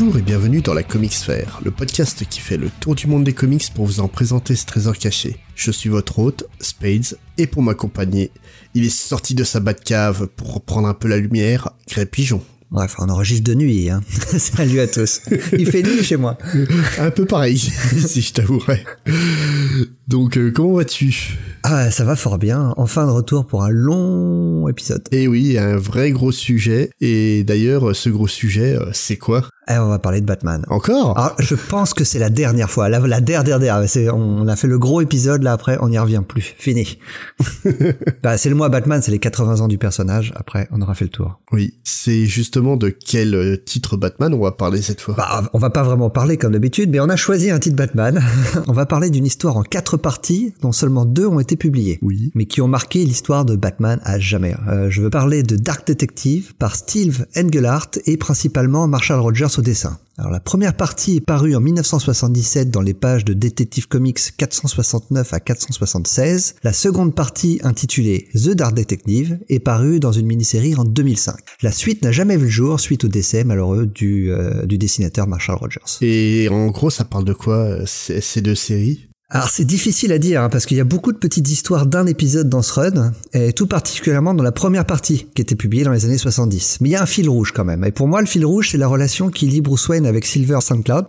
Bonjour et bienvenue dans la Comics Sphere, le podcast qui fait le tour du monde des comics pour vous en présenter ce trésor caché. Je suis votre hôte, Spades, et pour m'accompagner, il est sorti de sa cave pour reprendre un peu la lumière, Grey Pigeon. Bref, on enregistre de nuit, hein. Salut à tous. Il fait nuit chez moi. Un peu pareil, si je t'avouerais. Donc, euh, comment vas-tu? Ah, ça va fort bien. Enfin de retour pour un long épisode. Et eh oui, un vrai gros sujet. Et d'ailleurs, ce gros sujet, euh, c'est quoi? Eh, on va parler de Batman. Encore? Alors, je pense que c'est la dernière fois. La, la dernière, dernière. on a fait le gros épisode, là, après, on n'y revient plus. Fini. bah, c'est le mois Batman, c'est les 80 ans du personnage. Après, on aura fait le tour. Oui. C'est justement de quel euh, titre Batman on va parler cette fois? Bah, On va pas vraiment parler comme d'habitude, mais on a choisi un titre Batman. on va parler d'une histoire en quatre parties, dont seulement deux ont été publiées. Oui. Mais qui ont marqué l'histoire de Batman à jamais. Euh, je veux parler de Dark Detective par Steve Engelhardt et principalement Marshall Rogers dessin. Alors la première partie est parue en 1977 dans les pages de Detective Comics 469 à 476. La seconde partie, intitulée The Dark Detective, est parue dans une mini-série en 2005. La suite n'a jamais vu le jour suite au décès malheureux du, euh, dessinateur Marshall Rogers. Et en gros, ça parle de quoi euh, ces deux séries? Alors c'est difficile à dire hein, parce qu'il y a beaucoup de petites histoires d'un épisode dans ce run, et tout particulièrement dans la première partie qui était publiée dans les années 70. Mais il y a un fil rouge quand même. Et pour moi, le fil rouge, c'est la relation qui lie Bruce Wayne avec Silver St. Cloud.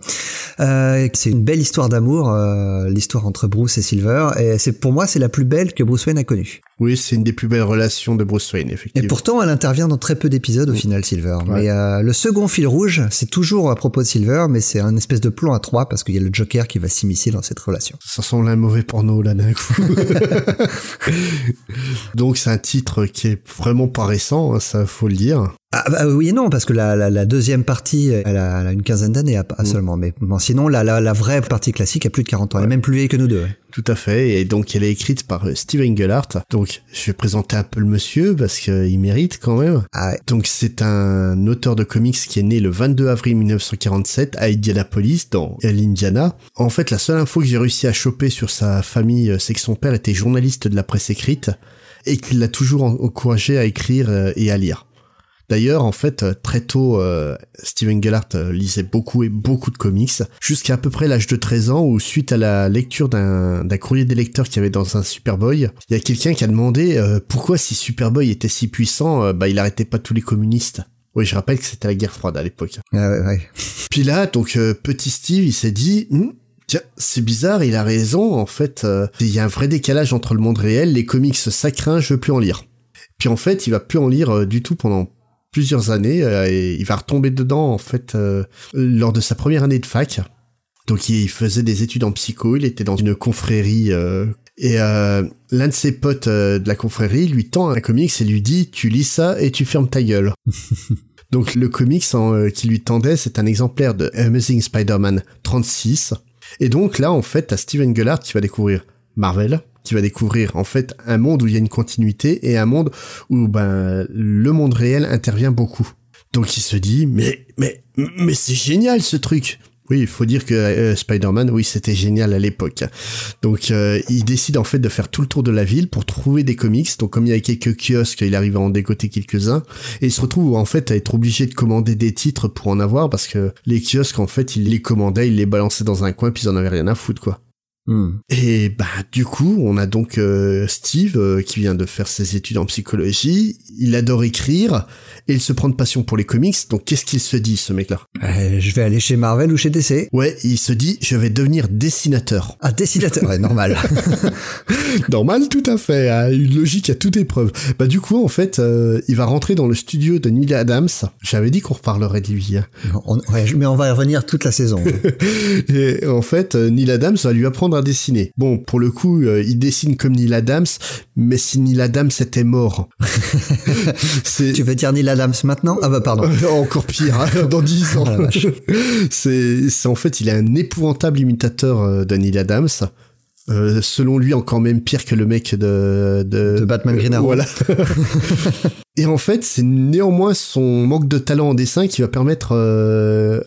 Euh, c'est une belle histoire d'amour, euh, l'histoire entre Bruce et Silver. Et c'est pour moi, c'est la plus belle que Bruce Wayne a connue. Oui, c'est une des plus belles relations de Bruce Wayne, effectivement. Et pourtant, elle intervient dans très peu d'épisodes au final, Silver. Mais euh, le second fil rouge, c'est toujours à propos de Silver, mais c'est un espèce de plan à trois parce qu'il y a le Joker qui va s'immiscer dans cette relation. Ça semble un mauvais porno là d'un coup. Donc c'est un titre qui est vraiment pas récent, hein, ça faut le dire. Ah bah oui et non parce que la, la, la deuxième partie elle a, elle a, une quinzaine d'années mm. seulement mais sinon la, la, la, vraie partie classique a plus de 40 ans elle est même plus vieille que nous deux. Tout à fait et donc elle est écrite par euh, Steve Engelhardt donc je vais présenter un peu le monsieur parce qu'il mérite quand même. Ah Donc c'est un auteur de comics qui est né le 22 avril 1947 à Indianapolis dans l'Indiana. En fait la seule info que j'ai réussi à choper sur sa famille euh, c'est que son père était journaliste de la presse écrite et qu'il l'a toujours encouragé à écrire euh, et à lire. D'ailleurs, en fait, euh, très tôt, euh, Steven Gellert euh, lisait beaucoup et beaucoup de comics, jusqu'à à peu près l'âge de 13 ans, où suite à la lecture d'un courrier des lecteurs qu'il y avait dans un Superboy, il y a quelqu'un qui a demandé pourquoi si Superboy était si puissant, bah il arrêtait pas tous les communistes. Oui, je rappelle que c'était la guerre froide à l'époque. Ah ouais, ouais. Puis là, donc petit Steve, il s'est dit, hm, Tiens, c'est bizarre, il a raison, en fait, il y a un vrai décalage entre le monde réel, les comics ça craint, je veux plus en lire. Puis en fait, il va plus en lire du tout pendant plusieurs années euh, et il va retomber dedans en fait euh, lors de sa première année de fac. Donc il faisait des études en psycho, il était dans une confrérie euh, et l'un de ses potes de la confrérie lui tend un comics et lui dit tu lis ça et tu fermes ta gueule. Donc le comics qui lui tendait c'est un exemplaire de Amazing Spider-Man 36 et donc là en fait t'as Steven Gellert qui va découvrir Marvel, qui va découvrir en fait un monde où il y a une continuité et un monde où ben le monde réel intervient beaucoup. Donc il se dit mais mais mais c'est génial ce truc. Oui, il faut dire que euh, Spider-Man, oui, c'était génial à l'époque. Donc, euh, il décide en fait de faire tout le tour de la ville pour trouver des comics. Donc, comme il y a quelques kiosques, il arrive à en dégoter quelques-uns. Et il se retrouve en fait à être obligé de commander des titres pour en avoir parce que les kiosques, en fait, il les commandait, il les balançait dans un coin puis ils en avaient rien à foutre, quoi. Hmm. Et bah du coup, on a donc euh, Steve euh, qui vient de faire ses études en psychologie. Il adore écrire et il se prend de passion pour les comics. Donc qu'est-ce qu'il se dit ce mec-là? Euh, Je vais aller chez Marvel ou chez DC. Ouais, il se dit je vais devenir dessinateur. Ah dessinateur, ouais normal. normal, tout à fait. Hein, une logique à toute épreuve. Bah du coup en fait, il va rentrer dans le studio de Neil Adams. J'avais dit qu'on reparlerait de lui. Hein. ouais, mais on va y revenir toute la saison. et en fait, Neil Adams va lui apprendre apprendre à dessiner. Bon, pour le coup, euh, il dessine comme Neil Adams, mais si Neil Adams était mort. tu veux dire Neil Adams maintenant? Ah bah pardon. Encore pire, hein, dans 10 ans. Oh c'est en fait, il est un épouvantable imitateur euh, de Neil Adams. Euh, selon lui, encore même pire que le mec de, de, Batman Green Arrow. Voilà. et en fait, c'est néanmoins son manque de talent en dessin qui va permettre euh,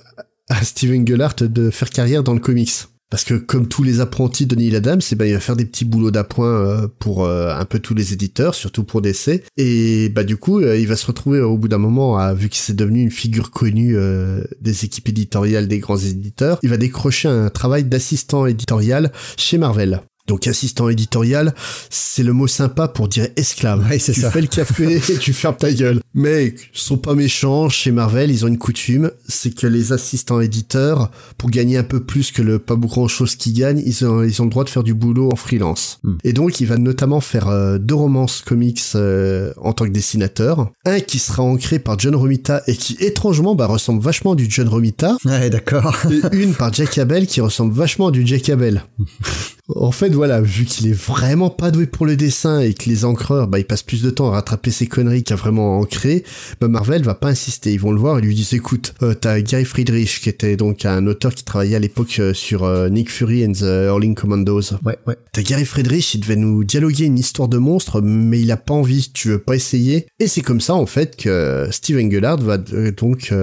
à Steven Gellart de faire carrière dans le comics. Parce que comme tous les apprentis de Neil Adams, eh ben, il va faire des petits boulots d'appoint euh, pour euh, un peu tous les éditeurs, surtout pour DC. Et bah du coup, euh, il va se retrouver au bout d'un moment, à, vu qu'il s'est devenu une figure connue des équipes éditoriales des grands éditeurs, il va décrocher un travail d'assistant éditorial chez Marvel. Donc assistant éditorial, c'est le mot sympa pour dire esclave. tu fais le café et tu fermes ta gueule. Mais ils sont pas méchants. Chez Marvel, ils ont une coutume, c'est que les assistants éditeurs, pour gagner un peu plus que le pas grand chose qu'ils gagnent, ils ont, ils ont le droit de faire du boulot en freelance. Hmm. Et donc, il va notamment faire euh, deux romances comics euh, en tant que dessinateur. Un qui sera ancré par John Romita et qui étrangement bah, ressemble vachement à du John Romita. Ouais, d'accord. et une par Jack Abel qui ressemble vachement à du Jack Abel. En fait, voilà, vu qu'il est vraiment pas doué pour le dessin et que les encreurs, bah, ils passent plus de temps à rattraper ses conneries qu'à vraiment ancrer, bah, Marvel va pas insister. Ils vont le voir et lui disent, écoute, euh, t'as Gary Friedrich, qui était donc un auteur qui travaillait à l'époque euh, sur euh, Nick Fury and the Hurling Commandos. Ouais, ouais. T'as Gary Friedrich, il devait nous dialoguer une histoire de monstre, mais il a pas envie, tu veux pas essayer? Et c'est comme ça, en fait, que Steven Gellard va donc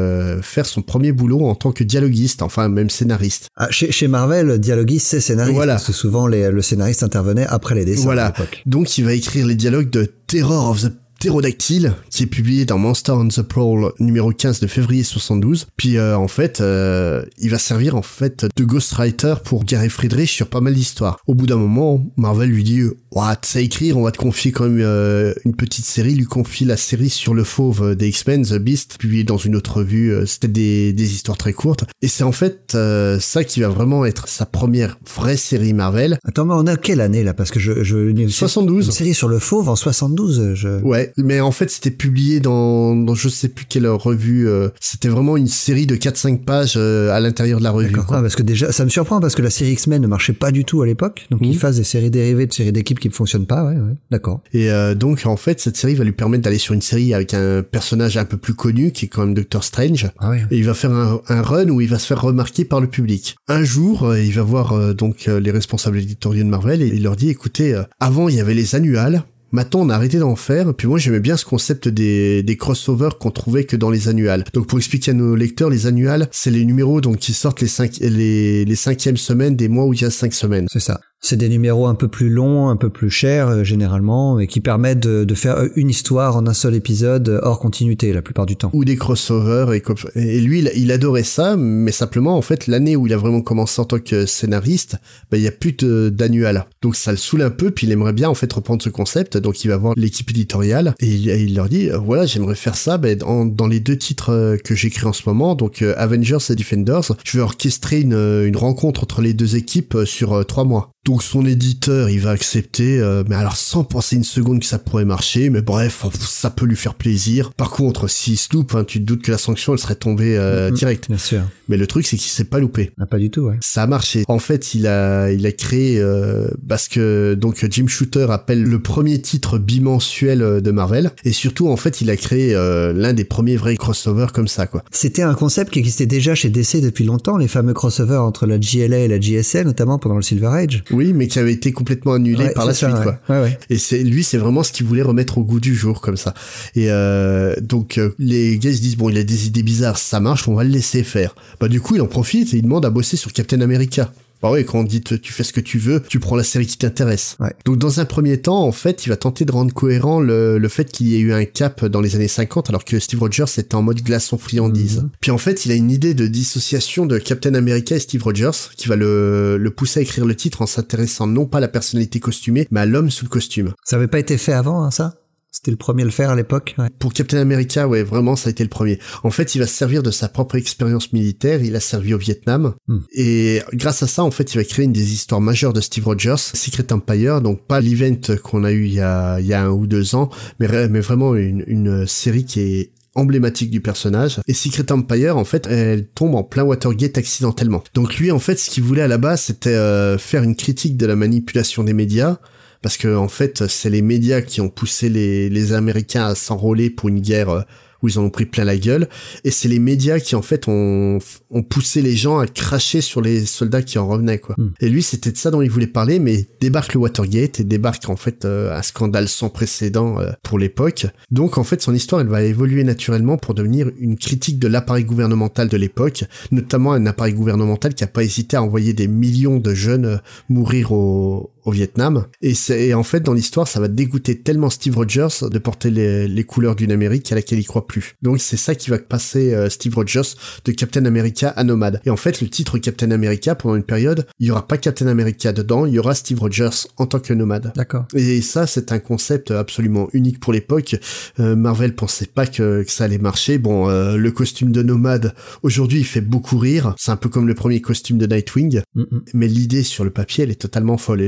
faire son premier boulot en tant que dialoguiste, enfin, même scénariste. Ah, chez, chez Marvel, dialoguiste, c'est scénariste. Voilà souvent le scénariste intervenait après les dessins. Voilà. Donc il va écrire les dialogues de Terror of the Pterodactyle, qui est publié dans Monster on the Prowl numéro 15 de février 72. Puis euh, en fait, euh, il va servir en fait de ghostwriter pour Gary Friedrich sur pas mal d'histoires. Au bout d'un moment, Marvel lui dit "Ouah, tu sais écrire, on va te confier quand même euh, une petite série." lui confie la série sur le fauve des X-Men, The Beast, publié dans une autre revue. C'était des, des histoires très courtes. Et c'est en fait ça qui va vraiment être sa première vraie série Marvel. Attends, mais on a quelle année là? Parce que je, je 72. Une série sur le fauve en 72. Je... Ouais, mais en fait c'était publié dans, dans je sais plus quelle revue. Euh, c'était vraiment une série de 4-5 pages euh, à l'intérieur de la revue. Ah, parce que déjà, ça me surprend parce que la série X-Men ne marchait pas du tout à l'époque. Donc ils mhm. fassent des séries dérivées de séries d'équipes qui ne fonctionnent pas. Ouais, ouais. D'accord. Et euh, donc en fait cette série va lui permettre d'aller sur une série avec un personnage un peu plus connu qui est quand même Doctor Strange. Ah, ouais. Et il va faire un, un, run où il va se faire remarquer par le public. Un jour, il va voir donc les responsables éditoriaux de Marvel et il leur dit écoutez, avant il y avait les annuals Maintenant, on a arrêté d'en faire. Puis moi, j'aimais bien ce concept des, crossovers qu'on trouvait que dans les annuals. Donc, pour expliquer à nos lecteurs, les annuals, c'est les numéros donc qui sortent les, les cinquièmes semaines des mois où il y a cinq semaines. C'est ça. C'est des numéros un peu plus longs, un peu plus chers euh, généralement, et qui permettent de, faire une histoire en un seul épisode euh, hors continuité la plupart du temps. Ou des crossovers et, et lui, il, adorait ça, mais simplement en fait l'année où il a vraiment commencé en tant que scénariste, bah, il y a plus d'annual. Donc ça le saoule un peu, puis il aimerait bien en fait reprendre ce concept, donc il va voir l'équipe éditoriale et il, leur dit voilà j'aimerais faire ça bah, dans, les deux titres euh, que j'écris en ce moment, donc Avengers et Defenders, je vais orchestrer une rencontre entre les deux équipes sur trois mois. Donc son éditeur, il va accepter, euh, mais alors sans penser une seconde que ça pourrait marcher, mais bref, ça peut lui faire plaisir. Par contre, s'il se loupe, hein, tu te doutes que la sanction, elle serait tombée euh, mm-hmm. direct. Bien sûr. Mais le truc, c'est qu'il s'est pas loupé. Ah, pas du tout, ouais. Ça a marché. En fait, il a, il a créé, euh, parce que donc Jim Shooter appelle le premier titre bimensuel de Marvel, et surtout, en fait, il a créé l'un des premiers vrais crossovers comme ça, quoi. C'était un concept qui existait déjà chez DC depuis longtemps, les fameux crossovers entre la GLA et la GSL, notamment pendant le Silver Age. Oui, mais qui avait été complètement annulé par la suite. quoi. Et c'est lui, c'est vraiment ce qu'il voulait remettre au goût du jour comme ça. Et euh, donc euh, les gars se disent bon, il a des idées bizarres, ça marche, on va le laisser faire. Bah du coup, il en profite et il demande à bosser sur Captain America. Bah oui, quand on dit tu fais ce que tu veux, tu prends la série qui t'intéresse. Donc dans un premier temps, en fait, il va tenter de rendre cohérent le, le fait qu'il y ait eu un cap dans les années 50 alors que Steve Rogers était en mode glaçon friandise. Mhm. Puis en fait, il a une idée de dissociation de Captain America et Steve Rogers qui va le, le pousser à écrire le titre en s'intéressant non pas à la personnalité costumée, mais à l'homme sous le costume. Ça avait pas été fait avant, hein, ça? C'était le premier à le faire à l'époque. Pour Captain America, ouais, vraiment, ça a été le premier. En fait, il va se servir de sa propre expérience militaire. Il a servi au Vietnam. Hmm. Et grâce à ça, en fait, il va créer une des histoires majeures de Steve Rogers, Secret Empire. Donc, pas l'event qu'on a eu il y a, il y a un ou deux ans, mais, mais vraiment une, une série qui est emblématique du personnage. Et Secret Empire, en fait, elle tombe en plein Watergate accidentellement. Donc lui, en fait, ce qu'il voulait à la base, c'était euh, faire une critique de la manipulation des médias parce que en fait c'est les médias qui ont poussé les, les Américains à s'enrôler pour une guerre euh, où ils en ont pris plein la gueule. Et c'est les médias qui en fait ont, ont poussé les gens à cracher sur les soldats qui en revenaient quoi. Hmm. Et lui c'était de ça dont il voulait parler, mais débarque le Watergate et débarque en fait euh, un scandale sans précédent euh, pour l'époque. Donc en fait son histoire elle va évoluer naturellement pour devenir une critique de l'appareil gouvernemental de l'époque, notamment un appareil gouvernemental qui a pas hésité à envoyer des millions de jeunes mourir au, au Vietnam. Et c'est en fait dans l'histoire, ça va dégoûter tellement Steve Rogers de porter les, les couleurs d'une Amérique à laquelle il croit plus. Donc c'est ça qui va passer euh, Steve Rogers de Captain America à Nomade. Et en fait, le titre Captain America pendant une période, il y aura pas Captain America dedans, il y aura Steve Rogers en tant que Nomade. D'accord. Et ça, c'est un concept absolument unique pour l'époque. Euh, Marvel pensait pas que, que ça allait marcher. Bon, euh, le costume de Nomade, aujourd'hui, il fait beaucoup rire. C'est un peu comme le premier costume de Nightwing. Mm. Mais l'idée sur le papier, elle est totalement folle.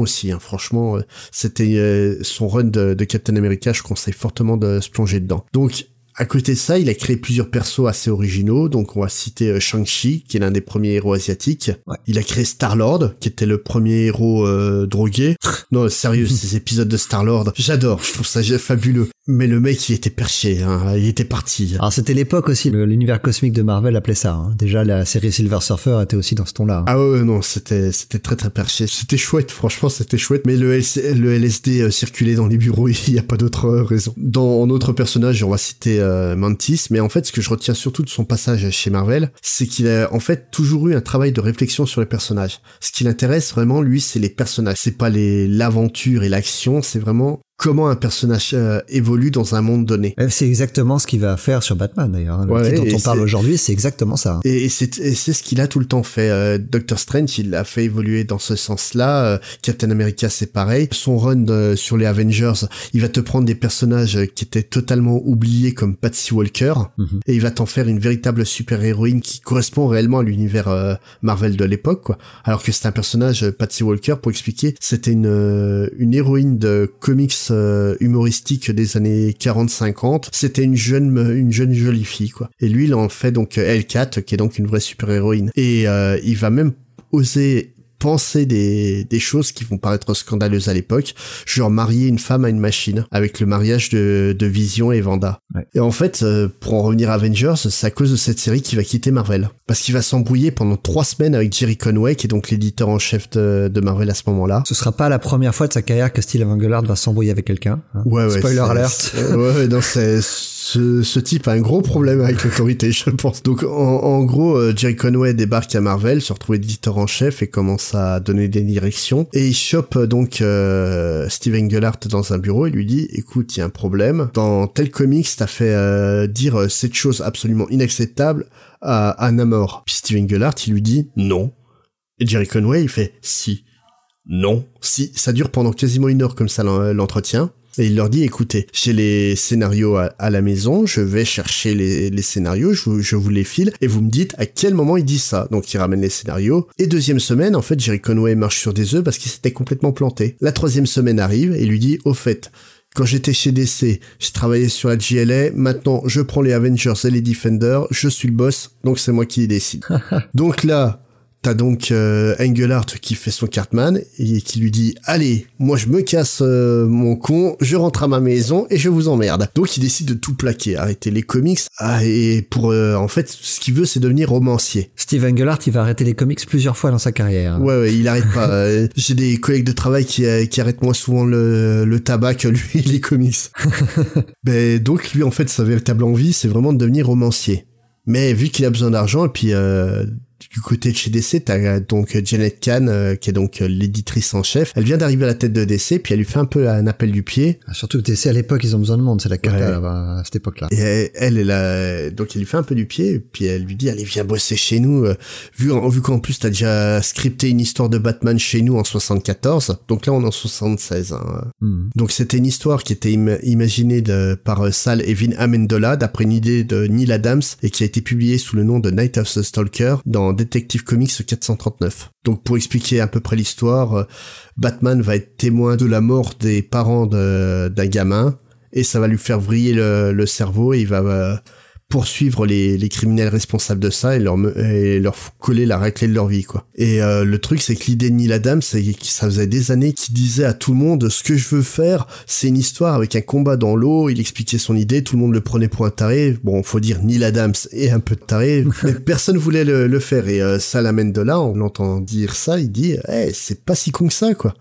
Aussi, hein. franchement, euh, c'était euh, son run de, de Captain America, je conseille fortement de se plonger dedans. Donc, à côté de ça, il a créé plusieurs persos assez originaux. Donc, on va citer euh, Shang-Chi, qui est l'un des premiers héros asiatiques. Ouais. Il a créé Star-Lord, qui était le premier héros euh, drogué. non, sérieux, ces épisodes de Star-Lord, j'adore. Je trouve ça fabuleux. Mais le mec, il était perché, hein. il était parti. Alors c'était l'époque aussi, l'univers cosmique de Marvel appelait ça. hein. Déjà la série Silver Surfer était aussi dans ce ton-là. hein. Ah ouais, non, c'était c'était très très perché. C'était chouette, franchement, c'était chouette. Mais le, LC le LSD euh, circulait dans les bureaux, il n'y a pas d'autre euh, raison. Dans en autre personnage, on va citer euh, Mantis, mais en fait, ce que je retiens surtout de son passage chez Marvel, c'est qu'il a en fait toujours eu un travail de réflexion sur les personnages. Ce qui l'intéresse vraiment, lui, c'est les personnages. C'est pas les l'aventure et l'action, c'est vraiment comment un personnage euh, évolue dans un monde donné. Euh, C'est exactement ce qu'il va faire sur Batman d'ailleurs. hein. Le Ouais, dont on parle aujourd'hui, c'est exactement ça. Et, et c'est ce qu'il a tout le temps fait. Euh, Doctor Strange, il l'a fait évoluer dans ce sens-là. Euh, Captain America, c'est pareil. Son run de- sur les Avengers, il va te prendre des personnages euh, qui étaient totalement oubliés comme Patsy Walker, Mhm. et il va t'en faire une véritable super-héroïne qui correspond réellement à l'univers euh, Marvel de l'époque, quoi. Alors que c'est un personnage, euh, Patsy Walker, pour expliquer, c'était une, euh, une héroïne de comics euh, humoristique des années 40-50. C'était une jeune, une jeune jolie fille, quoi. Et lui, il en fait donc Hellcat, qui est donc une vraie super-héroïne. Et euh, il va même oser penser des, des choses qui vont paraître scandaleuses à l'époque, genre marier une femme à une machine, avec le mariage de, de Vision et Vanda. Ouais. Et en fait, euh, pour en revenir à Avengers, c'est à cause de cette série qu'il va quitter Marvel. Parce qu'il va s'embrouiller pendant trois semaines avec Jerry Conway, qui est donc l'éditeur en chef de, de Marvel à ce moment-là. Ce sera pas la première fois de sa carrière que Steve Englehart va s'embrouiller avec quelqu'un. hein. Ouais, ouais. Spoiler alert. ouais, non, c'est, ce, ce type a un gros problème avec l'autorité, je pense. Donc, en, en gros, euh, Jerry Conway débarque à Marvel, se retrouve éditeur en chef et commence à donner des directions. Et il chope euh, donc euh, Steve Englehart dans un bureau et lui dit, écoute, il y a un problème. Dans tel comics, t'as fait euh, dire euh, cette chose absolument inacceptable à, à Namor. Puis Steve Englehart, il lui dit, non. Et Jerry Conway, il fait, si. Non. Si, ça dure pendant quasiment une heure comme ça l'en- l'entretien. Et il leur dit, écoutez, j'ai les scénarios à, à la maison, je vais chercher les, les scénarios, je vous, je vous les file, et vous me dites à quel moment il dit ça. Donc il ramène les scénarios. Et deuxième semaine, en fait, Jerry Conway marche sur des œufs parce qu'il s'était complètement planté. La troisième semaine arrive et lui dit, au fait, quand j'étais chez DC, j'ai travaillé sur la GLA, maintenant je prends les Avengers et les Defenders, je suis le boss, donc c'est moi qui décide. donc là, T'as donc euh, Engelhardt qui fait son Cartman et qui lui dit allez moi je me casse euh, mon con je rentre à ma maison et je vous emmerde. Donc il décide de tout plaquer arrêter les comics. Ah, et pour euh, en fait ce qu'il veut c'est devenir romancier. Steve Englehart, il va arrêter les comics plusieurs fois dans sa carrière. ouais ouais il arrête pas. Euh, j'ai des collègues de travail qui, euh, qui arrêtent moins souvent le, le tabac que lui les comics. Ben donc lui en fait sa véritable envie c'est vraiment de devenir romancier. Mais vu qu'il a besoin d'argent et puis euh, du côté de chez DC, t'as euh, donc Janet Kahn, euh, qui est donc euh, l'éditrice en chef. Elle vient d'arriver à la tête de DC, puis elle lui fait un peu un appel du pied. Surtout que DC à l'époque, ils ont besoin de monde, c'est la cata Ouais. là-bas, à cette époque-là. Et elle, elle, a- donc elle lui fait un peu du pied, puis elle lui dit allez viens bosser chez nous. Vu, vu qu'en plus t'as déjà scripté une histoire de Batman chez nous en 74, donc là on est en 76. Hein. Hmm. Donc c'était une histoire qui était im- imaginée de, par Sal Evin Amendola d'après une idée de Neil Adams et qui a été publiée sous le nom de Night of the Stalker dans Detective Comics 439. Donc pour expliquer à peu près l'histoire, euh, Batman va être témoin de la mort des parents d'un gamin et ça va lui faire vriller le, le cerveau et il va euh, poursuivre les, les criminels responsables de ça et leur, et leur coller la raclée de leur vie, quoi. Et euh, le truc, c'est que l'idée de Neil Adams, c'est que ça faisait des années qu'il disait à tout le monde, ce que je veux faire, c'est une histoire avec un combat dans l'eau, il expliquait son idée, tout le monde le prenait pour un taré, bon, faut dire Neil Adams et un peu de taré, mais personne voulait le, le faire, et euh, ça l'amène de là, on l'entend dire ça, il dit, eh, c'est pas si con que ça, quoi.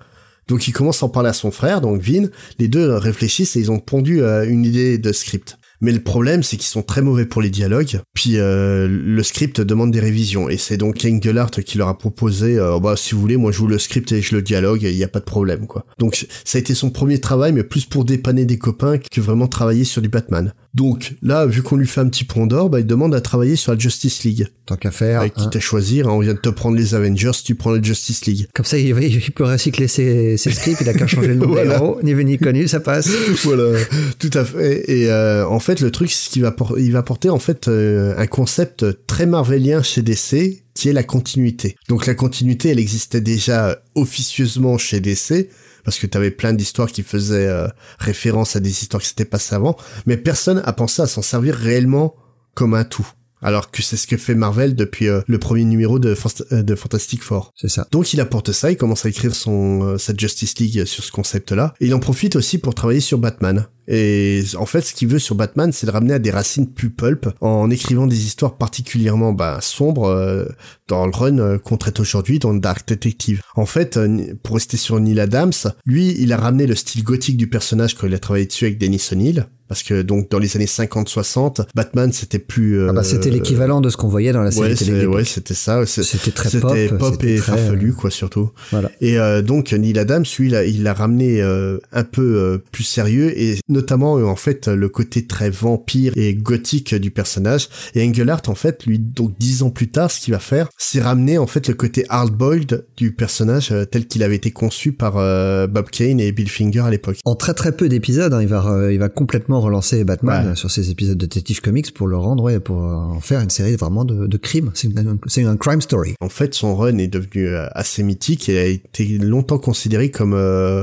Donc il commence à en parler à son frère, donc Vin. Les deux réfléchissent et ils ont pondu euh, une idée de script. Mais le problème, c'est qu'ils sont très mauvais pour les dialogues. Puis euh, le script demande des révisions. Et c'est donc Engelhardt qui leur a proposé, euh, bah si vous voulez, moi je joue le script et je le dialogue, il n'y a pas de problème, quoi. Donc ça a été son premier travail, mais plus pour dépanner des copains que vraiment travailler sur du Batman. Donc là, vu qu'on lui fait un petit pont d'or, bah il demande à travailler sur la Justice League. Tant qu'à faire. Avec hein. quitte à choisir, hein, on vient de te prendre les Avengers, tu prends la Justice League. Comme ça, il, peut recycler ses, ses scripts, il a qu'à changer le nom Voilà. héros, ni vu ni connu, ça passe. voilà, tout à fait. Et euh, en fait, le truc, c'est qu'il va, por- il va porter en fait euh, un concept très marvelien chez DC, qui est la continuité. Donc la continuité, elle existait déjà officieusement chez DC, parce que t'avais plein d'histoires qui faisaient euh, référence à des histoires qui s'étaient passées avant, mais personne a pensé à s'en servir réellement comme un tout. Alors que c'est ce que fait Marvel depuis euh, le premier numéro de, euh, de Fantastic Four. C'est ça. Donc il apporte ça, il commence à écrire son euh, sa Justice League sur ce concept-là, et il en profite aussi pour travailler sur Batman. Et en fait, ce qu'il veut sur Batman, c'est de ramener à des racines plus pulp en écrivant des histoires particulièrement bah, sombres euh, dans le run euh, qu'on traite aujourd'hui dans Dark Detective. En fait, euh, pour rester sur Neil Adams, lui, il a ramené le style gothique du personnage quand il a travaillé dessus avec Dennis O'Neill. Parce que donc dans les années 50-60, Batman c'était plus. Ah bah, c'était euh, l'équivalent de ce qu'on voyait dans la série Ouais, télé. c'était ça. C'était très pop. C'était pop et très, farfelu, euh, quoi, surtout. Voilà. Et euh, donc Neil Adams, lui, il a, il l'a ramené euh, un peu euh, plus sérieux et notamment euh, en fait le côté très vampire et gothique du personnage. Et Engelhardt, en fait, lui, donc dix ans plus tard, ce qu'il va faire, c'est ramener en fait le côté hard-boiled du personnage euh, tel qu'il avait été conçu par euh, Bob Kane et Bill Finger à l'époque. En très très peu d'épisodes, hein, il va il va complètement relancer Batman Ouais. sur ses épisodes de Detective Comics pour le rendre, ouais, pour en faire une série vraiment de, de crimes. C'est c'est une crime story. En fait, son run est devenu assez mythique et a été longtemps considéré comme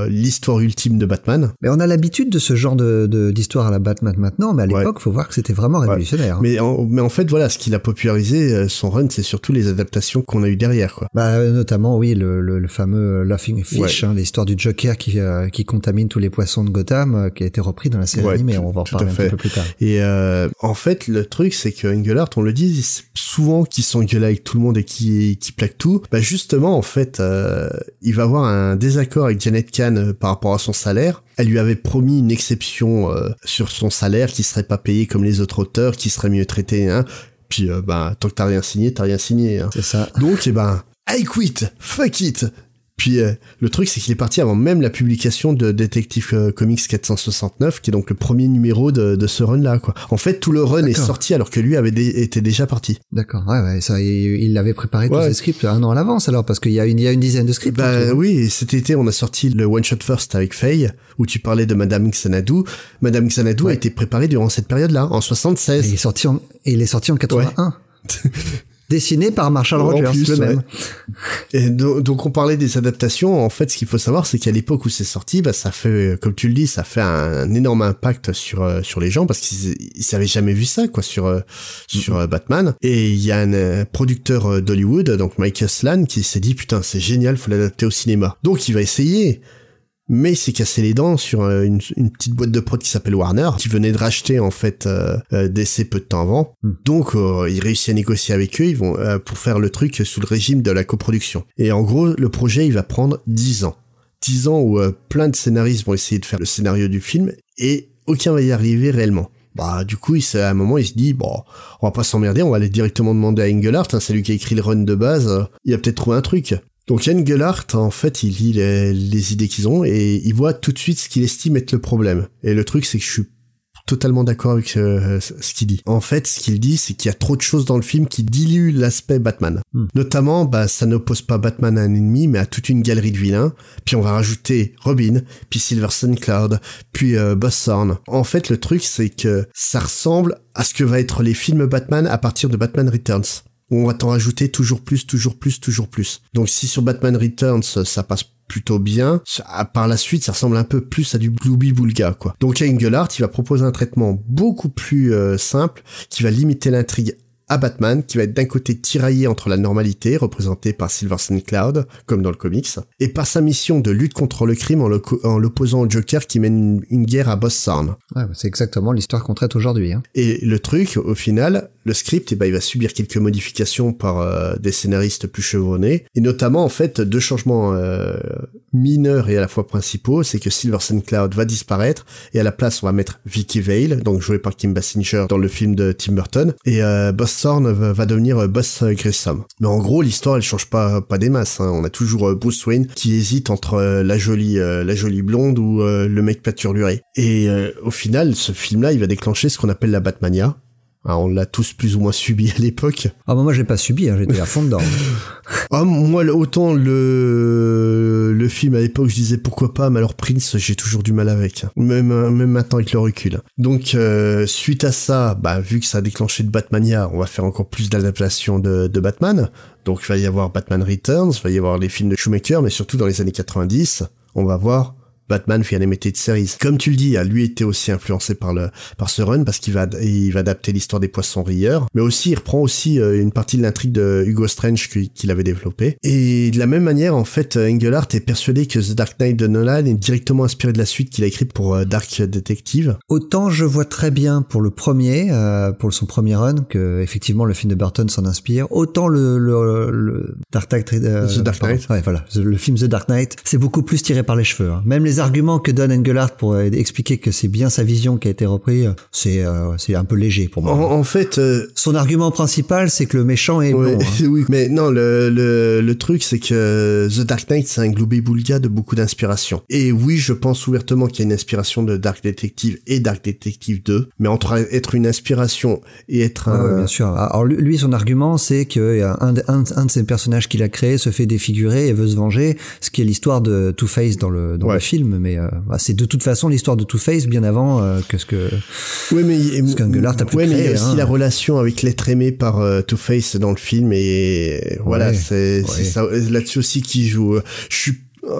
l'histoire ultime de Batman. Mais on a l'habitude de ce genre de- d'histoire à la Batman maintenant, mais à Ouais. l'époque, faut voir que c'était vraiment révolutionnaire. hein. Mais en, mais en fait, voilà, ce qu'il a popularisé, euh, son run, c'est surtout les adaptations qu'on a eu derrière, quoi. Bah, euh, notamment, oui, le, le, le fameux Laughing Fish, Ouais. hein, l'histoire du Joker qui, euh, qui contamine tous les poissons de Gotham, euh, qui a été repris dans la série Ouais, animée. on va en parler un petit peu plus tard. Et euh, en fait, le truc, c'est que Engelhardt, on le dit, souvent qu'il s'engueule avec tout le monde et qui qui plaque tout. Bah justement, en fait, euh, il va avoir un désaccord avec Janet Kahn euh, par rapport à son salaire. Elle lui avait promis une exception euh, sur son salaire, qui serait pas payé comme les autres auteurs, qui serait mieux traité. Hein. Puis, euh, bah, tant que t'as rien signé, t'as rien signé. Hein. C'est ça. Donc, eh ben, I quit, fuck it. Puis euh, le truc, c'est qu'il est parti avant même la publication de Detective euh, Comics 469, qui est donc le premier numéro de, de ce run-là. Quoi. En fait, tout le run est sorti alors que lui avait dé- était déjà parti. D'accord. Ouais, ouais, ça, il l'avait préparé tous Ouais. ses scripts un an à l'avance, alors, parce qu'il y a une, il y a une dizaine de scripts. Bah hein, oui, et cet été, on a sorti le One Shot First avec Faye, où tu parlais de Madame Xanadu. Madame Xanadu a été préparée durant cette période-là, en Et 76. il est sorti en, et il est sorti en 81. Dessiné par Marshall En Rogers, plus, le ouais. même. Et do- donc on parlait des adaptations. En fait, ce qu'il faut savoir, c'est qu'à l'époque où c'est sorti, bah, ça fait, comme tu le dis, ça fait un, énorme impact sur euh, sur les gens parce qu'ils ils avaient jamais vu ça, quoi, sur euh, sur euh, Batman. Et il y a un producteur d'Hollywood, donc Mike Slan, qui s'est dit putain, c'est génial, faut l'adapter au cinéma. Donc il va essayer. Mais il s'est cassé les dents sur euh, une, une petite boîte de prod qui s'appelle Warner, qui venait de racheter en fait euh, euh, DC peu de temps avant. Hmm. Donc euh, il réussit à négocier avec eux, ils vont euh, pour faire le truc sous le régime de la coproduction. Et en gros, le projet il va prendre 10 ans. 10 ans où plein de scénaristes vont essayer de faire le scénario du film et aucun va y arriver réellement. Bah du coup, il, à un moment, il se dit bon, on va pas s'emmerder, on va aller directement demander à Engelhardt, hein, c'est lui qui a écrit le run de base, euh, il a peut-être trouvé un truc. Donc Engelhardt, en fait, il lit les, les idées qu'ils ont et il voit tout de suite ce qu'il estime être le problème. Et le truc, c'est que je suis totalement d'accord avec euh, ce qu'il dit. En fait, ce qu'il dit, c'est qu'il y a trop de choses dans le film qui diluent l'aspect Batman. Hmm. Notamment, bah, ça n'oppose pas Batman à un ennemi, mais à toute une galerie de vilains. Puis on va rajouter Robin, puis Silver Sun Cloud, puis euh, Boss Thorn. En fait, le truc, c'est que ça ressemble à ce que va être les films Batman à partir de Batman Returns. Où on va t'en rajouter toujours plus, toujours plus, toujours plus. Donc si sur Batman Returns, ça passe plutôt bien. Par la suite, ça ressemble un peu plus à du Glooby Boulga, quoi. Donc Engelhardt, il va proposer un traitement beaucoup plus euh, simple, qui va limiter l'intrigue à Batman, qui va être d'un côté tiraillé entre la normalité, représentée par Silver Sun Cloud, comme dans le comics, et par sa mission de lutte contre le crime en l'opposant au Joker qui mène une, guerre à Boss Ouais, bah, c'est exactement l'histoire qu'on traite aujourd'hui. Hein. Et le truc, au final, le script, eh ben, il va subir quelques modifications par euh, des scénaristes plus chevronnés, et notamment, en fait, deux changements euh, mineurs et à la fois principaux, c'est que Silver Sun Cloud va disparaître, et à la place, on va mettre Vicky Vale, donc joué par Kim Basinger dans le film de Tim Burton, et euh, Boss Thorn va devenir euh, Boss Grissom. Mais en gros, l'histoire, elle change pas, pas des masses. Hein. On a toujours euh, Bruce Wayne qui hésite entre euh, la jolie, la jolie blonde ou le mec paturluré. Et au final, ce film-là, il va déclencher ce qu'on appelle la Batmania. Ah, on l'a tous plus ou moins subi à l'époque. Ah bah moi je l'ai pas subi, hein, j'étais à fond dedans. ah moi autant le le film à l'époque je disais pourquoi pas, mais alors Prince j'ai toujours du mal avec, même même maintenant avec le recul. Donc euh, suite à ça, bah vu que ça a déclenché de Batmania, on va faire encore plus d'adaptations de, de Batman. Donc il va y avoir Batman Returns, il va y avoir les films de Schumacher, mais surtout dans les années 90, on va voir Batman fait un de séries. Comme tu le dis, lui était aussi influencé par le par ce run parce qu'il va il va adapter l'histoire des poissons rieurs, mais aussi il reprend aussi euh, une partie de l'intrigue de Hugo Strange qu'il avait développé. Et de la même manière, en fait, Engelhardt est persuadé que The Dark Knight de Nolan est directement inspiré de la suite qu'il a écrite pour euh, Dark Detective. Autant je vois très bien pour le premier, euh, pour son premier run, que effectivement le film de Burton s'en inspire. Autant le, le, Dark Knight, The Dark Knight. ouais, voilà, le film The Dark Knight, c'est beaucoup plus tiré par les cheveux. Hein. Même les arguments que donne Engelhardt pour euh, expliquer que c'est bien sa vision qui a été reprise, c'est euh, c'est un peu léger pour moi. En, fait, euh, son argument principal, c'est que le méchant est. Hein. Oui, mais non, le, le, le truc, c'est que The Dark Knight, c'est un globé boulga de beaucoup d'inspiration. Et oui, je pense ouvertement qu'il y a une inspiration de Dark Detective et Dark Detective 2, mais entre être une inspiration et être un... bien sûr. Alors lui, son argument, c'est que un, un, un de ses personnages qu'il a créé se fait défigurer et veut se venger, ce qui est l'histoire de Two-Face dans le dans le film mais euh, c'est de toute façon l'histoire de Two-Face bien avant euh, que ce que oui mais ce a pu ouais, mais il y a aussi hein. la relation avec l'être aimé par euh, Two-Face dans le film et voilà c'est ça là-dessus aussi qui joue je suis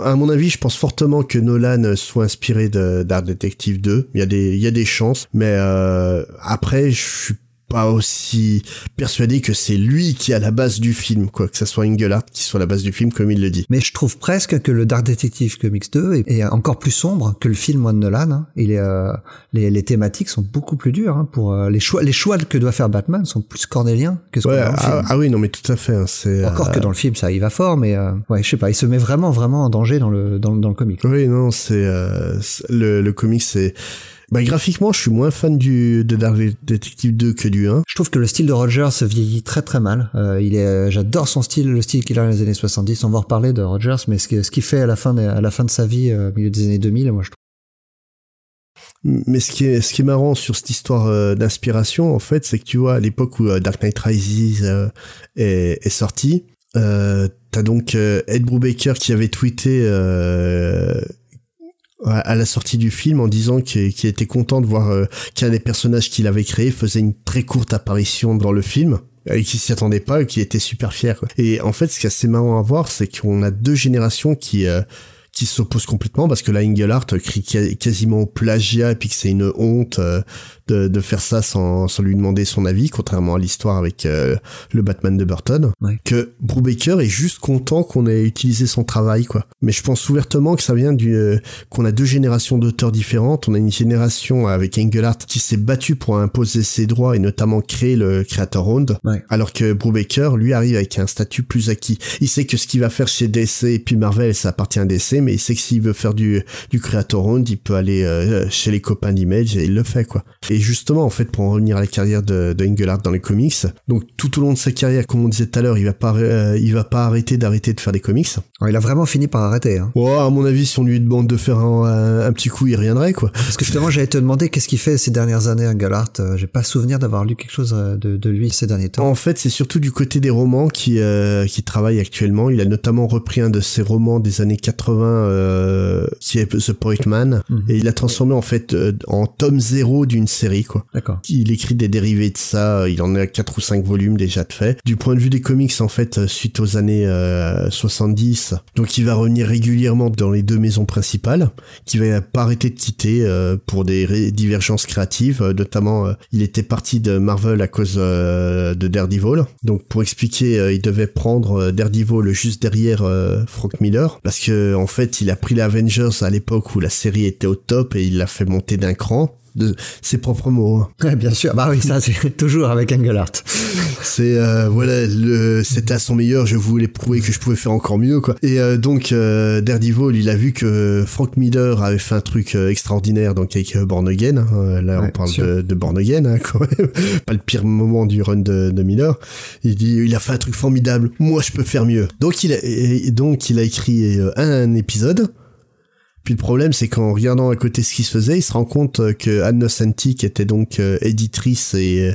à mon avis, je pense fortement que Nolan soit inspiré de Dark Detective 2. Il y a des, il y a des chances, mais euh, après, je suis pas aussi persuadé que c'est lui qui est à la base du film, quoi, que ce soit Engelhardt qui soit à la base du film, comme il le dit. Mais je trouve presque que le Dark Detective Comics 2 est, encore plus sombre que le film One Nolan. Hein. Il est, euh, les, les, thématiques sont beaucoup plus dures. Hein, pour euh, les choix, les choix que doit faire Batman sont plus cornéliens que ce ouais, dans le ah, film. Ah oui, non, mais tout à fait. Hein, c'est encore que euh, dans le film, ça y va fort, mais ouais, je sais pas, il se met vraiment, vraiment en danger dans le dans, dans le comic. Oui, non, c'est le, le comic, c'est bah, graphiquement, je suis moins fan du, de Dark Detective 2 que du 1. Je trouve que le style de Rogers vieillit très très mal. Euh, il est, j'adore son style, le style qu'il a dans les années 70. On va en reparler de Rogers, mais ce, ce qu'il fait à la fin de, à la fin de sa vie, euh, au milieu des années 2000, moi je trouve mais ce qui est ce qui est marrant sur cette histoire euh, d'inspiration en fait c'est que tu vois à l'époque où Dark Knight Rises est, est, sorti euh, t'as donc Ed Brubaker qui avait tweeté à la sortie du film en disant qu'il était content de voir euh, qu'un des personnages qu'il avait créé faisait une très courte apparition dans le film et qu'il s'y attendait pas et qu'il était super fier. Et en fait, ce qui est assez marrant à voir, c'est qu'on a deux générations qui euh, qui s'opposent complètement parce que là Engelhardt crie quasiment au plagiat et puis que c'est une honte euh, de, de faire ça sans, sans lui demander son avis, contrairement à l'histoire avec euh, le Batman de Burton. Que Brubaker est juste content qu'on ait utilisé son travail, quoi. Mais je pense ouvertement que ça vient du euh, qu'on a deux générations d'auteurs différentes. On a une génération avec Engelhardt qui s'est battu pour imposer ses droits et notamment créer le Creator Round, alors que Brubaker lui arrive avec un statut plus acquis. Il sait que ce qu'il va faire chez DC et puis Marvel, ça appartient à DC, mais il sait que s'il veut faire du du Creator Round, il peut aller euh, chez les copains d'Image et il le fait, quoi. Et justement, en fait, pour en revenir à la carrière de, de Engelhardt dans les comics, donc tout au long de sa carrière, comme on disait tout à l'heure, il va pas, euh, il va pas arrêter d'arrêter de faire des comics. il a vraiment fini par arrêter. Hein. Ouais, à mon avis, si on lui demande de faire un, petit coup, il reviendrait, quoi. Parce que justement, j'allais te demander qu'est-ce qu'il fait ces dernières années, Engelhardt. Euh, j'ai pas souvenir d'avoir lu quelque chose euh, de, de, lui ces derniers temps. En fait, c'est surtout du côté des romans qui, qui travaille actuellement. Il a notamment repris un de ses romans des années 80, qui est The Point Man, mhm. et il l'a transformé en fait en tome zéro d'une série série, quoi. D'accord. Il écrit des dérivés de ça, il en a quatre ou cinq volumes déjà de fait. Du point de vue des comics, en fait, suite aux années 70, donc il va revenir régulièrement dans les deux maisons principales, qui va pas arrêter de quitter pour des divergences créatives, notamment il était parti de Marvel à cause de Daredevil. Donc pour expliquer, il devait prendre Daredevil juste derrière Frank Miller, parce que en fait il a pris les Avengers à l'époque où la série était au top et il l'a fait monter d'un cran de ses propres mots. Hein. Ouais, bien sûr. Bah oui, ça c'est toujours avec Engelhardt. C'est euh, voilà, le, c'était à son meilleur. Je voulais prouver que je pouvais faire encore mieux, quoi. Et euh, donc euh, Daredevil, il a vu que Frank Miller avait fait un truc euh, extraordinaire, donc avec Born Again. Hein. Là, on parle de, de, Born Again, hein, quand même. Pas le pire moment du run de, de, Miller. Il dit, il a fait un truc formidable. Moi, je peux faire mieux. Donc il a, donc il a écrit un épisode puis le problème, c'est qu'en regardant à côté ce qui se faisait, il se rend compte euh, que Anne Nocenti, qui était donc euh, éditrice et euh,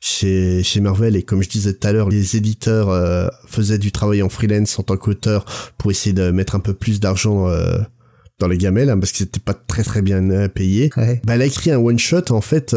chez, chez Marvel, et comme je disais tout à l'heure, les éditeurs faisaient du travail en freelance en tant qu'auteur pour essayer de mettre un peu plus d'argent dans les gamelles hein, parce que c'était pas très très bien payé. Bah, elle a écrit un one shot en fait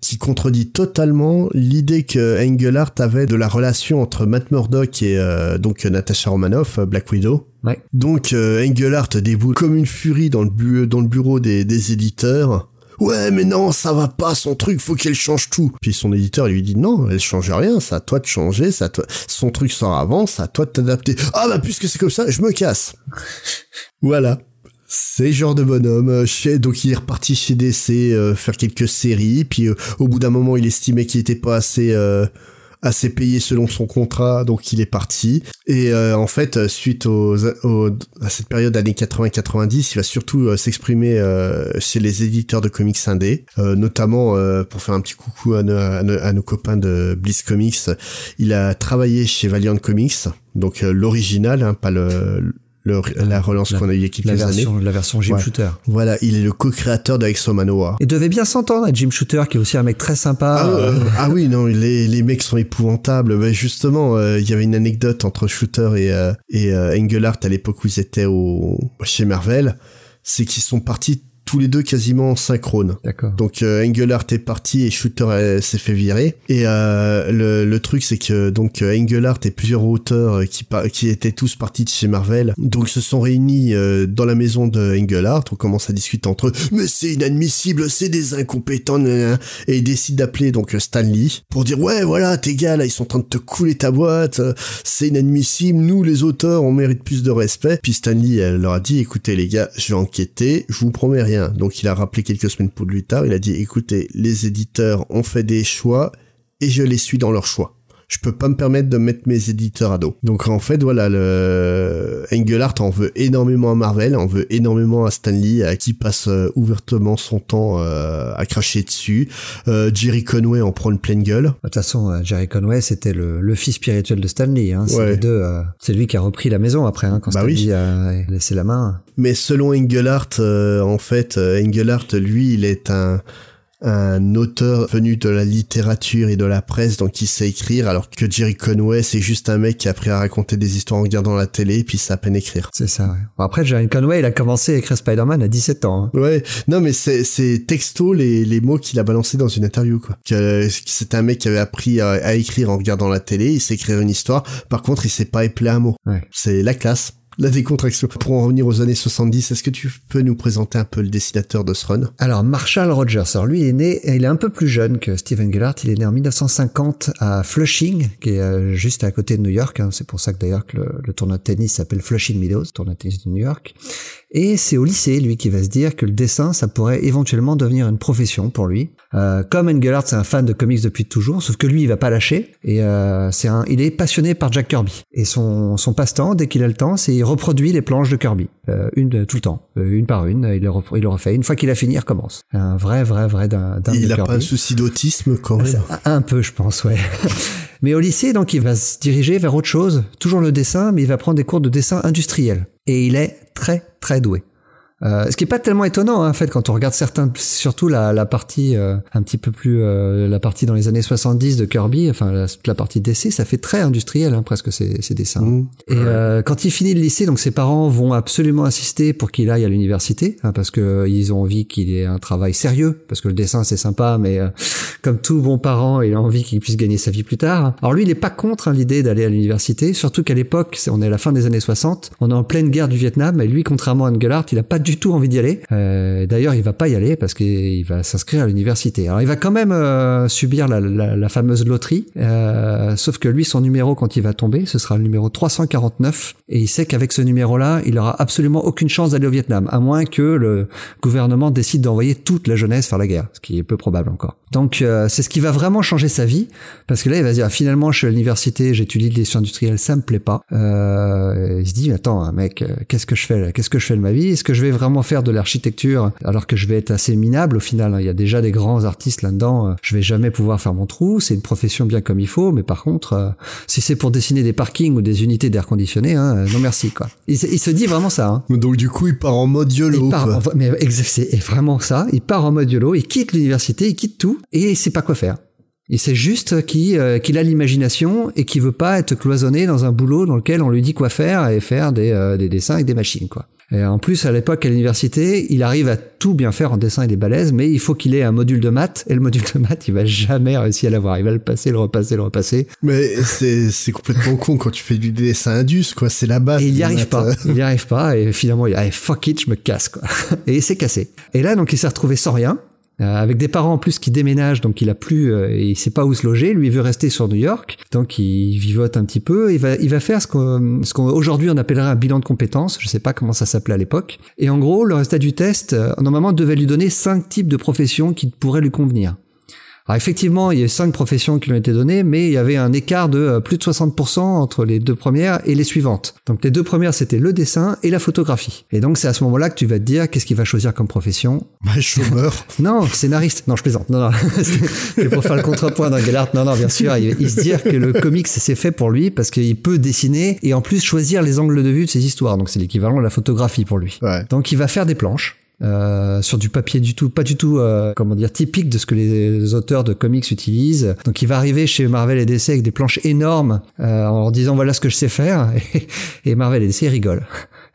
qui contredit totalement l'idée que Engelhardt avait de la relation entre Matt Murdock et donc Natasha Romanoff, Black Widow. Donc euh, Engelhardt déboule comme une furie dans le, dans le bureau des, des éditeurs. Ouais, mais non, ça va pas, son truc, faut qu'elle change tout. Puis son éditeur lui dit non, elle change rien, c'est à toi de changer, à toi, son truc sort avant, c'est à toi de t'adapter. Ah bah puisque c'est comme ça, je me casse. voilà. C'est genre de bonhomme. Euh, chez, donc il est reparti chez DC euh, faire quelques séries. Puis au bout d'un moment, il estimait qu'il était pas assez assez payé selon son contrat, donc il est parti. Et euh, en fait, suite aux, à cette période années 80-90, il va surtout euh, s'exprimer euh, chez les éditeurs de comics indés, notamment pour faire un petit coucou à, à, nos copains de Bliss Comics. Il a travaillé chez Valiant Comics, donc l'original, hein, pas le la relance qu'on a eu il y a quelques la version, années. La version Jim Shooter. Voilà, il est le co-créateur de Exo Manoa. Il devait bien s'entendre avec Jim Shooter, qui est aussi un mec très sympa. Ah, euh, ah oui, non, les, les mecs sont épouvantables. Mais justement, euh, il y avait une anecdote entre Shooter et, euh, et Engelhardt à l'époque où ils étaient au, chez Marvel. C'est qu'ils sont partis tous les deux quasiment synchrone. D'accord. Donc euh, Engelhardt est parti et Shooter s'est fait virer. Et euh, le, le, truc c'est que donc euh, Engelhardt et plusieurs auteurs euh, qui qui étaient tous partis de chez Marvel donc se sont réunis euh, dans la maison de Engelhardt. On commence à discuter entre eux. Mais c'est inadmissible, c'est des incompétents. Et ils décident d'appeler donc Stanley pour dire ouais voilà tes gars là ils sont en train de te couler ta boîte. C'est inadmissible. Nous les auteurs on mérite plus de respect. Puis Stanley elle leur a dit écoutez les gars je vais enquêter. Je vous promets rien donc il a rappelé quelques semaines plus tard, il a dit écoutez, les éditeurs ont fait des choix et je les suis dans leurs choix je peux pas me permettre de mettre mes éditeurs à dos. Donc en fait, voilà, le Engelhardt en veut énormément à Marvel, en veut énormément à Stanley, à qui passe euh, ouvertement son temps euh, à cracher dessus. Euh, Jerry Conway en prend une pleine gueule. De toute façon, Jerry Conway, c'était le, le, fils spirituel de Stanley. Hein. C'est les deux. c'est lui qui a repris la maison après, hein, quand bah Stanley a laissé la main. Mais selon Engelhardt, en fait, Engelhardt, lui, il est un un auteur venu de la littérature et de la presse, donc il sait écrire, alors que Jerry Conway, c'est juste un mec qui a appris à raconter des histoires en regardant la télé, puis ça à peine écrire. C'est ça, ouais. après, Jerry Conway, il a commencé à écrire Spider-Man à 17 ans. Hein. Ouais, non, mais c'est, c'est texto les, les mots qu'il a balancés dans une interview, quoi. Que, c'est un mec qui avait appris à, écrire en regardant la télé, il sait écrire une histoire, par contre, il sait pas épeler un mot. Ouais. C'est la classe la décontraction. Pour en revenir aux années 70, est-ce que tu peux nous présenter un peu le dessinateur de ce run Alors, Marshall Rogers. Alors, lui, il est né, il est un peu plus jeune que Steven Gellert. Il est né en 1950 à Flushing, qui est euh, juste à côté de New York. Hein. C'est pour ça que d'ailleurs que le, tournoi de tennis s'appelle Flushing Meadows, tournoi de tennis de New York. Et c'est au lycée, lui, qui va se dire que le dessin, ça pourrait éventuellement devenir une profession pour lui. Euh, comme Engelhardt, c'est un fan de comics depuis toujours, sauf que lui, il va pas lâcher. Et euh, c'est un, il est passionné par Jack Kirby. Et son, son passe-temps, dès qu'il a le temps, c'est il reproduit les planches de Kirby, euh, une tout le temps, euh, une par une. Il le, il le refait. Une fois qu'il a fini, il recommence. Un vrai, vrai, vrai d'un. Il a pas un souci d'autisme quand même. Un, un peu, je pense, ouais. mais au lycée, donc, il va se diriger vers autre chose, toujours le dessin, mais il va prendre des cours de dessin industriel. Et il est très, très doué. Euh, ce qui est pas tellement étonnant hein, en fait quand on regarde certains, surtout la, la partie euh, un petit peu plus euh, la partie dans les années 70 de Kirby, enfin la, la partie d'essai, ça fait très industriel hein, presque ces, ces dessins. Mmh. Et euh, quand il finit le lycée, donc ses parents vont absolument insister pour qu'il aille à l'université hein, parce que ils ont envie qu'il ait un travail sérieux parce que le dessin c'est sympa, mais euh, comme tout bon parent, il a envie qu'il puisse gagner sa vie plus tard. Alors lui, il est pas contre hein, l'idée d'aller à l'université, surtout qu'à l'époque, c'est- on est à la fin des années 60, on est en pleine guerre du Vietnam, et lui, contrairement à Engelhardt, il a pas du tout envie d'y aller. Euh, D'ailleurs, il va pas y aller parce qu'il va s'inscrire à l'université. Alors il va quand même euh, subir la, fameuse loterie, euh, sauf que lui, son numéro quand il va tomber, ce sera le numéro 349, et il sait qu'avec ce numéro-là, il aura absolument aucune chance d'aller au Vietnam, à moins que le gouvernement décide d'envoyer toute la jeunesse faire la guerre, ce qui est peu probable encore. Donc c'est ce qui va vraiment changer sa vie, parce que là il va se dire finalement je suis à l'université, j'étudie les sciences industrielles, ça me plaît pas. Il se dit attends mec, qu'est-ce que je fais Qu'est-ce que je fais de ma vie? Est-ce que je vais vraiment faire de l'architecture alors que je vais être assez minable au final? Il y a déjà des grands artistes là-dedans. euh, Je vais jamais pouvoir faire mon trou. C'est une profession bien comme il faut, mais par contre euh, si c'est pour dessiner des parkings ou des unités d'air conditionné, hein, euh, non merci quoi. Il, se- il se dit vraiment ça. Hein. Donc du coup, il part en mode YOLO. Il part, en- mais c'est vraiment ça. Il part en mode YOLO, il quitte l'université, il quitte tout, et il sait pas quoi faire. Il sait juste qu'il euh, a l'imagination et qu'il veut pas être cloisonné dans un boulot dans lequel on lui dit quoi faire et faire des, euh, des dessins avec des machines, quoi. Et en plus, à l'époque, à l'université, il arrive à tout bien faire en dessin et des balaises, mais il faut qu'il ait un module de maths, et le module de maths, il va jamais réussir à l'avoir. Il va le passer, le repasser, le repasser. Mais c'est c'est complètement con quand tu fais du dessin indus, quoi. C'est la base. Et il des y arrive maths. pas. Il y arrive pas. Et finalement, il dit, allez, fuck it, je me casse, quoi. Et il s'est cassé. Et là, donc, il s'est retrouvé sans rien. Euh, avec des parents en plus qui déménagent, donc il a plus, euh, et il sait pas où se loger. Lui il veut rester sur New York, donc il vivote un petit peu. Il va, il va faire ce qu'aujourd'hui on appellerait un bilan de compétences. Je sais pas comment ça s'appelait à l'époque. Et en gros, le résultat du test, euh, normalement, devait lui donner cinq types de professions qui pourraient lui convenir. Alors effectivement, il y a cinq professions qui lui ont été données, mais il y avait un écart de euh, plus de 60% entre les deux premières et les suivantes. Donc les deux premières, c'était le dessin et la photographie. Et donc c'est à ce moment-là que tu vas te dire qu'est-ce qu'il va choisir comme profession? Bah, chômeur. Non, scénariste. Non, je plaisante. Non, non. C'est pour faire le contrepoint dans Gellert. Non, non, bien sûr. Il, il se dit que le comics, c'est fait pour lui parce qu'il peut dessiner et en plus choisir les angles de vue de ses histoires. Donc c'est l'équivalent de la photographie pour lui. Ouais. Donc il va faire des planches. Euh, sur du papier du tout, pas du tout, euh, comment dire, typique de ce que les auteurs de comics utilisent. Donc il va arriver chez Marvel et DC avec des planches énormes euh, en leur disant voilà ce que je sais faire et, et Marvel et DC rigolent.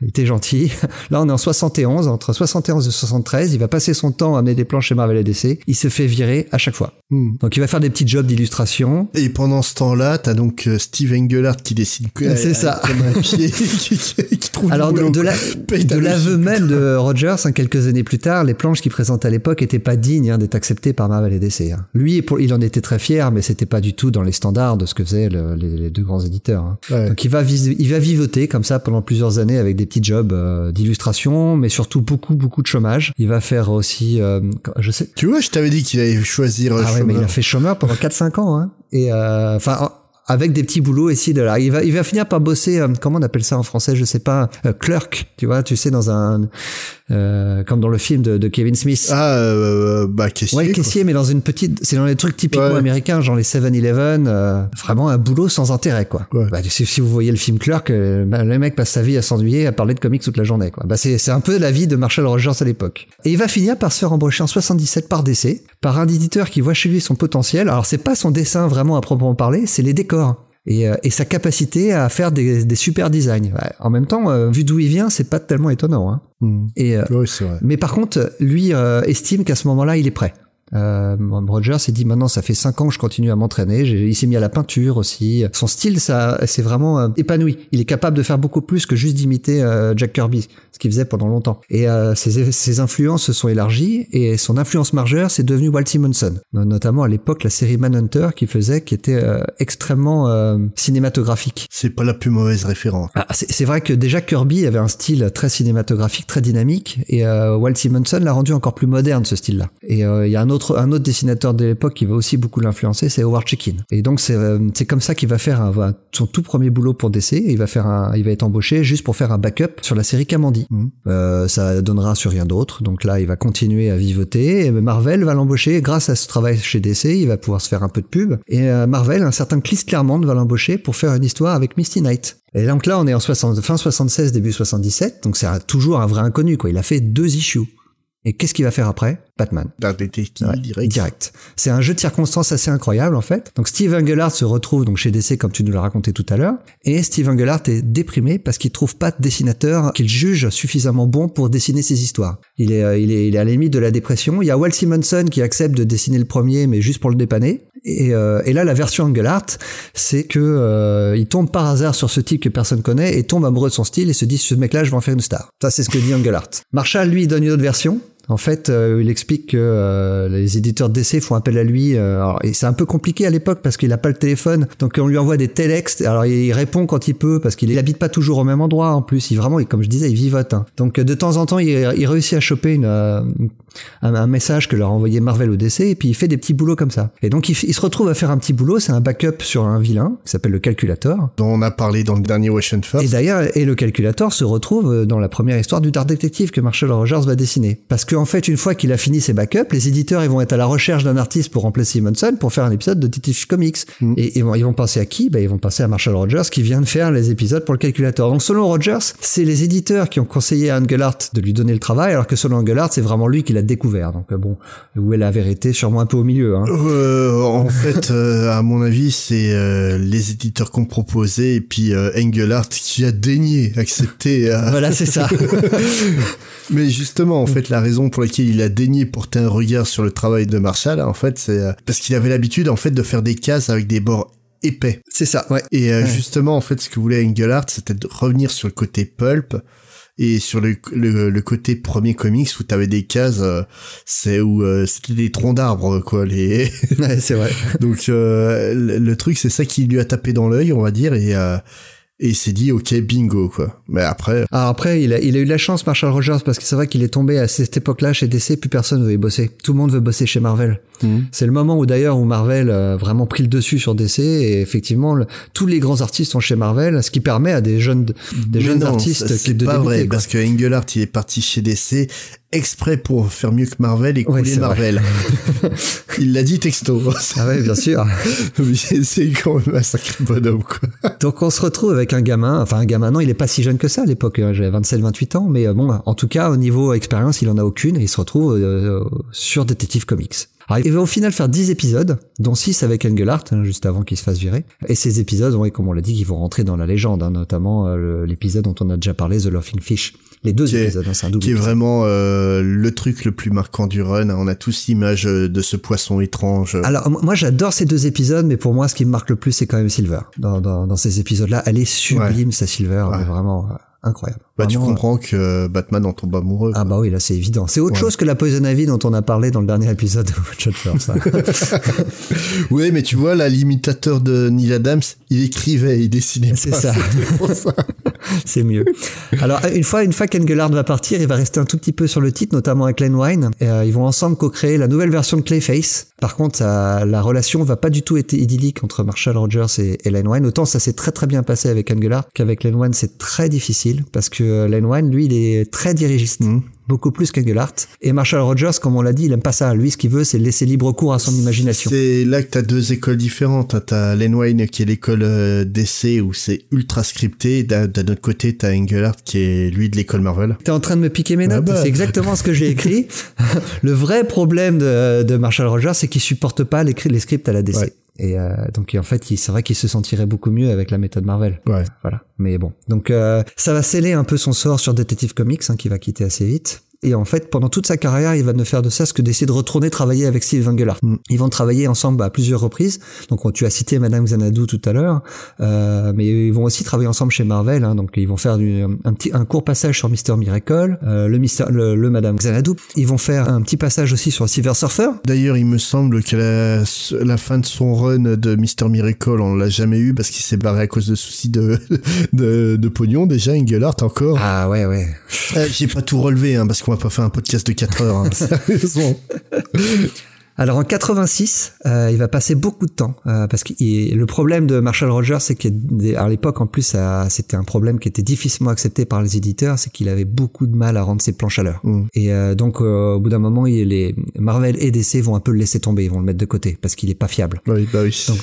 Il était gentil. Là, on est en 71, entre 71 et 73. Il va passer son temps à amener des planches chez Marvel et DC. Il se fait virer à chaque fois. Hmm. Donc, il va faire des petits jobs d'illustration. Et pendant ce temps-là, t'as donc euh, Steve Engelhardt qui décide que C'est ça. comme un pied qui, trouve Alors, du de, de l'aveu même de Rogers, hein, quelques années plus tard, les planches qu'il présentait à l'époque étaient pas dignes hein, d'être acceptées par Marvel et DC. hein. Lui, il en était très fier, mais c'était pas du tout dans les standards de ce que faisaient le- les, les deux grands éditeurs. Ouais. Donc il va, il va vivoter comme ça pendant plusieurs années avec des petits jobs euh, d'illustration, mais surtout beaucoup, beaucoup de chômage. Il va faire aussi, euh, je sais, Tu vois, je t'avais dit qu'il allait choisir euh, ah ouais, mais il chômeur. a fait chômeur pendant 4-5 ans, hein. Et euh, enfin, en- avec des petits boulots ici de là. Il va, il va finir par bosser, euh, comment on appelle ça en français, je sais pas, euh, clerk, tu vois, tu sais, dans un, euh, comme dans le film de, de Kevin Smith. Ah, euh, bah, caissier. Ouais, quoi. caissier, mais dans une petite, c'est dans les trucs typiquement Ouais. américains, genre les 7-Eleven, euh, vraiment un boulot sans intérêt, quoi. Ouais. Bah, si, si vous voyez le film Clerk, euh, bah, le mec passe sa vie à s'ennuyer, à parler de comics toute la journée, quoi. Bah, c'est, c'est un peu la vie de Marshall Rogers à l'époque. Et il va finir par se faire embaucher en 77 par DC, par un éditeur qui voit chez lui son potentiel. Alors, c'est pas son dessin vraiment à proprement parler, c'est les décors. Et, euh, et sa capacité à faire des, des super designs. Ouais, en même temps, euh, vu d'où il vient, c'est pas tellement étonnant. Hein. Hmm. Et, euh, Ouais, c'est vrai. mais par contre, lui euh, estime qu'à ce moment-là, il est prêt. Euh, Roger s'est dit maintenant ça fait cinq ans que je continue à m'entraîner. Il s'est mis à la peinture aussi. Son style, ça, c'est vraiment euh, épanoui. Il est capable de faire beaucoup plus que juste d'imiter euh, Jack Kirby, ce qu'il faisait pendant longtemps. Et euh, ses, ses influences se sont élargies et son influence majeure, c'est devenu Walt Simonson. No- Notamment à l'époque la série Manhunter qu'il faisait, qui était extrêmement cinématographique. C'est pas la plus mauvaise référence. Ah, c'est vrai que déjà Kirby avait un style très cinématographique, très dynamique, et euh, Walt Simonson l'a rendu encore plus moderne ce style-là. Et euh, il y a un autre autre, un autre dessinateur de l'époque qui va aussi beaucoup l'influencer, c'est Howard Chickin. Et donc c'est euh, c'est comme ça qu'il va faire un, son tout premier boulot pour DC. il va faire un, il va être embauché juste pour faire un backup sur la série Kamandi. Mm. Euh, ça donnera sur rien d'autre. Donc là, il va continuer à vivoter. Et Marvel va l'embaucher grâce à ce travail chez DC. Il va pouvoir se faire un peu de pub. Et euh, Marvel, un certain Chris Claremont va l'embaucher pour faire une histoire avec Misty Knight. Et donc là, on est en 60, fin 76, début 77, donc c'est toujours un vrai inconnu, quoi. Il a fait deux issues. Et qu'est-ce qu'il va faire après? Batman. D'un détective direct. Direct. C'est un jeu de circonstances assez incroyable en fait. Donc Steve Englehart se retrouve donc chez DC comme tu nous l'as raconté tout à l'heure, et Steve Englehart est déprimé parce qu'il trouve pas de dessinateur qu'il juge suffisamment bon pour dessiner ses histoires. Il est, euh, il est, il est à la limite de la dépression. Il y a Walt Simonson qui accepte de dessiner le premier, mais juste pour le dépanner. Et, euh, et, là, la version Engelhardt, c'est que euh, il tombe par hasard sur ce type que personne connaît et tombe amoureux de son style et se dit ce mec-là, je vais en faire une star. Ça, c'est ce que dit Engelhardt. Marshall, lui, donne une autre version en fait, euh, il explique que euh, les éditeurs d'essai font appel à lui. Euh, et c'est un peu compliqué à l'époque parce qu'il n'a pas le téléphone, donc on lui envoie des textes. Alors il répond quand il peut parce qu'il habite pas toujours au même endroit. En plus, il vraiment, comme je disais, il vivote. Hein. Donc de temps en temps, il, il réussit à choper une, un, message que leur a envoyé Marvel au DC et puis il fait des petits boulots comme ça. Et donc il, se retrouve à faire un petit boulot. C'est un backup sur un vilain qui s'appelle le Calculator, dont on a parlé dans le dernier Washington First. Et d'ailleurs, et le Calculator se retrouve dans la première histoire du Dark Detective que Marshall Rogers va dessiner, parce qu'en fait, une fois qu'il a fini ses backups, les éditeurs ils vont être à la recherche d'un artiste pour remplacer Simonson pour faire un épisode de Detective Comics. Mm. Et, ils vont penser à qui? Ben, Ils vont penser à Marshall Rogers qui vient de faire les épisodes pour le calculateur. Donc selon Rogers, c'est les éditeurs qui ont conseillé à Engelhardt de lui donner le travail, alors que selon Engelhardt, c'est vraiment lui qui l'a découvert. Donc euh, bon, où est la vérité? Sûrement un peu au milieu. Hein. Euh, en fait, euh, à mon avis, c'est euh, les éditeurs qu'on proposé et puis Engelhardt qui a daigné accepter. voilà, c'est ça. Mais justement, en fait, la raison pour laquelle il a daigné porter un regard sur le travail de Marshall, en fait, c'est euh, parce qu'il avait l'habitude, en fait, de faire des cases avec des bords épais. C'est ça, ouais. Et euh, justement, en fait, ce que voulait Engelhardt, c'était de revenir sur le côté pulp et sur le, le, côté premier comics où t'avais des cases, euh, c'est où c'était des troncs d'arbres, quoi. Les. ouais, c'est vrai. Donc le, le, truc, c'est ça qui lui a tapé dans l'œil, on va dire, et et il s'est dit ok bingo quoi. Mais après. Alors après il a, il a eu de la chance Marshall Rogers parce que c'est vrai qu'il est tombé à cette époque-là chez DC plus personne veut y bosser. Tout le monde veut bosser chez Marvel. Mhm. C'est le moment où d'ailleurs où Marvel a vraiment pris le dessus sur DC et effectivement tous les grands artistes sont chez Marvel, ce qui permet à des jeunes des jeunes artistes c'est pas vrai parce que Engelhardt il est parti chez DC exprès pour faire mieux que Marvel et couler Marvel. il l'a dit texto. ah ouais, bien sûr. c'est quand même un sacré bonhomme, quoi. Donc on se retrouve avec un gamin, enfin un gamin, non, il est pas si jeune que ça à l'époque, hein, j'avais 27-28 ans, mais euh, bon, en tout cas, au niveau expérience, il en a aucune et il se retrouve euh, sur Detective Comics. Alors, il va au final faire 10 épisodes, dont 6 avec Engelhardt, hein, juste avant qu'il se fasse virer. Et ces épisodes, oui, comme on l'a dit, ils vont rentrer dans la légende, hein, notamment euh, l'épisode dont on a déjà parlé, The Laughing Fish. Les deux épisodes, hein, c'est un double. Qui est vraiment euh, le truc le plus marquant du run. On a tous l'image euh, de ce poisson étrange. Alors moi, j'adore ces deux épisodes, mais pour moi, ce qui me marque le plus, c'est quand même Silver. Dans, dans, dans ces épisodes-là, elle est sublime, sa Silver, vraiment incroyable. Bah, tu comprends que Batman en tombe amoureux. Ah bah oui, là c'est évident. C'est autre chose que la Poison Ivy dont on a parlé dans le dernier épisode de Watch ça. oui, mais tu vois, là, l'imitateur de Neil Adams, il écrivait, il dessinait. C'est ça. c'est mieux. Alors une fois, une fois qu'Engelhardt va partir, il va rester un tout petit peu sur le titre, notamment avec Len Wine. Et, euh, ils vont ensemble co-créer la nouvelle version de Clayface. Par contre, la relation va pas du tout être idyllique entre Marshall Rogers et, et Wine. Autant ça s'est très très bien passé avec Engelhardt qu'avec Len Wine, c'est très difficile parce que euh, Len Wein, lui, il est très dirigiste. Mhm. Beaucoup plus qu'Engelhardt. Et Marshall Rogers, comme on l'a dit, il aime pas ça. Lui, ce qu'il veut, c'est laisser libre cours à son imagination. C'est là que t'as deux écoles différentes. T'as Len Wein qui est l'école euh, d'essai où c'est ultra scripté. D'un autre côté, t'as Engelhardt qui est lui de l'école Marvel. T'es en train de me piquer mes notes. Ah bah. C'est exactement ce que j'ai écrit. Le vrai problème de, Marshall Rogers, c'est qu'il supporte pas les, les scripts à la DC. Et euh, donc en fait, c'est vrai qu'il se sentirait beaucoup mieux avec la méthode Marvel. Ouais. Voilà. Mais bon, donc euh, ça va sceller un peu son sort sur Detective Comics, hein, qui va quitter assez vite. Et en fait, pendant toute sa carrière, il va ne faire de ça que d'essayer de retourner travailler avec Steve Engelhardt. Mm. Ils vont travailler ensemble à plusieurs reprises. Donc, tu as cité Madame Xanadu tout à l'heure, euh, mais ils vont aussi travailler ensemble chez Marvel. Hein, donc, ils vont faire du, un petit, un court passage sur Mister Miracle, euh, le, Mister, le, Madame Xanadu. Ils vont faire un petit passage aussi sur Silver Surfer. D'ailleurs, il me semble que la, la fin de son run de Mister Miracle, on l'a jamais eu parce qu'il s'est barré à cause de soucis de, de, de pognon. Déjà, Engelhardt encore. Ah ouais, ouais. Euh, j'ai pas tout relevé hein, parce qu'on va pas faire un podcast de 4 heures. Hein, Alors en 86, euh, il va passer beaucoup de temps euh, parce que il- le problème de Marshall Rogers, c'est qu'à l'époque en plus, ça- c'était un problème qui était difficilement accepté par les éditeurs, c'est qu'il avait beaucoup de mal à rendre ses planches à l'heure. Mm. Et euh, donc euh, au bout d'un moment, il, les Marvel et DC vont un peu le laisser tomber, ils vont le mettre de côté parce qu'il est pas fiable. Oui, bah oui. Donc,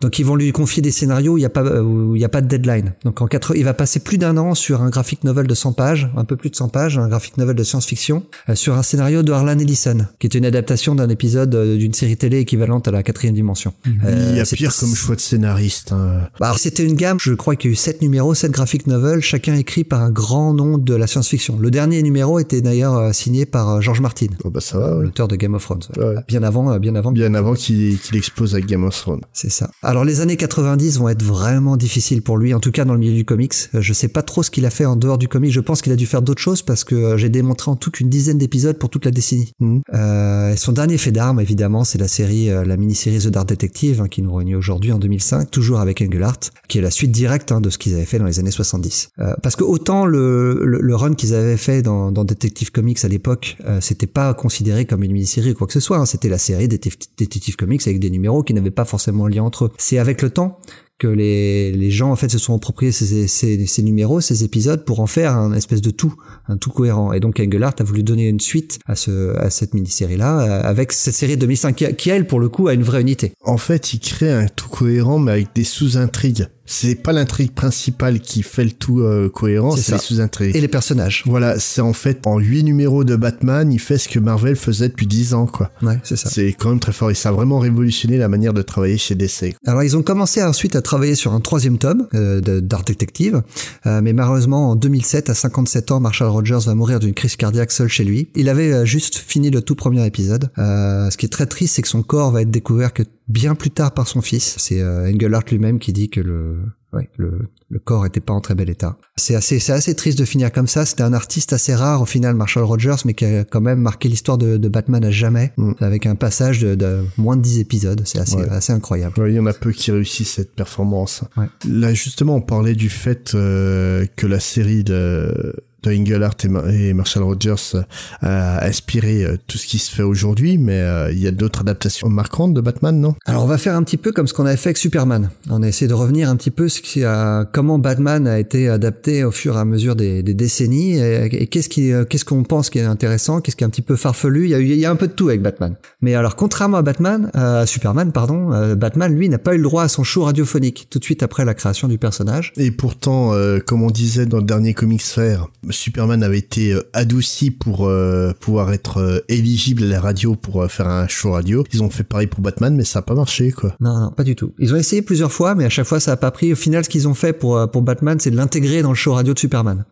Donc ils vont lui confier des scénarios où il n'y a pas euh, où il y a pas de deadline. Donc en quatre, il va passer plus d'un an sur un graphic novel de 100 pages, un peu plus de 100 pages, un graphic novel de science-fiction, euh, sur un scénario de Harlan Ellison, qui est une adaptation d'un épisode euh, d'une série télé équivalente à la quatrième dimension. il y a pire comme choix de scénariste. hein. Bah, alors c'était une gamme, je crois qu'il y a eu sept numéros, sept graphic novels, chacun écrit par un grand nom de la science-fiction. Le dernier numéro était d'ailleurs signé par George Martin, Oh, bah ça va, ouais. l'auteur de Game of Thrones. Ouais. Bien avant, bien avant Bien avant qu'il qu'il explose avec Game of Thrones. C'est ça. Alors les années 90 vont être vraiment difficiles pour lui, en tout cas dans le milieu du comics. Euh, Je sais pas trop ce qu'il a fait en dehors du comics. Je pense qu'il a dû faire d'autres choses parce que euh, j'ai démontré en tout qu'une dizaine d'épisodes pour toute la décennie. Mhm. Euh, son dernier fait d'armes, évidemment, c'est la série, euh, la mini-série The Dark Detective, hein, qui nous réunit aujourd'hui en 2005, toujours avec Engelhardt, qui est la suite directe hein, de ce qu'ils avaient fait dans les années 70. Euh, parce que autant le, le, le run qu'ils avaient fait dans, dans Detective Comics à l'époque, euh, c'était pas considéré comme une mini-série ou quoi que ce soit. hein. C'était la série Detective, Detective Comics avec des numéros qui n'avaient pas forcément lien entre eux. C'est avec le temps que les, les gens en fait se sont appropriés ces, ces, ces numéros, ces épisodes pour en faire un espèce de tout, un tout cohérent. Et donc Engelhardt a voulu donner une suite à ce à cette mini-série là avec cette série de 2005 qui, qui, elle pour le coup a une vraie unité. En fait, il crée un tout cohérent mais avec des sous-intrigues. C'est pas l'intrigue principale qui fait le tout euh, cohérent, C'est les sous-intrigues. Et les personnages. Voilà, c'est en fait en huit numéros de Batman, il fait ce que Marvel faisait depuis 10 ans, quoi. Ouais, c'est ça. C'est quand même très fort et ça a vraiment révolutionné la manière de travailler chez DC. Alors ils ont commencé ensuite à travailler sur un troisième tome euh, de Dark Detective, euh, mais malheureusement en 2007, à 57 ans, Marshall Rogers va mourir d'une crise cardiaque seul chez lui. Il avait euh, juste fini le tout premier épisode. Euh, ce qui est très triste, c'est que son corps va être découvert que bien plus tard par son fils. C'est euh, Engelhardt lui-même qui dit que le Ouais, le, le corps était pas en très bel état. C'est assez, c'est assez triste de finir comme ça. C'était un artiste assez rare au final, Marshall Rogers, mais qui a quand même marqué l'histoire de, de Batman à jamais, Mm. avec un passage de, de moins de 10 épisodes. C'est assez, Ouais. assez incroyable. Ouais, il y en a peu qui réussissent cette performance. Là, justement, on parlait du fait euh, que la série de, de Engelhardt et, Ma- et Marshall Rogers euh, a inspiré euh, tout ce qui se fait aujourd'hui, mais euh, il y a d'autres adaptations marquantes de Batman, non? Alors on va faire un petit peu comme ce qu'on avait fait avec Superman. On a essayé de revenir un petit peu ce qui a, comment Batman a été adapté au fur et à mesure des, des décennies et, et qu'est-ce qui qu'est-ce qu'on pense qui est intéressant, qu'est-ce qui est un petit peu farfelu. Il y a il y a un peu de tout avec Batman. Mais alors contrairement à Batman, à Superman pardon, Batman lui n'a pas eu le droit à son show radiophonique tout de suite après la création du personnage. Et pourtant, euh, comme on disait dans le dernier Comics Fair, Superman avait été euh, adouci pour euh, pouvoir être euh, éligible à la radio pour faire un show radio. Ils ont fait pareil pour Batman, mais ça a pas marché, quoi. Non, non, pas du tout. Ils ont essayé plusieurs fois, mais à chaque fois, ça a pas pris. Au final, ce qu'ils ont fait pour, pour Batman, c'est de l'intégrer dans le show radio de Superman.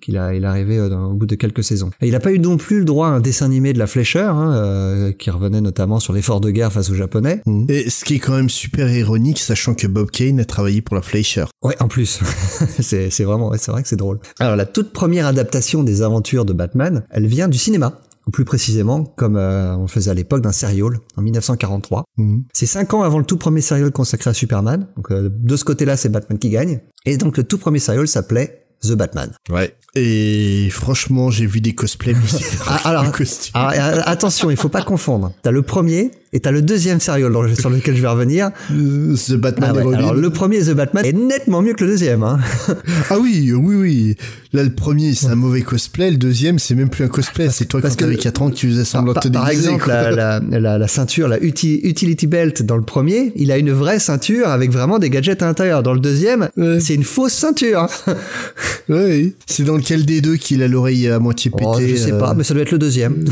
Qu'il a, il est arrivé dans- au bout de quelques saisons. Et il a pas eu non plus le droit à un dessin animé de la Fleischer, hein, euh, qui revenait notamment sur l'effort de guerre face aux Japonais. Et ce qui est quand même super ironique, sachant que Bob Kane a travaillé pour la Fleischer. Ouais, en plus. c'est, c'est vraiment, c'est vrai que c'est drôle. Alors, la toute première adaptation des aventures de Batman, elle vient du cinéma. Ou plus précisément, comme euh, on faisait à l'époque d'un serial, en 1943. Mhm. C'est cinq ans avant le tout premier serial consacré à Superman. Donc euh, de ce côté-là, c'est Batman qui gagne. Et donc le tout premier serial s'appelait The Batman. Ouais. Et franchement, j'ai vu des cosplays. Ah, alors, costume. alors, euh, attention, il faut pas confondre. T'as le premier et t'as le deuxième serial sur lequel je vais revenir. Euh, The Batman Ah ouais, et Robin. alors le premier The Batman est nettement mieux que le deuxième. Hein. Ah oui, oui, oui. Là, le premier, c'est un mauvais cosplay. Le deuxième, c'est même plus un cosplay. C'est toi parce quand t'avais le- 4 ans tu faisais semblant de par, te par exemple, la, la, la, la ceinture, la uti- utility belt dans le premier, il a une vraie ceinture avec vraiment des gadgets à l'intérieur. Dans le deuxième, Ouais. c'est une fausse ceinture. Ouais. C'est dans lequel des deux qu'il a l'oreille à moitié pétée. Oh, je sais euh, pas, mais ça doit être le deuxième.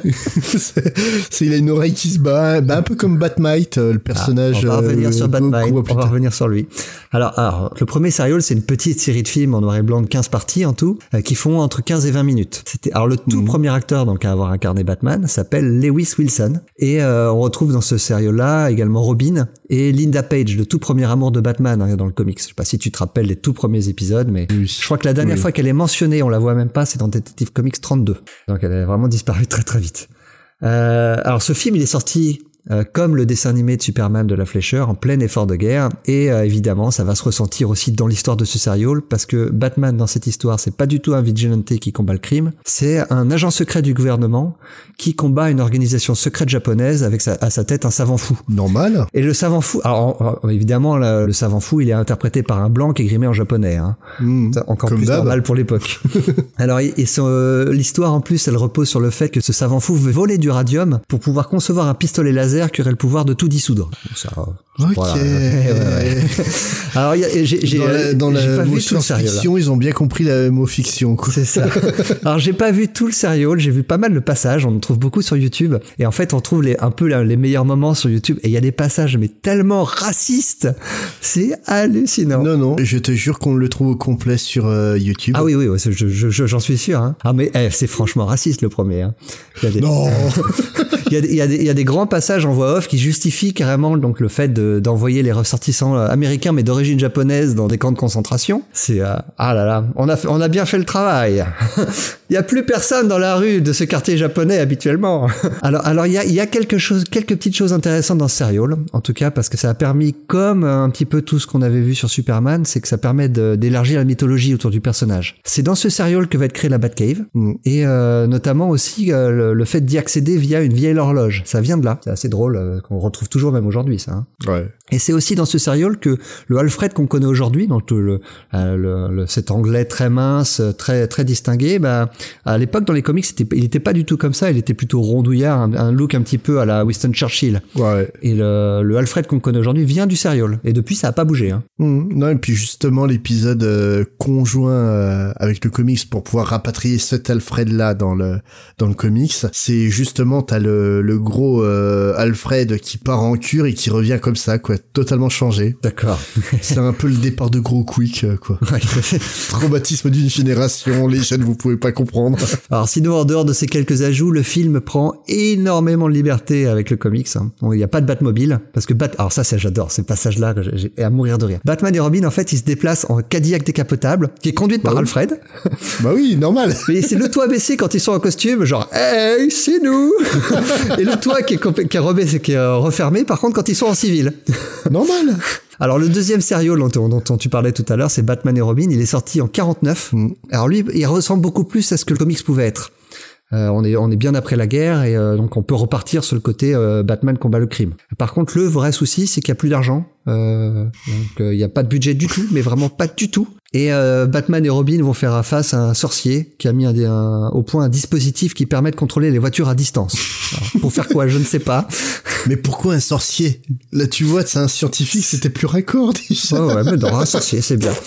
c'est, c'est- il a une oreille qui se bat, bah, un peu comme Batmite, euh, le personnage. Ah, on va revenir euh, sur qu'on voit on va revenir sur lui. Alors, alors, le premier serial, c'est une petite série de films en noir et blanc de 15 parties en tout, euh, qui font entre 15 et 20 minutes. C'était, alors le tout Mhm. premier acteur donc à avoir incarné Batman s'appelle Lewis Wilson, et euh, on retrouve dans ce serial-là également Robin et Linda Page, le tout premier amour de Batman hein, dans le comics. Je sais pas si tu te rappelles les tout premiers épisodes, mais Oui. je crois que la dernière Oui. fois qu'elle est mentionnée, on la voit même pas, c'est dans Detective Comics 32. Donc elle a vraiment disparu très très vite. Euh, alors ce film, il est sorti euh, comme le dessin animé de Superman de la Fleischer en plein effort de guerre. Et euh, évidemment, ça va se ressentir aussi dans l'histoire de ce serial parce que Batman dans cette histoire, c'est pas du tout un vigilante qui combat le crime, c'est un agent secret du gouvernement qui combat une organisation secrète japonaise avec sa, à sa tête un savant fou. Normal. Et le savant fou, alors évidemment le, le savant fou, il est interprété par un blanc qui est grimé en japonais. Hein. Mmh. Encore plus normal pour l'époque. alors et, et euh, l'histoire en plus, elle repose sur le fait que ce savant fou veut voler du radium pour pouvoir concevoir un pistolet laser qui aurait le pouvoir de tout dissoudre. Ça, Ok. voilà. Ouais, ouais, ouais. Alors y j'ai Dans la, la le sérieux science-fiction, ils ont bien compris la mot fiction. C'est ça. Alors j'ai pas vu tout le serial, j'ai vu pas mal de passages, on en trouve beaucoup sur YouTube et en fait on trouve les, un peu les meilleurs moments sur YouTube et il y a des passages mais tellement racistes, c'est hallucinant. Non, non, je te jure qu'on le trouve au complet sur euh, YouTube. Ah oui oui, je- je- j'en suis sûr. Hein. Ah mais eh, c'est franchement raciste le premier. Hein. Il y a des, Non il y a des, il y a des, il y a des grands passages en off qui justifient carrément donc le fait de- d'envoyer les ressortissants euh, américains mais d'origine japonaise dans des camps de concentration. C'est euh, ah là là, on a on a bien fait le travail. il y a plus personne dans la rue de ce quartier japonais habituellement. alors alors il y a y a quelque chose quelques petites choses intéressantes dans ce serial en tout cas parce que ça a permis comme euh, un petit peu tout ce qu'on avait vu sur Superman, c'est que ça permet d'élargir la mythologie autour du personnage. C'est dans ce serial que va être créée la Batcave et notamment aussi le, le fait d'y accéder via une vieille horloge. Ça vient de là. C'est assez drôle euh, qu'on retrouve toujours même aujourd'hui ça. hein. Ouais. Et c'est aussi dans ce serial que le Alfred qu'on connaît aujourd'hui, donc le, le, euh, le- le- cet anglais très mince, très très distingué, bah, à l'époque dans les comics, il était pas du tout comme ça. Il était plutôt rondouillard, un, un look un petit peu à la Winston Churchill. Ouais. Et le, le Alfred qu'on connaît aujourd'hui vient du serial. Et depuis, ça a pas bougé. Hein. Mhm. Non, et puis justement, l'épisode euh, conjoint euh, avec le comics pour pouvoir rapatrier cet Alfred-là dans le, dans le comics, c'est justement, t'as le, le gros euh, Alfred qui part en cure et qui revient comme ça, quoi, totalement changé. D'accord. C'est un peu le départ de Gros Quick, euh, quoi. Traumatisme d'une génération, les jeunes, vous pouvez pas comprendre. Alors sinon, en dehors de ces quelques ajouts, le film prend énormément de liberté avec le comics. hein. Bon, il n'y a pas de Batmobile, parce que Bat... Alors ça, c'est j'adore, ces passages-là, j'ai à mourir de rire. Batman et Robin, en fait, ils se déplacent en Cadillac décapotable, qui est conduite par oui. Alfred. bah oui, normal. Mais c'est le toit baissé quand ils sont en costume, genre Hey, c'est nous Et le toit qui est, qui est rebaissé, qui est euh, refermé, par contre, quand ils sont en civil. Normal. Alors le deuxième serial dont, dont, dont tu parlais tout à l'heure, c'est Batman et Robin. Il est sorti en 49. Mm. Alors lui, il ressemble beaucoup plus à ce que le comics pouvait être. Euh, on est on est bien après la guerre et euh, donc on peut repartir sur le côté euh, Batman combat le crime. Par contre, le vrai souci, c'est qu'il y a plus d'argent. Euh, donc euh, il y a pas de budget du tout, mais vraiment pas du tout. Et euh, Batman et Robin vont faire face à un sorcier qui a mis un, un- au point un dispositif qui permet de contrôler les voitures à distance. Alors, pour faire quoi, je ne sais pas. Mais pourquoi un sorcier? Là, tu vois, c'est un scientifique, c'était plus raccord déjà. Ouais, ouais, mais non, un sorcier, c'est bien.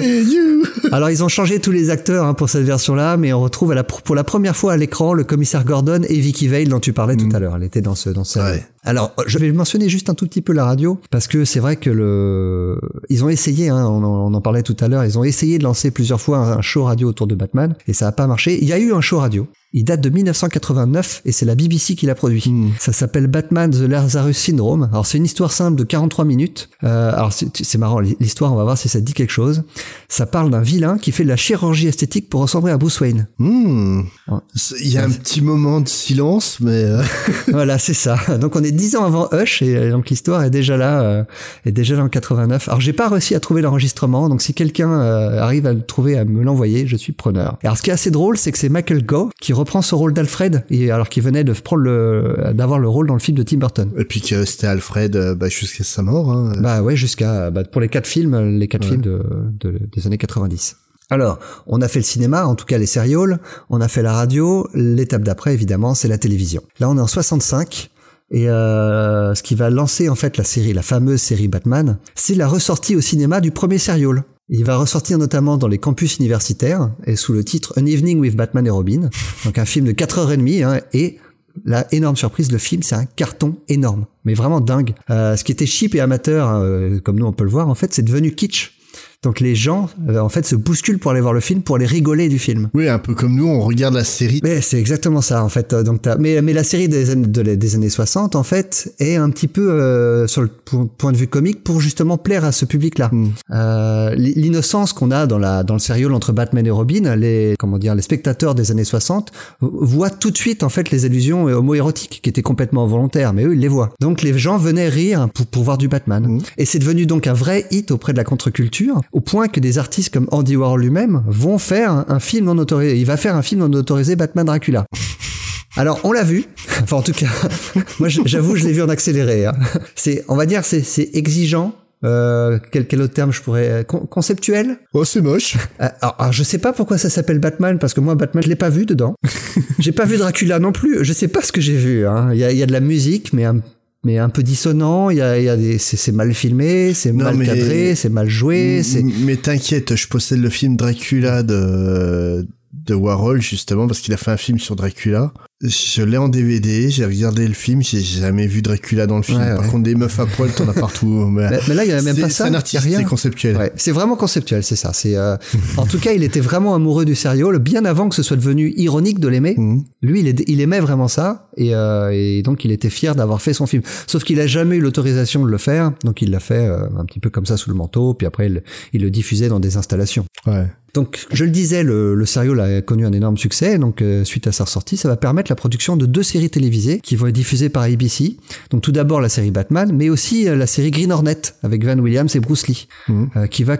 Hey, you. Alors ils ont changé tous les acteurs hein, pour cette version-là, mais on retrouve à la, pour la première fois à l'écran le commissaire Gordon et Vicky Vale dont tu parlais tout à l'heure. Elle était dans ce dans ce. Ouais. Alors je vais mentionner juste un tout petit peu la radio parce que c'est vrai que le ils ont essayé, hein, on, en, on en parlait tout à l'heure, ils ont essayé de lancer plusieurs fois un, un show radio autour de Batman et ça a pas marché. Il y a eu un show radio. Il date de 1989 et c'est la BBC qui l'a produit. Hmm. Ça s'appelle Batman The Lazarus Syndrome. Alors c'est une histoire simple de 43 minutes. Euh, alors c'est marrant l'histoire, on va voir si ça te dit quelque chose. Ça parle d'un vilain qui fait de la chirurgie esthétique pour ressembler à Bruce Wayne. Hmm. Ouais. Il y a un petit moment de silence, mais euh, voilà, c'est ça. Donc on est dix ans avant Hush et euh, donc l'histoire est déjà là, euh, est déjà là en 89. Alors j'ai pas réussi à trouver l'enregistrement, donc si quelqu'un euh, arrive à le trouver, à me l'envoyer, je suis preneur. Alors ce qui est assez drôle, c'est que c'est Michael Gough qui reprend ce rôle d'Alfred, alors qu'il venait de prendre le, d'avoir le rôle dans le film de Tim Burton. et puis que c'était Alfred euh, bah, jusqu'à sa mort. Hein. Bah ouais, jusqu'à bah, pour les quatre films, les quatre Ouais. films de, de- des années 90. Alors, on a fait le cinéma, en tout cas les sérioles, on a fait la radio, l'étape d'après évidemment, c'est la télévision. Là, on est en 65 et euh, ce qui va lancer en fait la série, la fameuse série Batman, c'est la ressortie au cinéma du premier serial. Il va ressortir notamment dans les campus universitaires et sous le titre An Evening with Batman et Robin, donc un film de 4h30 hein, et la énorme surprise, le film c'est un carton énorme, mais vraiment dingue. Euh, ce qui était cheap et amateur, hein, euh, comme nous on peut le voir, en fait c'est devenu kitsch. Donc les gens, euh, en fait, se bousculent pour aller voir le film, pour aller rigoler du film. Oui, un peu comme nous, on regarde la série. Mais c'est exactement ça, en fait. Donc t'as- mais, mais la série des années, de- des années 60, en fait, est un petit peu euh, sur le po- point de vue comique pour justement plaire à ce public-là. Mm. Euh, L'innocence qu'on a dans la dans le serial entre Batman et Robin, les comment dire, les spectateurs des années 60 voient tout de suite en fait les allusions homoérotiques qui étaient complètement involontaires, mais eux ils les voient. Donc les gens venaient rire pour, pour voir du Batman. Mhm. Et c'est devenu donc un vrai hit auprès de la contre-culture, au point que des artistes comme Andy Warhol lui-même vont faire un, film non autorisé. Il va faire un film non autorisé Batman Dracula. Alors on l'a vu, enfin en tout cas, moi j'avoue je l'ai vu en accéléré. hein. C'est, on va dire, c'est, c'est exigeant. Euh, quel, quel autre terme je pourrais con- conceptuel? Oh, c'est moche. euh, alors, alors, je sais pas pourquoi ça s'appelle Batman parce que moi Batman je l'ai pas vu dedans. j'ai pas vu Dracula non plus. Je sais pas ce que j'ai vu. hein. Il y, a, y a de la musique mais un, mais un peu dissonant. Il y a, il y a des c'est, mal filmé, c'est mal mais- cadré, c'est mal joué. Mais t'inquiète, je possède le film Dracula de, de Warhol, justement, parce qu'il a fait un film sur Dracula. Je l'ai en DVD, j'ai regardé le film, j'ai jamais vu Dracula dans le film. Ouais, Par ouais. contre, des meufs à poil, t'en as partout. Mais, mais, mais là il y a même pas ça. C'est rien. c'est conceptuel. Ouais, c'est vraiment conceptuel, c'est ça. C'est euh, en tout cas, il était vraiment amoureux du serial bien avant que ce soit devenu ironique de l'aimer. Mhm. Lui, il, est- il aimait vraiment ça et, euh, et donc il était fier d'avoir fait son film. Sauf qu'il a jamais eu l'autorisation de le faire, donc il l'a fait euh, un petit peu comme ça sous le manteau, puis après il, il le diffusait dans des installations. Ouais. Donc, je le disais, le, le serial a connu un énorme succès. Donc, euh, suite à sa sortie, ça va permettre la production de deux séries télévisées qui vont être diffusées par ABC. Donc, tout d'abord la série Batman, mais aussi euh, la série Green Hornet avec Van Williams et Bruce Lee, Mhm. euh, qui va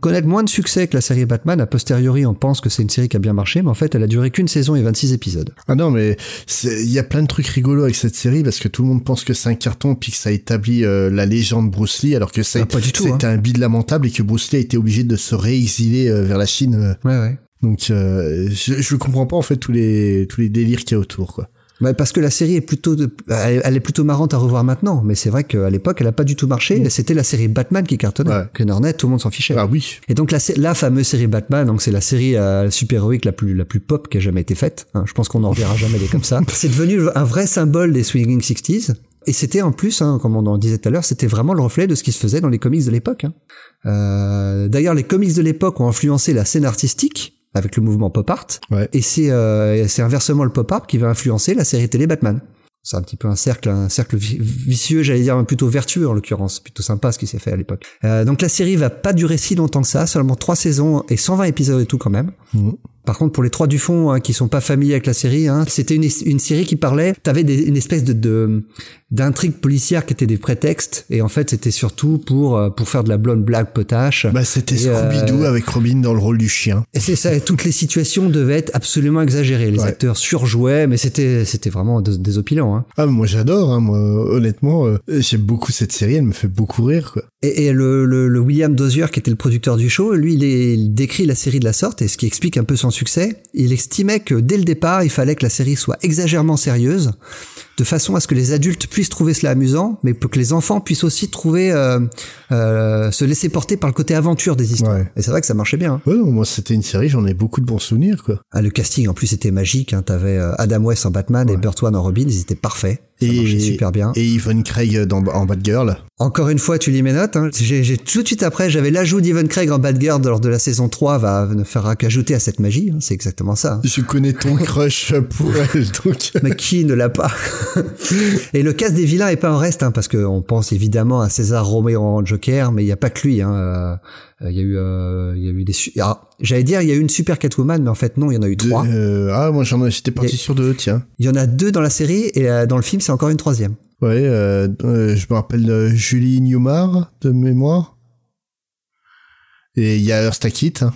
connaître moins de succès que la série Batman. A posteriori, on pense que c'est une série qui a bien marché, mais en fait, elle a duré qu'une saison et 26 épisodes. Ah non, mais il y a plein de trucs rigolos avec cette série parce que tout le monde pense que c'est un carton puis que ça établit euh, la légende Bruce Lee alors que ça Ah, c'était hein. un bid lamentable et que Bruce Lee a été obligé de se réexiler euh, vers la Chine. euh. Ouais, ouais. Donc euh, je, je comprends pas en fait tous les tous les délires qu'il y a autour quoi. Ouais, parce que la série est plutôt, de- elle, est plutôt marrante à revoir maintenant, mais c'est vrai qu'à l'époque, elle a pas du tout marché. et C'était la série Batman qui cartonnait. Ouais. Green Hornet, tout le monde s'en fichait. Ah oui. Et donc la fameuse série Batman, donc c'est la série euh, super-héroïque la plus la plus pop qui a jamais été faite. hein. Je pense qu'on n'en reverra jamais des comme ça. C'est devenu un vrai symbole des swinging 60s. Et c'était en plus, hein, comme on en disait tout à l'heure, c'était vraiment le reflet de ce qui se faisait dans les comics de l'époque. hein. Euh, D'ailleurs, les comics de l'époque ont influencé la scène artistique avec le mouvement pop art. Ouais. Et c'est euh, c'est inversement le pop art qui va influencer la série télé Batman. C'est un petit peu un cercle, un cercle vi- vicieux, j'allais dire, plutôt vertueux en l'occurrence. Plutôt sympa ce qui s'est fait à l'époque. Euh, donc la série va pas durer si longtemps que ça, seulement trois saisons et 120 épisodes et tout quand même. Mhm. Par contre, pour les trois du fond hein, qui sont pas familiers avec la série, hein, c'était une, une série qui parlait. T'avais des- une espèce de de- d'intrigue policière qui était des prétextes, et en fait, c'était surtout pour euh, pour faire de la blonde blague potache. Bah c'était euh, Scooby-Doo avec Robin dans le rôle du chien. Et c'est ça, et toutes les situations devaient être absolument exagérées. Les Ouais. acteurs surjouaient, mais c'était c'était vraiment dés- désopilant. Hein. Ah moi j'adore hein, moi honnêtement euh, j'aime beaucoup cette série, elle me fait beaucoup rire quoi. Et, et le, le, le William Dozier, qui était le producteur du show, lui, il, est- il décrit la série de la sorte, et ce qui explique un peu son succès. Il estimait que dès le départ, il fallait que la série soit exagérément sérieuse, de façon à ce que les adultes puissent trouver cela amusant, mais pour que les enfants puissent aussi trouver euh, euh, se laisser porter par le côté aventure des histoires. Ouais. Et c'est vrai que ça marchait bien. hein. Ouais, non, moi c'était une série, j'en ai beaucoup de bons souvenirs quoi. Ah, le casting en plus était magique. Hein. T'avais euh, Adam West en Batman et. Burt Ward en Robin, ils étaient parfaits. Ça Et- super bien. Et Yvonne Craig dans, en Batgirl. Encore une fois, tu lis mes notes. Hein. J'ai, j'ai- tout de suite après, j'avais l'ajout d'Evan Craig en Batgirl lors de la saison 3 va ne faire qu'ajouter à cette magie. hein. C'est exactement ça. hein. Je connais ton crush pour elle donc. Mais qui ne l'a pas? Et le cast des vilains est pas en reste, hein, parce qu'on pense évidemment à César Romero en Joker, mais il n'y a pas que lui. hein. Euh, Il y a eu, euh, il y a eu des. su- Alors, j'allais dire, il y a eu une super Catwoman, mais en fait non, il y en a eu Deux- trois. euh, ah moi j'en ai- j'étais parti a- sur deux tiens. Il y en a deux dans la série et dans le film, c'est encore une troisième. Ouais, euh, euh, je me rappelle Julie Newmar de mémoire. Et il y a Eartha Kitt. hein.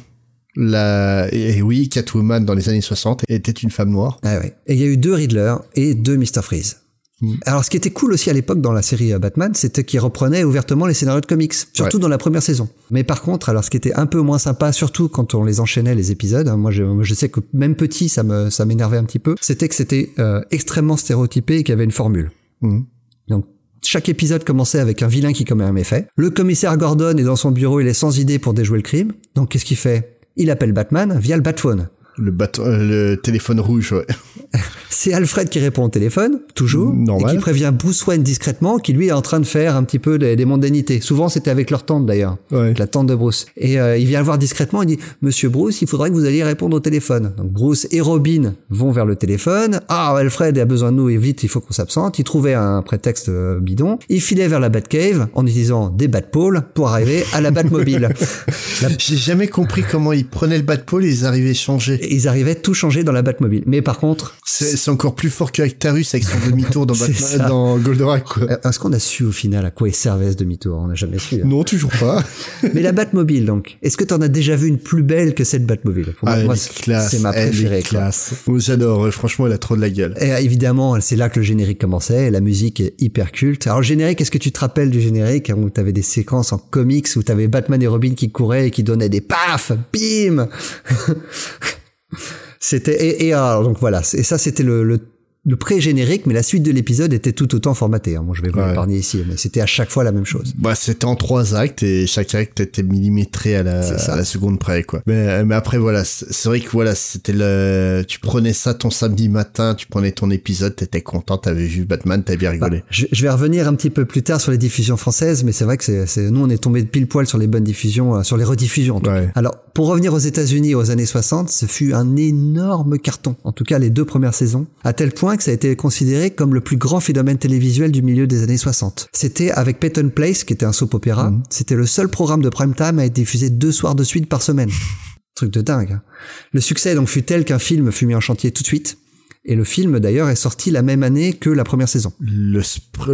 La... Et oui, Catwoman dans les années 60 était une femme noire. Ah ouais. Et il y a eu deux Riddler et deux Mr. Freeze. Mm. Alors, ce qui était cool aussi à l'époque dans la série euh, Batman, c'était qu'ils reprenaient ouvertement les scénarios de comics, surtout dans la première saison. Mais par contre, alors ce qui était un peu moins sympa, surtout quand on les enchaînait les épisodes, hein, moi je, sais que même petit, ça me ça m'énervait un petit peu, c'était que c'était euh, extrêmement stéréotypé et qu'il y avait une formule. Mhm. Donc chaque épisode commençait avec un vilain qui commet un méfait. Le commissaire Gordon est dans son bureau, il est sans idée pour déjouer le crime. Donc qu'est-ce qu'il fait? Il appelle Batman via le Batphone. Le, bateau, euh, le téléphone rouge, ouais. C'est Alfred qui répond au téléphone, toujours, Normal. et qui prévient Bruce Wayne discrètement, qui lui est en train de faire un petit peu des, des mondanités. Souvent, c'était avec leur tante d'ailleurs, Ouais. la tante de Bruce. Et euh, il vient le voir discrètement, il dit Monsieur Bruce, il faudrait que vous alliez répondre au téléphone. Donc Bruce et Robin vont vers le téléphone. Ah, Alfred a besoin de nous et vite, il faut qu'on s'absente. Il trouvait un prétexte euh, bidon. Il filait vers la Batcave en utilisant des Batpoles pour arriver à la Batmobile. La- J'ai jamais compris comment ils prenaient le Batpole et ils arrivaient changer. Et Ils arrivaient tout changer dans la Batmobile. Mais par contre, C'est c'est encore plus fort que Actarus avec son demi-tour dans. Batman, dans Goldorak, euh, est-ce qu'on a su au final à quoi il servait ce demi-tour? On n'a jamais su. hein. Non, toujours pas. Mais la Batmobile, donc, est-ce que tu en as déjà vu une plus belle que cette Batmobile? Pour moi, Ah, moi, est c'est ma préférée. Moi, j'adore. Franchement, elle a trop de la gueule. Et évidemment, c'est là que le générique commençait. et La musique est hyper culte. Alors le générique, est-ce que tu te rappelles du générique hein, où t'avais des séquences en comics où t'avais Batman et Robin qui couraient et qui donnaient des paf, bim? c'était et, et alors donc voilà. Et ça, c'était le, le le pré-générique, mais la suite de l'épisode était tout autant formatée. hein. Moi, je vais vous Ouais. l'épargner ici, mais c'était à chaque fois la même chose. Bah, c'était en trois actes et chaque acte était millimétré à la, à seconde près, quoi. Mais, mais après, voilà, c'est vrai que voilà, c'était le, tu prenais ça ton samedi matin, tu prenais ton épisode, t'étais content, t'avais vu Batman, t'avais bien Bah, rigolé. je, je vais revenir un petit peu plus tard sur les diffusions françaises, mais c'est vrai que c'est, c'est- nous on est tombé de pile poil sur les bonnes diffusions, euh, sur les rediffusions. en tout Ouais. cas. Alors pour revenir aux États-Unis aux années 60, ce fut un énorme carton. En tout cas les deux premières saisons, à tel point que ça a été considéré comme le plus grand phénomène télévisuel du milieu des années 60. C'était avec Peyton Place, qui était un soap opéra. Mhm. C'était le seul programme de prime time à être diffusé deux soirs de suite par semaine. Truc de dingue. hein. Le succès donc fut tel qu'un film fut mis en chantier tout de suite. Et le film d'ailleurs est sorti la même année que la première saison. Le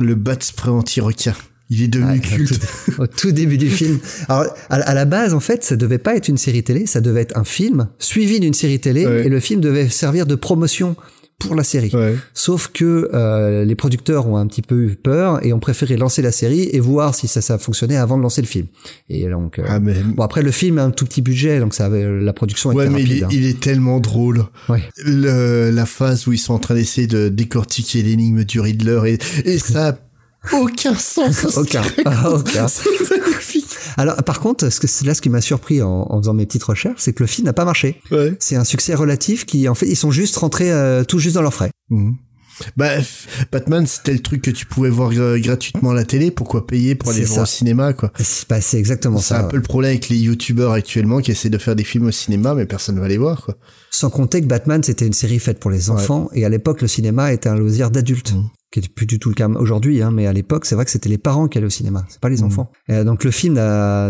le bat spray anti-requin. Il est devenu Ouais, culte. au tout début du film. Alors, à, à la base, en fait, ça devait pas être une série télé, ça devait être un film suivi d'une série télé, Ouais. et le film devait servir de promotion pour la série. Ouais. Sauf que euh, les producteurs ont un petit peu eu peur et ont préféré lancer la série et voir si ça, ça fonctionnait avant de lancer le film. Et donc, euh, Ah, mais, bon après le film a un tout petit budget, donc ça avait, la production ouais, était mais il rapide. est, hein. il est tellement drôle. Ouais. Le, la phase où ils sont en train d'essayer de décortiquer l'énigme du Riddler et, et ça a aucun sens. Aucun. Ah, aucun. Alors, par contre, ce que là ce qui m'a surpris en, en faisant mes petites recherches, c'est que le film n'a pas marché. Ouais. C'est un succès relatif qui, en fait, ils sont juste rentrés euh, tout juste dans leurs frais. Mhm. Bah, Batman, c'était le truc que tu pouvais voir euh, gratuitement à la télé. Pourquoi payer pour aller C'est voir au cinéma, quoi C'est bah, c'est exactement C'est ça. un ouais. peu le problème avec les youtubeurs actuellement qui essaient de faire des films au cinéma, mais personne ne va les voir, quoi. Sans compter que Batman, c'était une série faite pour les enfants, et à l'époque, le cinéma était un loisir d'adultes. Mhm. Qui est plus du tout le cas aujourd'hui, hein, mais à l'époque, c'est vrai que c'était les parents qui allaient au cinéma, c'est pas les Mhm. enfants. Euh, donc le film, n'a-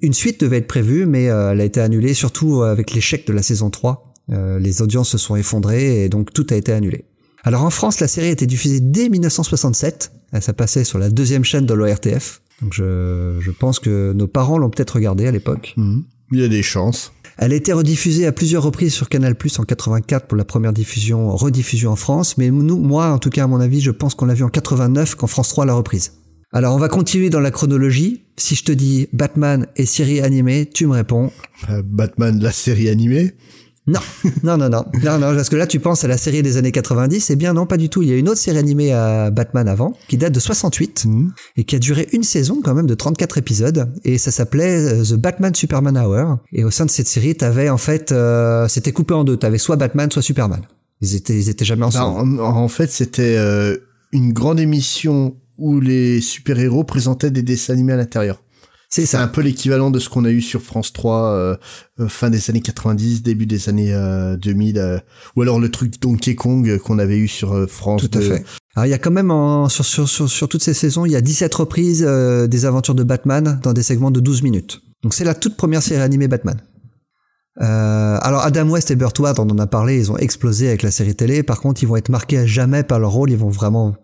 une suite devait être prévue, mais euh, elle a été annulée, surtout avec l'échec de la saison 3. Euh, les audiences se sont effondrées et donc tout a été annulé. Alors en France, la série a été diffusée dès 1967. Euh, Ça passait sur la deuxième chaîne de l'ORTF. Donc je, je pense que nos parents l'ont peut-être regardé à l'époque. Mhm. Il y a des chances. Elle a été rediffusée à plusieurs reprises sur Canal+ en 84 pour la première diffusion, rediffusion en France, mais nous, moi, en tout cas à mon avis, je pense qu'on l'a vu en 89 quand France 3 l'a reprise. Alors on va continuer dans la chronologie. Si je te dis Batman et série animée, tu me réponds Euh, Batman, la série animée. Non, non, non, non, non, non, parce que là tu penses à la série des années 90, eh bien non, pas du tout. Il y a une autre série animée à Batman avant, qui date de 68 Mhm. et qui a duré une saison quand même de 34 épisodes. Et ça s'appelait euh, The Batman Superman Hour. Et au sein de cette série t'avais en fait euh, c'était coupé en deux. T'avais soit Batman soit Superman. Ils étaient ils étaient jamais Bah, ensemble en, en fait, c'était euh, une grande émission où les super-héros présentaient des dessins animés à l'intérieur. C'est ça un peu l'équivalent de ce qu'on a eu sur France 3 euh, euh, fin des années 90, début des années euh, 2000, euh, ou alors le truc Donkey Kong euh, qu'on avait eu sur euh, France. tout à de- fait alors il y a quand même en, sur, sur, sur, sur toutes ces saisons il y a 17 reprises euh, des aventures de Batman dans des segments de 12 minutes donc c'est la toute première série animée Batman Euh, alors Adam West et Burt Ward, on en a parlé, ils ont explosé avec la série télé. Par contre, ils vont être marqués à jamais par leur rôle. Ils vont vraiment,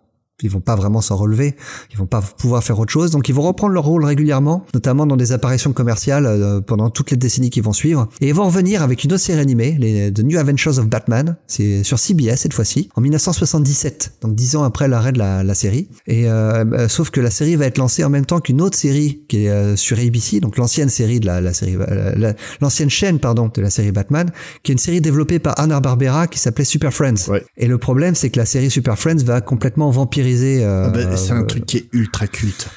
ils vont pas vraiment s'en relever. Ils vont pas pouvoir faire autre chose. Donc, ils vont reprendre leur rôle régulièrement, notamment dans des apparitions commerciales euh, pendant toutes les décennies qui vont suivre. Et ils vont revenir avec une autre série animée, les The New Adventures of Batman. C'est sur CBS cette fois-ci, en 1977, donc dix ans après l'arrêt de la, la série. Et euh, euh, sauf que la série va être lancée en même temps qu'une autre série qui est euh, sur ABC, donc l'ancienne série de la, la série, euh, la- l'ancienne chaîne pardon de la série Batman, qui est une série développée par Hanna Barbera qui s'appelait Super Friends. Ouais. Et le problème, c'est que la série Super Friends va complètement vampiriser. Euh, Ah bah, c'est un truc qui est ultra culte.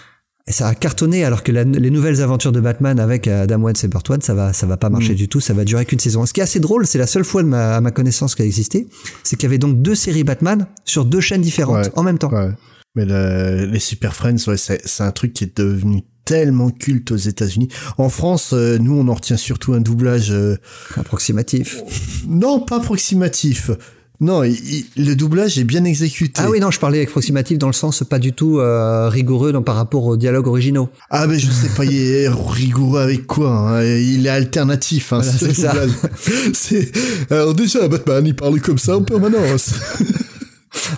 Et ça a cartonné alors que la- les nouvelles aventures de Batman avec Adam West et Burt ça va, ça va pas marcher Mm. du tout, ça va durer qu'une saison. Ce qui est assez drôle, c'est la seule fois de ma, à ma connaissance qui a existé, c'est qu'il y avait donc deux séries Batman sur deux chaînes différentes Ouais. en même temps. Ouais. Mais le- les Super Friends, ouais, c'est un truc qui est devenu tellement culte aux États-Unis. En France, euh, nous, on en retient surtout un doublage. euh, Approximatif. non, pas approximatif. Non, il- il- le doublage est bien exécuté. Ah oui, non, je parlais approximatif dans le sens pas du tout euh, rigoureux dans, par rapport aux dialogues originaux. Ah mais je sais pas, il est rigoureux avec quoi. hein. Il est alternatif. Hein, Voilà, c'est ça. C'est alors déjà Batman, il parle comme ça en permanence.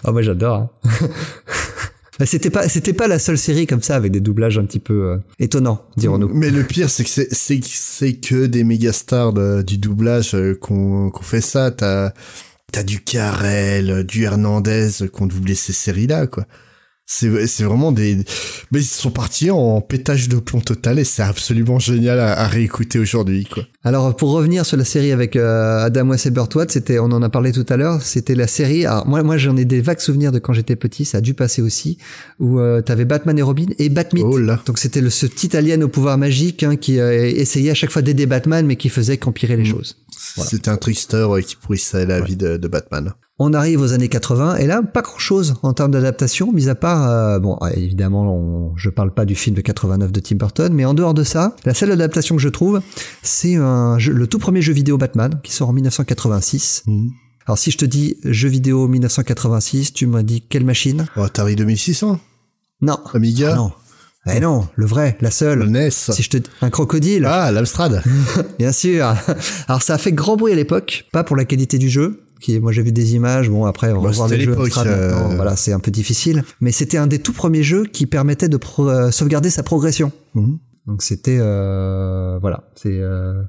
Ah moi j'adore. hein. Bah, c'était pas c'était pas la seule série comme ça avec des doublages un petit peu euh, étonnants, dirons-nous. Mais le pire, c'est que c'est c'est c'est que des méga stars du doublage euh, qu'on qu'on fait ça. T'as t'as du Carrel, du Hernandez qu'on doublé ces séries-là, quoi. C'est c'est vraiment des. Mais ils sont partis en pétage de plomb total et c'est absolument génial à, à réécouter aujourd'hui, quoi. Alors pour revenir sur la série avec euh, Adam West et Burt Ward, c'était on en a parlé tout à l'heure, c'était la série. Alors moi moi j'en ai des vagues souvenirs de quand j'étais petit, ça a dû passer aussi où euh, t'avais Batman et Robin et Batmite. Oh là. Donc c'était le ce petit alien au pouvoir magique hein, qui euh, essayait à chaque fois d'aider Batman mais qui faisait qu'empirer les choses. Voilà. C'était un trickster qui pourrissait la vie de, de Batman. On arrive aux années 80 et là pas grand chose en termes d'adaptation, mis à part euh, bon euh, évidemment on, je parle pas du film de 89 de Tim Burton, mais en dehors de ça, la seule adaptation que je trouve, c'est le tout premier jeu vidéo Batman qui sort en 1986. Mhm. Alors si je te dis jeu vidéo 1986, tu m'as dit quelle machine? Oh, Atari 2600 Non. Amiga? Ah non. Eh non, le vrai, la Le seule. NES Si je te un crocodile, Ah, l'Amstrad bien sûr. Alors ça a fait grand bruit à l'époque, pas pour la qualité du jeu. Qui, moi j'ai vu des images, bon après on Bah, va voir c'était les jeux Amstrad euh. voilà c'est un peu difficile, mais c'était un des tout premiers jeux qui permettait de pro- euh, sauvegarder sa progression. Mhm. Donc c'était euh, voilà, c'est euh,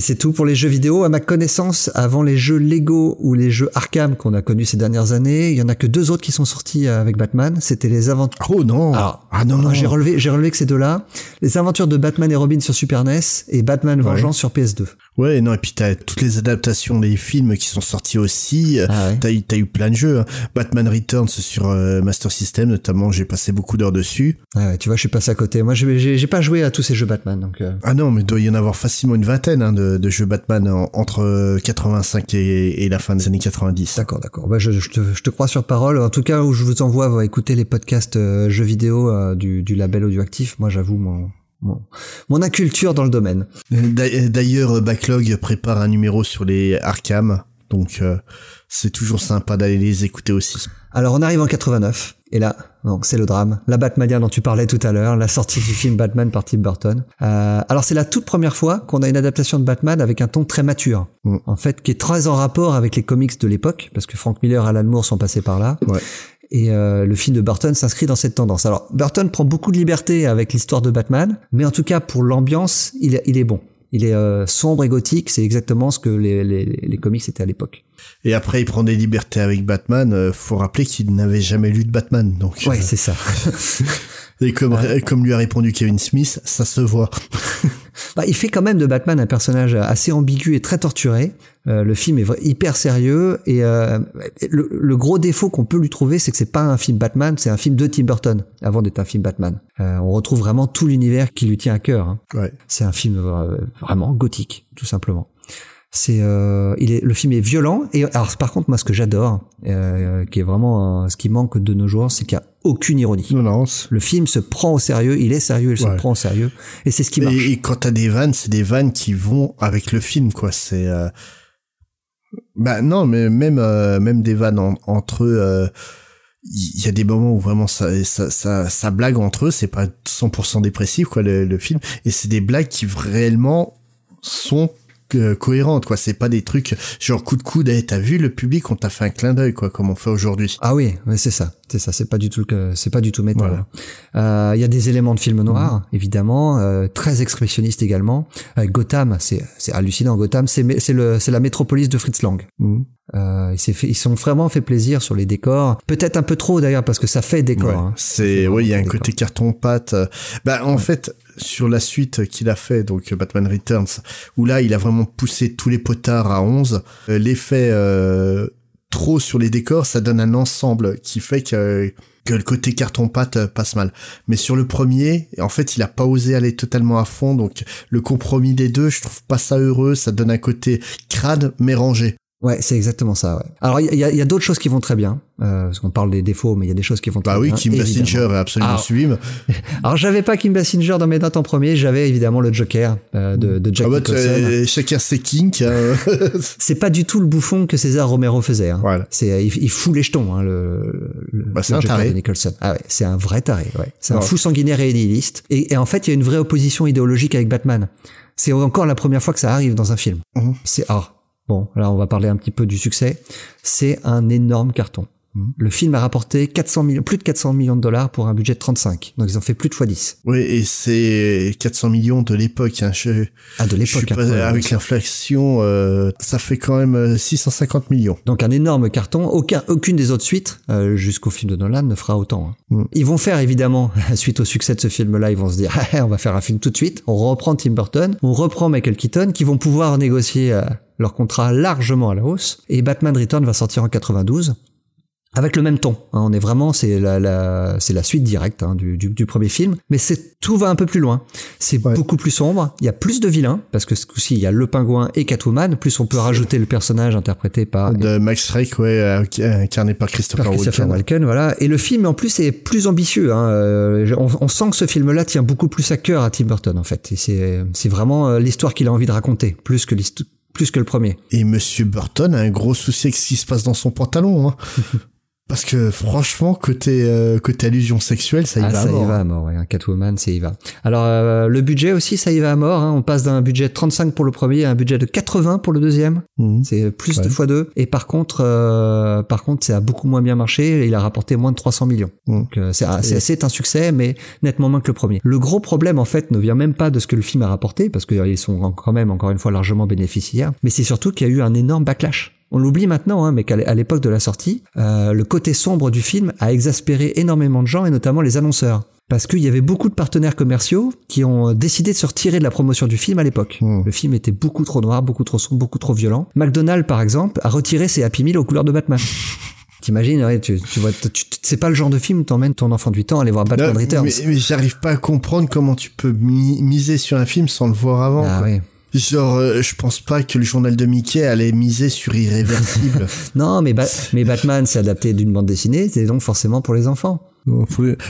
c'est tout pour les jeux vidéo. À ma connaissance, avant les jeux Lego ou les jeux Arkham qu'on a connus ces dernières années, il y en a que deux autres qui sont sortis euh, avec Batman. C'était les aventures. Oh non Alors, Ah non, non J'ai relevé, j'ai relevé que ces deux-là, les aventures de Batman et Robin sur Super NES et Batman Vengeance sur PS2. Ouais, non, et puis t'as toutes les adaptations des films qui sont sortis aussi. Ah ouais. T'as eu, eu plein de jeux. hein. Batman Returns sur euh, Master System, notamment, j'ai passé beaucoup d'heures dessus. Ah ouais, tu vois, je suis passé à côté. Moi, j'ai j'ai pas joué à tous ces jeux Batman, donc. euh, Ah non, mais il doit y en avoir facilement une vingtaine hein, de, de jeux Batman en- entre euh, 85 et, et la fin des années 90. D'accord, d'accord. Bah, je, je te, je te crois sur parole. En tout cas, où je vous envoie va écouter les podcasts euh, jeux vidéo euh, du, du label audioactif. Moi, j'avoue mon, mon, mon inculture dans le domaine. D'a- D'ailleurs, euh, Backlog prépare un numéro sur les Arkham, donc euh, c'est toujours sympa d'aller les écouter aussi. Alors, on arrive en 89. Et là, donc c'est le drame. La Batmania dont tu parlais tout à l'heure, la sortie du film Batman par Tim Burton. Euh, alors, c'est la toute première fois qu'on a une adaptation de Batman avec un ton très mature. Mm. En fait, qui est très en rapport avec les comics de l'époque, parce que Frank Miller et Alan Moore sont passés par là. Ouais. Et euh, le film de Burton s'inscrit dans cette tendance. Alors, Burton prend beaucoup de liberté avec l'histoire de Batman, mais en tout cas, pour l'ambiance, il, est- il est bon. Il est euh, sombre et gothique, c'est exactement ce que les, les, les comics étaient à l'époque. Et après, il prend des libertés avec Batman. euh, faut rappeler qu'il n'avait jamais lu de Batman, donc. Ouais, euh, c'est ça. et comme, comme lui a répondu Kevin Smith, ça se voit. Bah, il fait quand même de Batman un personnage assez ambigu et très torturé. Euh, le film est hyper sérieux et euh, le, le gros défaut qu'on peut lui trouver, c'est que c'est pas un film Batman, c'est un film de Tim Burton avant d'être un film Batman. Euh, on retrouve vraiment tout l'univers qui lui tient à cœur. hein. Ouais. C'est un film euh, vraiment gothique, tout simplement. C'est, euh, il est, le film est violent et alors par contre moi ce que j'adore, euh, qui est vraiment euh, ce qui manque de nos jours, c'est qu'il y a aucune ironie. Non, non. Le film se prend au sérieux, il est sérieux, il se prend au sérieux et c'est ce qui marche. Et, et quand t'as des vannes, c'est des vannes qui vont avec le film, quoi. C'est. euh, Bah non, mais même euh, même des vannes en- entre eux. euh, Il y a des moments où vraiment ça, ça, ça, ça blague entre eux, c'est pas 100% dépressif, quoi, le, le film. Et c'est des blagues qui réellement sont euh, cohérentes, quoi. C'est pas des trucs genre coup de coude, hey, t'as vu le public, on t'a fait un clin d'œil, quoi, comme on fait aujourd'hui. Ah oui, ouais, c'est ça, c'est ça, c'est pas du tout le, c'est pas du tout métal. Voilà. Euh, Il y a des éléments de film noir, évidemment, euh, très expressionniste également. Euh, Gotham, c'est c'est hallucinant. Gotham, c'est c'est le c'est la métropolis de Fritz Lang. Mhm. Euh, il fait, ils sont vraiment fait plaisir sur les décors. Peut-être un peu trop d'ailleurs parce que ça fait décor. Ouais, hein. c'est oui, il y a un côté carton pâte. euh, Bah en fait, sur la suite qu'il a fait, donc Batman Returns, où là il a vraiment poussé tous les potards à 11, euh, l'effet euh, trop sur les décors, ça donne un ensemble qui fait que que le côté carton-pâte euh, passe mal. Mais sur le premier, en fait, il a pas osé aller totalement à fond, donc le compromis des deux, je trouve pas ça heureux, ça donne un côté crade mais rangé. Ouais, c'est exactement ça. Ouais. Alors il y a, y a d'autres choses qui vont très bien, euh, parce qu'on parle des défauts, mais il y a des choses qui vont très bah bien. Bah oui, Kim Basinger est absolument Alors- sublime. Alors j'avais pas Kim Basinger dans mes notes en premier, j'avais évidemment le Joker euh, de, de Jack Ah bah, Nicholson. euh, chacun ses kinks. hein. C'est pas du tout le bouffon que César Romero faisait. Hein. Voilà. C'est il, il fout les jetons, hein, le, le, Bah, c'est le un Joker taré. de Nicholson. Ah ouais, c'est un vrai taré. Ouais. C'est un fou sanguinaire et nihiliste. Et, et en fait, il y a une vraie opposition idéologique avec Batman. C'est encore la première fois que ça arrive dans un film. Mhm. C'est ah bon, là on va parler un petit peu du succès. C'est un énorme carton. Mhm. Le film a rapporté 400 millions, plus de 400 millions de dollars pour un budget de 35. Donc ils ont fait plus de x 10. Oui, et c'est 400 millions de l'époque. Hein. Je, Ah, de l'époque. pas- hein. Avec l'inflation, euh, ça fait quand même euh, 650 millions. Donc un énorme carton. Aucun, aucune des autres suites, euh, jusqu'au film de Nolan, ne fera autant. hein. Mm. Ils vont faire évidemment, suite au succès de ce film-là, ils vont se dire, on va faire un film tout de suite. On reprend Tim Burton, on reprend Michael Keaton, qui vont pouvoir négocier euh, leur contrat largement à la hausse. Et Batman Return va sortir en 92. Avec le même ton, hein. on est vraiment c'est la, la c'est la suite directe hein, du, du, du premier film, mais c'est tout va un peu plus loin. C'est Ouais. beaucoup plus sombre. Il y a plus de vilains parce que ce coup-ci il y a le pingouin et Catwoman. Plus on peut rajouter le personnage interprété par De Max Drake, ouais, euh, incarné par Christopher, par Christopher Walken. Walken, voilà. Et le film, en plus, est plus ambitieux. Hein. Euh, On, on sent que ce film-là tient beaucoup plus à cœur à Tim Burton, en fait. Et c'est, c'est vraiment euh, l'histoire qu'il a envie de raconter, plus que l'histo- plus que le premier. Et Monsieur Burton a un gros souci avec ce qui se passe dans son pantalon. Hein. Parce que franchement, côté euh, côté allusion sexuelle, ça y ah, va. à ça mort. y va à mort, ouais. Catwoman, ça y va. Alors, euh, le budget aussi, ça y va à mort. Hein. On passe d'un budget de 35 pour le premier à un budget de 80 pour le deuxième. Mhm. C'est plus Ouais. de fois deux. Et par contre, euh, par contre, ça a beaucoup moins bien marché. Il a rapporté moins de 300 millions. Mhm. Donc euh, c'est un- c'est c'est un succès, mais nettement moins que le premier. Le gros problème en fait ne vient même pas de ce que le film a rapporté, parce qu'ils sont quand même encore une fois largement bénéficiaires, mais c'est surtout qu'il y a eu un énorme backlash. On l'oublie maintenant, hein, mais qu'à l'époque de la sortie, euh, le côté sombre du film a exaspéré énormément de gens et notamment les annonceurs. Parce qu'il y avait beaucoup de partenaires commerciaux qui ont décidé de se retirer de la promotion du film à l'époque. Mhm. Le film était beaucoup trop noir, beaucoup trop sombre, beaucoup trop violent. McDonald's, par exemple, a retiré ses Happy Meal aux couleurs de Batman. T'imagines, ouais, tu, tu vois, tu- tu- c'est pas le genre de film où t'emmènes ton enfant de 8 ans aller voir Batman Non, Returns. mais, mais j'arrive pas à comprendre comment tu peux mi- miser sur un film sans le voir avant. Ah quoi. ouais. Genre, euh, je pense pas que le journal de Mickey allait miser sur Irréversible. Non, mais, mais Batman, c'est adapté d'une bande dessinée, c'est donc forcément pour les enfants.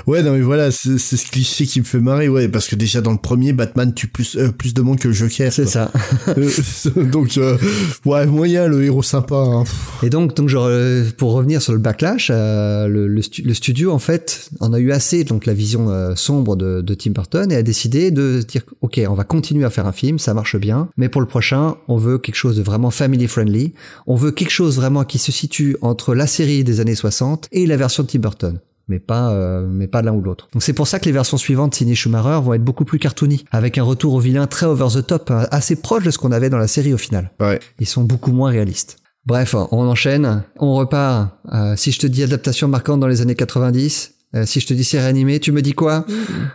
Ouais, non mais voilà, c'est ce cliché qui me fait marrer, ouais, parce que déjà dans le premier, Batman tue plus euh, plus de monde que le Joker. C'est ça. Euh, Donc, euh, ouais, moyen, le héros sympa. Hein. Et donc, donc je re- pour revenir sur le backlash, euh, le, le stu- le studio en fait en a eu assez donc la vision euh, sombre de, de Tim Burton et a décidé de dire ok on va continuer à faire un film, ça marche bien, mais pour le prochain on veut quelque chose de vraiment family friendly, on veut quelque chose vraiment qui se situe entre la série des années 60 et la version de Tim Burton. Mais pas, euh, mais pas l'un ou l'autre. Donc c'est pour ça que les versions suivantes signées Schumacher vont être beaucoup plus cartoony, avec un retour au vilain très over the top, hein, assez proche de ce qu'on avait dans la série au final Ouais. ils sont beaucoup moins réalistes. Bref, on enchaîne, on repart. Euh, si je te dis adaptation marquante dans les années 90, euh, si je te dis série animée, tu me dis quoi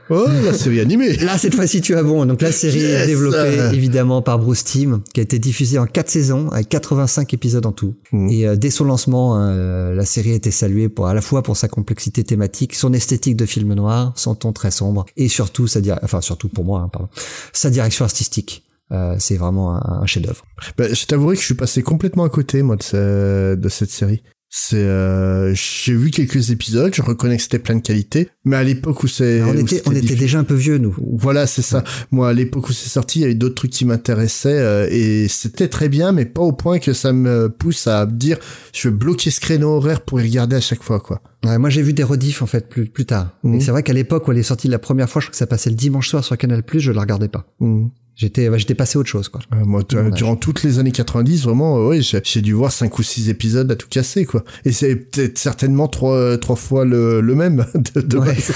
Oh, la série animée. Là, cette fois-ci, tu as bon. Donc la série est développée évidemment par Bruce Timm, qui a été diffusée en 4 saisons, avec 85 épisodes en tout. Mhm. Et euh, dès son lancement, euh, la série a été saluée pour à la fois pour sa complexité thématique, son esthétique de film noir, son ton très sombre, et surtout sa enfin surtout pour moi, hein, pardon, sa direction artistique. Euh, c'est vraiment un, un chef-d'œuvre. Bah, je t'avouerai que je suis passé complètement à côté, moi, de, ce- de cette série. C'est, euh, j'ai vu quelques épisodes, je reconnais que c'était plein de qualités, mais à l'époque où c'est, On était, on était déjà un peu vieux, nous. Voilà, c'est ça. Moi, à l'époque où c'est sorti, il y avait d'autres trucs qui m'intéressaient euh, et c'était très bien, mais pas au point que ça me pousse à me dire, je vais bloquer ce créneau horaire pour y regarder à chaque fois, quoi. Ouais, moi j'ai vu des rediffs en fait plus, plus tard. Mhm. C'est vrai qu'à l'époque où elle est sortie la première fois, je crois que ça passait le dimanche soir sur Canal+, je la regardais pas. Mhm. J'étais j'étais passé à autre chose quoi. Euh, moi, t- durant toutes les années 90, vraiment, euh, ouais, j'ai j'ai dû voir cinq ou six épisodes à tout casser, quoi. Et c'est peut-être certainement trois, trois fois le, le même de, de Ouais. base.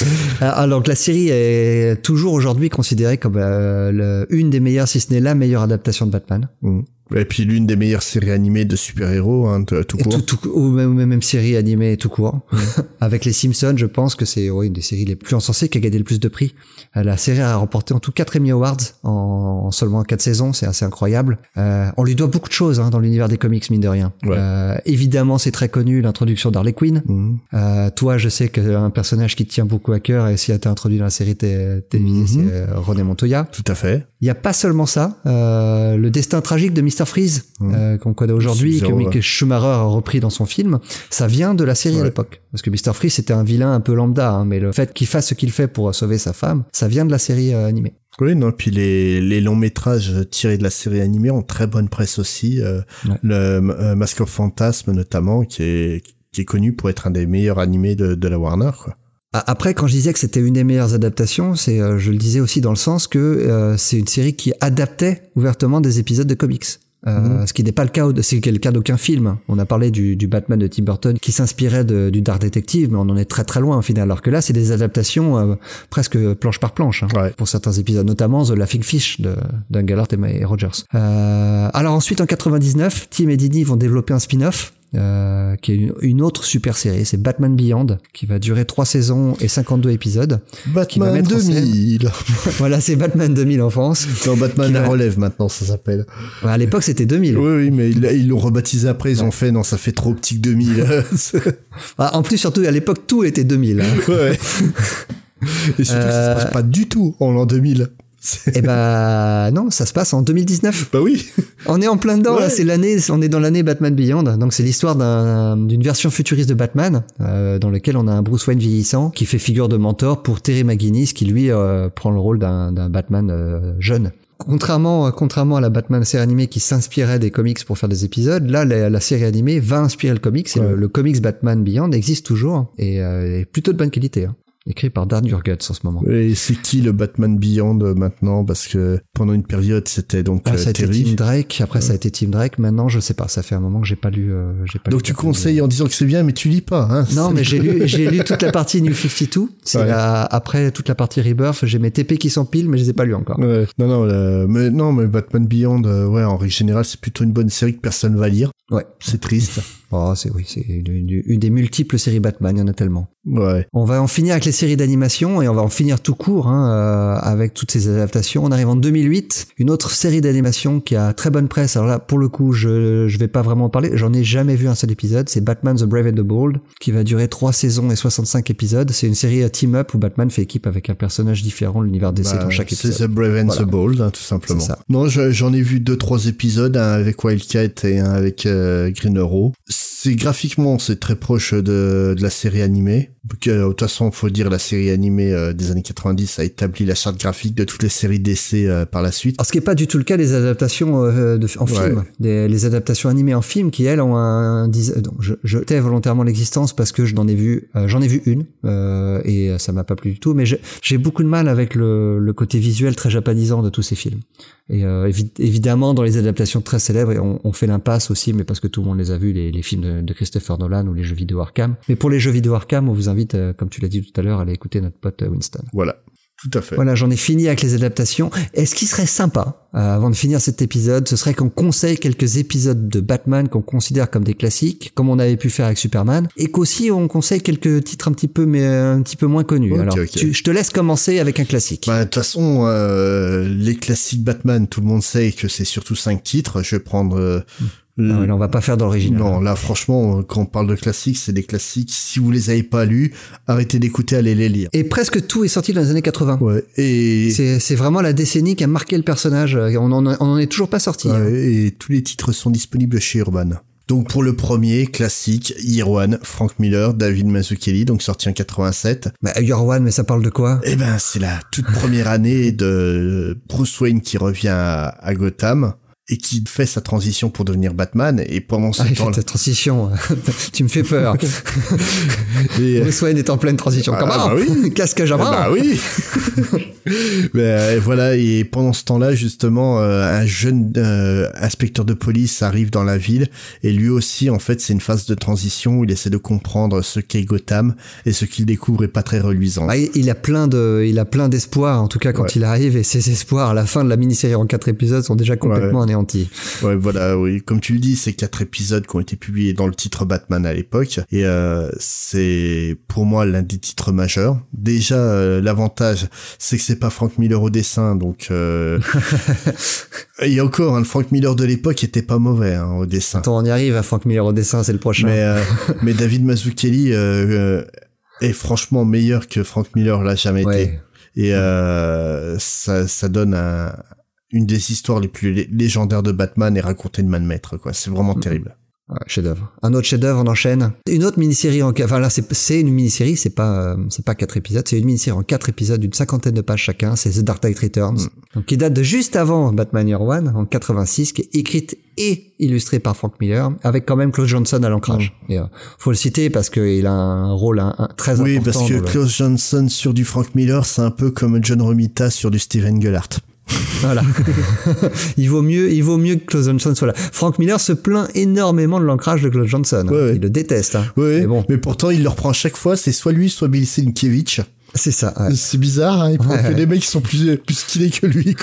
Alors que la série est toujours aujourd'hui considérée comme euh, le- une des meilleures, si ce n'est la meilleure adaptation de Batman. Mhm. Et puis l'une des meilleures séries animées de super-héros, hein, tout, court. Tout, tout, ou même, même série animée tout court. Avec les Simpsons, je pense que c'est ouais, une des séries les plus encensées qui a gagné le plus de prix. Euh, La série a remporté en tout 4 Emmy Awards en, en seulement 4 saisons, c'est assez incroyable. Euh, on lui doit beaucoup de choses hein, dans l'univers des comics, mine de rien. Ouais. Euh, évidemment, c'est très connu, l'introduction d'Harley Quinn. Mhm. Euh, toi, je sais qu'un personnage qui te tient beaucoup à cœur et si a été introduit dans la série té- télévisée, Mhm. c'est euh, René Montoya. Tout à fait. Il n'y a pas seulement ça, euh, le destin tragique de Mr. Freeze, Mhm. euh, qu'on connaît aujourd'hui, que Mick. Schumacher a repris dans son film, ça vient de la série à l'époque. Parce que Mr. Freeze, c'était un vilain un peu lambda, hein, mais le fait qu'il fasse ce qu'il fait pour sauver sa femme, ça vient de la série euh, animée. Oui, non, puis les, les longs métrages tirés de la série animée ont très bonne presse aussi. euh, Ouais. Le euh, Mask of Phantasm notamment, qui est, qui est connu pour être un des meilleurs animés de, de la Warner. Quoi. A- Après, quand je disais que c'était une des meilleures adaptations, c'est, euh, je le disais aussi dans le sens que euh, c'est une série qui adaptait ouvertement des épisodes de comics. Euh, Mhm. Ce qui n'est pas le cas, c'est le cas d'aucun film. On a parlé du, du Batman de Tim Burton qui s'inspirait du Dark Detective, mais on en est très très loin au final. Alors que là, c'est des adaptations euh, presque planche par planche hein, Ouais. pour certains épisodes, notamment The Laughing Fish de d'Engelhardt et, et Rogers. Euh, alors ensuite, en 99, Tim et Dini vont développer un spin-off euh, qui est une, une autre super série, c'est Batman Beyond, qui va durer 3 saisons et 52 épisodes. Batman mettre en scène- 2000. voilà, c'est Batman 2000 en France. Non, Batman la va- relève maintenant, ça s'appelle. Ouais, à l'époque, c'était 2000. Oui, oui, mais ils l'ont rebaptisé après, ils ont fait, non, ça fait trop optique 2000. Ah, en plus, surtout, à l'époque, tout était 2000. hein. ouais. Et surtout, ça Euh, se passe pas du tout en l'an 2000. Et bah non, ça se passe en 2019. Bah oui. On est en plein dedans, Ouais. là, c'est l'année, on est dans l'année Batman Beyond. Donc c'est l'histoire d'un- d'une version futuriste de Batman, euh, dans lequel on a un Bruce Wayne vieillissant qui fait figure de mentor pour Terry McGuinness, qui lui euh, prend le rôle d'un Batman euh, jeune. Contrairement, contrairement à la Batman série animée qui s'inspirait des comics pour faire des épisodes, là la, la série animée va inspirer le comics et Ouais. le, le comics Batman Beyond existe toujours et euh, est plutôt de bonne qualité. hein. Écrit par Dan Jurgens en ce moment. Et c'est qui le Batman Beyond euh, maintenant? Parce que pendant une période, c'était donc Ah, euh, ça a été. Tim Drake, après ça a été Tim Drake, maintenant je sais pas, ça fait un moment que j'ai pas lu. euh, j'ai pas Donc lu tu conseilles en disant que c'est bien, mais tu lis pas. Hein Non, mais j'ai lu, j'ai lu toute la partie New 52. C'est Ouais. la- après toute la partie Rebirth, j'ai mes TP qui s'empilent, mais je les ai pas lus encore. Ouais. Non, non, euh, mais non, mais Batman Beyond, ouais, en règle générale, c'est plutôt une bonne série que personne va lire. Ouais. C'est triste. Oh, c'est oui, c'est une, des multiples séries Batman, il y en a tellement. Ouais. On va en finir avec les séries d'animation et on va en finir tout court hein, euh, avec toutes ces adaptations. On arrive en 2008, une autre série d'animation qui a très bonne presse. Alors là, pour le coup, je je vais pas vraiment en parler. J'en ai jamais vu un seul épisode. C'est Batman the Brave and the Bold qui va durer 3 saisons et 65 épisodes. C'est une série à team up où Batman fait équipe avec un personnage différent, l'univers DC Bah, dans chaque c'est épisode. The Brave and Voilà. the Bold, hein, tout simplement. C'est ça. Non, je- j'en ai vu deux, trois épisodes, un avec Wildcat et un avec euh, Green Arrow. C'est graphiquement, c'est très proche de, de la série animée. Euh, de toute façon, faut dire la série animée euh, des années 90 a établi la charte graphique de toutes les séries d'essai euh, par la suite. Alors, ce qui n'est pas du tout le cas des adaptations euh, de, en Ouais. film, des, les adaptations animées en film qui elles ont un, dis- donc je, je tais volontairement l'existence parce que je n'en ai vu, euh, j'en ai vu une euh, et ça m'a pas plu du tout. Mais j'ai j'ai beaucoup de mal avec le, le côté visuel très japonisant de tous ces films. Et euh, évi- évidemment, dans les adaptations très célèbres, on, on fait l'impasse aussi, mais parce que tout le monde les a vus, les, films de, de Christopher Nolan ou les jeux vidéo Arkham. Mais pour les jeux vidéo Arkham, on vous invite, euh, comme tu l'as dit tout à l'heure, à aller écouter notre pote euh, Winston. Voilà. Tout à fait. Voilà, j'en ai fini avec les adaptations. Et ce qui serait sympa, euh, avant de finir cet épisode, ce serait qu'on conseille quelques épisodes de Batman qu'on considère comme des classiques, comme on avait pu faire avec Superman, et qu'aussi on conseille quelques titres un petit peu, mais euh, un petit peu moins connus. Alors, tu- je te laisse commencer avec un classique. Bah, de toute façon, euh, les classiques Batman, tout le monde sait que c'est surtout cinq titres. Je vais prendre. euh, le- Ah là, on va pas faire d'original. Non, là, franchement, quand on parle de classiques, c'est des classiques. Si vous les avez pas lus, arrêtez d'écouter, allez les lire. Et presque tout est sorti dans les années 80. Ouais. Et, C'est vraiment la décennie qui a marqué le personnage. On en, on en est toujours pas sorti. hein. ouais, et tous les titres sont disponibles chez Urban. Donc pour le premier, classique, One, Frank Miller, David Mazzucchelli, donc sorti en 87. Bah, One, mais ça parle de quoi? Eh ben, c'est la toute première année de Bruce Wayne qui revient à, à Gotham et qui fait sa transition pour devenir Batman. Et pendant ce Ah, il fait temps-là, ta transition. tu me fais peur. Et- Bruce Wayne est en pleine transition. Ah, bah oui. Casque à Ah Jabra. bah oui. Mais euh, voilà et pendant ce temps-là justement euh, un jeune euh, inspecteur de police arrive dans la ville et lui aussi en fait c'est une phase de transition où il essaie de comprendre ce qu'est Gotham et ce qu'il découvre est pas très reluisant. Bah, il a plein de, il a plein d'espoir, en tout cas quand Ouais. il arrive, et ses espoirs à la fin de la mini-série en quatre épisodes sont déjà complètement anéantis. Anéanti. Ouais, voilà, oui. Comme tu le dis, c'est quatre épisodes qui ont été publiés dans le titre Batman à l'époque. Et euh, c'est pour moi l'un des titres majeurs. Déjà, euh, l'avantage, c'est que c'est pas Frank Miller au dessin, donc... Euh... et encore, hein, le Frank Miller de l'époque était pas mauvais hein, au dessin. Attends, on y arrive à Frank Miller au dessin, c'est le prochain. Mais, mais David Mazzucchelli est franchement meilleur que Frank Miller l'a jamais Ouais. été. Et ça, ça donne un, une des histoires les plus lé- légendaires de Batman et racontée de main de maître, quoi. C'est vraiment terrible. Ouais, chef-d'œuvre. Un autre chef-d'œuvre, on enchaîne. Une autre mini-série en, enfin là, c'est, une mini-série, c'est pas, euh, c'est pas quatre épisodes, c'est une mini-série en quatre épisodes d'une cinquantaine de pages chacun, c'est The Dark Knight Returns. Donc, qui date de juste avant Batman Year One, en 86, qui est écrite et illustrée par Frank Miller, avec quand même Claude Johnson à l'ancrage. Et, euh, faut le citer parce qu'il a un rôle un- un- très Oui, important. parce que le- Klaus Johnson sur du Frank Miller, c'est un peu comme John Romita sur du Steven Gellhardt. Voilà. il vaut mieux, il vaut mieux que Claude Johnson soit là. Frank Miller se plaint énormément de l'ancrage de Claude Johnson. Ouais, ouais. Il le déteste. Hein. Mais bon, mais pourtant il le reprend à chaque fois, c'est soit lui, soit Bill Sienkiewicz. c'est ça. C'est bizarre, hein, il prend que des mecs qui sont plus, plus skillés que lui.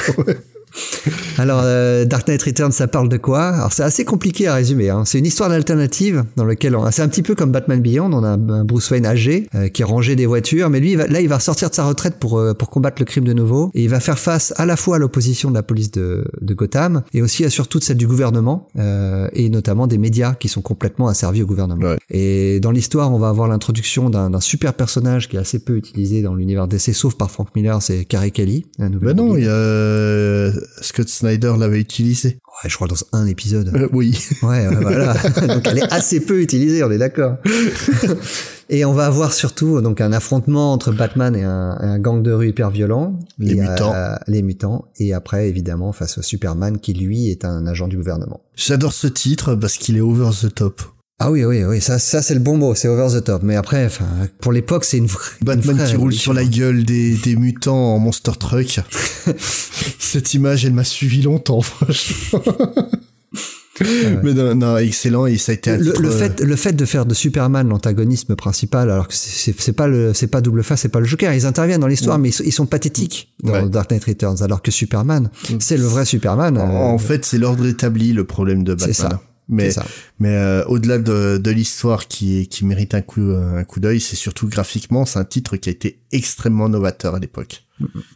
Alors, euh, Dark Knight Returns, ça parle de quoi? Alors, c'est assez compliqué à résumer. Hein. C'est une histoire d'alternative dans laquelle on... c'est un petit peu comme Batman Beyond. On a un Bruce Wayne âgé euh, qui rangé des voitures, mais lui, il va- là, il va sortir de sa retraite pour euh, pour combattre le crime de nouveau, et il va faire face à la fois à l'opposition de la police de, de Gotham et aussi à surtout celle du gouvernement euh, et notamment des médias qui sont complètement asservis au gouvernement. Ouais. Et dans l'histoire, on va avoir l'introduction d'un super personnage qui est assez peu utilisé dans l'univers DC, sauf par Frank Miller, c'est Carey Kelly. un nouvel Bah non, il y a euh, Scott Snyder l'avait utilisé. Ouais, je crois dans un épisode. Euh, oui. Ouais, ouais, voilà. donc elle est assez peu utilisée, on est d'accord. et on va avoir surtout donc un affrontement entre Batman et un, un gang de rue hyper violent. Les Et, mutants. euh, les mutants. Et après, évidemment, face au Superman qui, lui, est un agent du gouvernement. J'adore ce titre parce qu'il est over the top. Ah oui, oui, oui, ça, ça c'est le bon mot, c'est over the top. Mais après, enfin, pour l'époque, c'est une vraie. une Batman vraie qui roule sur la gueule des, des mutants en monster truck. Cette image, elle m'a suivi longtemps, franchement. Mais non, non, excellent et ça a été un Le, titre, le fait, le fait de faire de Superman l'antagonisme principal, alors que c'est pas le, c'est pas double face, c'est pas le Joker. Ils interviennent dans l'histoire, mais ils, sont- ils sont pathétiques dans Ouais. Dark Knight Returns, alors que Superman, c'est le vrai Superman. En, euh, en fait, c'est l'ordre établi le problème de C'est Batman. Mais, mais euh, au-delà de, de l'histoire qui, qui mérite un coup, un coup d'œil, c'est surtout graphiquement, c'est un titre qui a été extrêmement novateur à l'époque.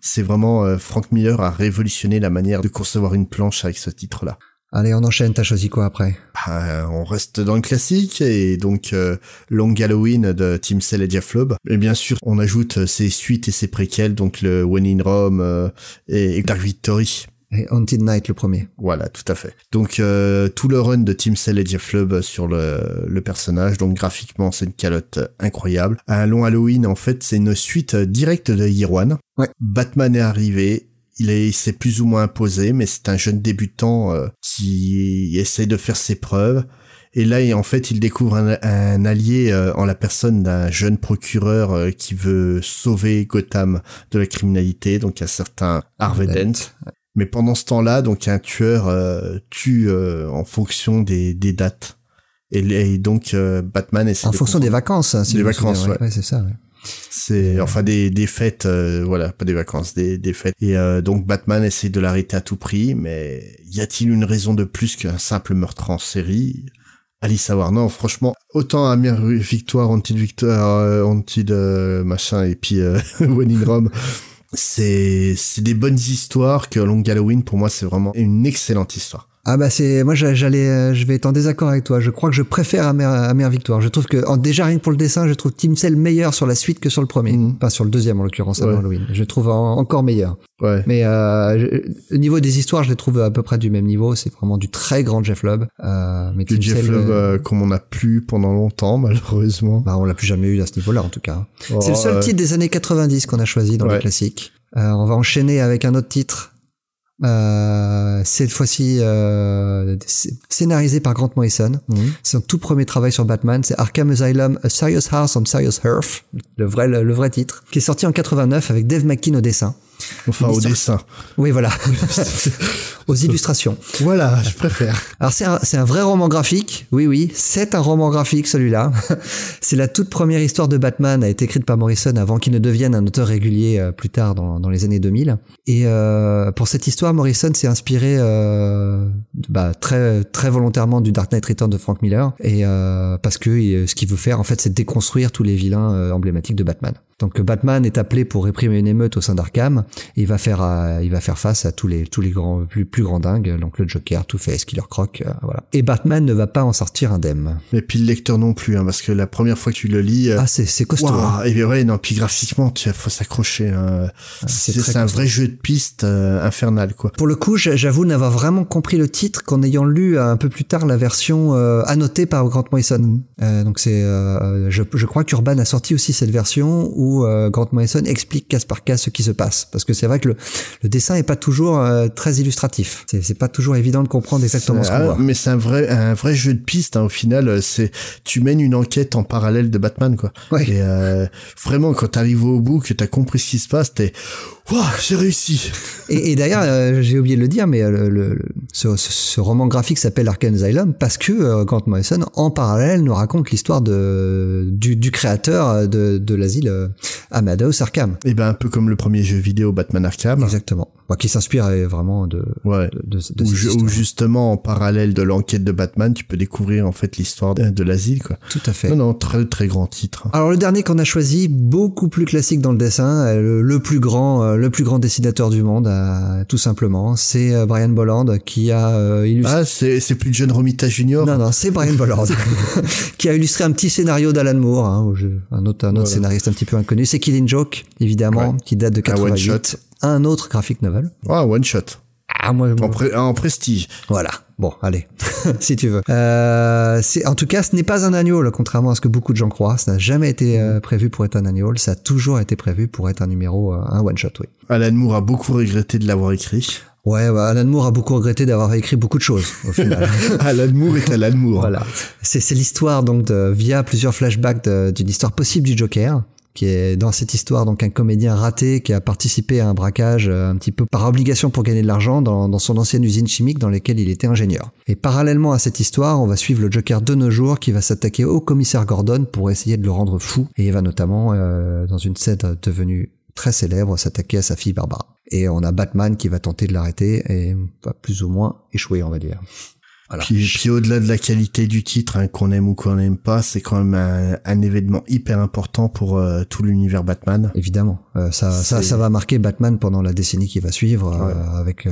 C'est vraiment euh, Frank Miller a révolutionné la manière de concevoir une planche avec ce titre-là. Allez, on enchaîne. T'as choisi quoi après? Bah, on reste dans le classique et donc euh, Long Halloween de Tim Sale et Jeff Loeb. Et bien sûr, on ajoute euh, ses suites et ses préquels, donc le When in Rome euh, et, et Dark Victory. Et Haunted Night, le premier. Voilà, tout à fait. Donc euh, tout le run de Tim Sale et Jeff Loeb sur le, le personnage, donc graphiquement c'est une calotte incroyable. Un long Halloween, en fait, c'est une suite directe de Year One. Ouais. Batman est arrivé, il est- il s'est plus ou moins imposé, mais c'est un jeune débutant euh, qui essaie de faire ses preuves. Et là, en fait, il découvre un, un allié euh, en la personne d'un jeune procureur euh, qui veut sauver Gotham de la criminalité, donc un certain Harvey Dent. Mais pendant ce temps-là, donc un tueur euh, tue euh, en fonction des, des dates. Et, et donc euh, Batman essaie En de fonction des vacances. hein, si Des vacances, souviens, ouais. c'est ça. ouais. C'est enfin des, des fêtes, euh, voilà, pas des vacances, des, des fêtes. Et euh, donc Batman essaie de l'arrêter à tout prix, mais y a-t-il une raison de plus qu'un simple meurtre en série? Allez savoir. Non, franchement, autant Amir Victoire, Antid Victoire, euh, Antid euh, machin, et puis euh, When in Rome, c'est c'est des bonnes histoires que Long Halloween pour moi c'est vraiment une excellente histoire. Ah bah c'est moi j'a- j'allais euh, je vais être en désaccord avec toi. Je crois que je préfère Amère, Amère Victoire. Je trouve que en, déjà rien que pour le dessin, je trouve Tim Cell meilleur sur la suite que sur le premier. Mhm. Enfin sur le deuxième en l'occurrence avant Ouais. Halloween. Je le trouve en- encore meilleur. Ouais. Mais euh, je- au niveau des histoires, je les trouve à peu près du même niveau. C'est vraiment du très grand Jeff Loeb. Euh, mais Tim Jeff Loeb, euh, euh, comme on a plus pendant longtemps malheureusement. bah, on l'a plus jamais eu à ce niveau-là en tout cas. c'est le Oh, seul titre des années 90 qu'on a choisi dans Ouais. les classiques. Euh, on va enchaîner avec un autre titre. Euh, cette fois-ci euh, sc- scénarisé par Grant Morrison. mhm. C'est son tout premier travail sur Batman, c'est Arkham Asylum, A Serious House on Serious Earth, le vrai, le, le vrai titre, qui est sorti en 89 avec Dave McKean au dessin. Enfin au dessin. Oui, voilà. aux illustrations. Voilà, je préfère. Alors c'est un, un vrai roman graphique, oui oui, c'est un roman graphique celui-là. c'est la toute première histoire de Batman, a été écrite par Morrison avant qu'il ne devienne un auteur régulier euh, plus tard dans, dans les années 2000. Et euh, pour cette histoire, Morrison s'est inspiré euh, bah, très très volontairement du Dark Knight Return de Frank Miller, et euh, parce que euh, ce qu'il veut faire en fait, c'est déconstruire tous les vilains emblématiques de Batman. Donc Batman est appelé pour réprimer une émeute au sein d'Arkham. Et il va faire, euh, il va faire face à tous les tous les grands plus plus grands dingues, donc le Joker, Two-Face, Killer Croc, euh, voilà. Et Batman ne va pas en sortir indemne. Et puis le lecteur non plus, hein, parce que la première fois que tu le lis, euh, Ah c'est c'est costaud. hein. Et bien ouais, non, puis graphiquement, tu faut s'accrocher. hein. c'est c'est un vrai jeu de piste euh, infernal, quoi. Pour le coup, j'avoue n'avoir vraiment compris le titre qu'en ayant lu un peu plus tard la version euh, annotée par Grant Morrison. Euh, donc c'est, euh, je, je crois qu'Urban a sorti aussi cette version où euh, Grant Morrison explique case par case ce qui se passe. Parce que c'est vrai que le, le dessin est pas toujours euh, très illustratif. C'est c'est pas toujours évident de comprendre exactement ce qu'on Ah, voit. mais c'est un vrai, un vrai jeu de piste. hein, au final, euh, c'est tu mènes une enquête en parallèle de Batman, quoi. Ouais. Et euh, vraiment, quand t'arrives au bout, que t'as compris ce qui se passe, t'es, j'ai réussi. Et, et d'ailleurs, euh, j'ai oublié de le dire, mais euh, le, le- le- ce, ce- ce roman graphique s'appelle Arkham Asylum parce que euh, Grant Morrison, en parallèle, nous raconte l'histoire de du, du créateur de, de l'asile euh, Amadeus Arkham. Et ben un peu comme le premier jeu vidéo Batman Arkham. Exactement. Bon, qui s'inspire vraiment de, Ouais. de, de, de histoire. justement en parallèle de l'enquête de Batman, tu peux découvrir en fait l'histoire de, de l'asile, quoi. Tout à fait. Non, non, très très grand titre. Alors le dernier qu'on a choisi, beaucoup plus classique dans le dessin, euh, le, le plus grand, euh, le plus grand dessinateur du monde, euh, tout simplement, c'est Brian Bolland qui a euh, illustré. Ah, c'est c'est plus John Romita Jr. Non, non, c'est Brian Bolland qui a illustré un petit scénario d'Alan Moore, hein, un autre, un autre Voilà. scénariste un petit peu inconnu. C'est Killing Joke, évidemment, Ouais. qui date de Un one 88. Un autre graphic novel. Ah, one shot. Ah, moi, En, pré- en prestige. voilà. Bon, allez, si tu veux. Euh, en tout cas, ce n'est pas un annual, contrairement à ce que beaucoup de gens croient. Ça n'a jamais été euh, prévu pour être un annual. Ça a toujours été prévu pour être un numéro, euh, un one shot, oui. Alan Moore a beaucoup regretté de l'avoir écrit. Ouais, bah, Alan Moore a beaucoup regretté d'avoir écrit beaucoup de choses au final. Alan Moore est Alan Moore. Voilà. C'est, l'histoire donc de, via plusieurs flashbacks d'une histoire possible du Joker qui est dans cette histoire donc un comédien raté qui a participé à un braquage euh, un petit peu par obligation pour gagner de l'argent dans, son ancienne usine chimique dans laquelle il était ingénieur. Et parallèlement à cette histoire, on va suivre le Joker de nos jours qui va s'attaquer au commissaire Gordon pour essayer de le rendre fou et il va notamment euh, dans une scène devenue très célèbre s'attaquer à sa fille Barbara. Et on a Batman qui va tenter de l'arrêter et va plus ou moins échouer on va dire. Voilà. Puis, puis au-delà de la qualité du titre, hein, qu'on aime ou qu'on n'aime pas, c'est quand même un, un événement hyper important pour euh, tout l'univers Batman. Évidemment, Euh, ça, ça, ça va marquer Batman pendant la décennie qui va suivre, euh, avec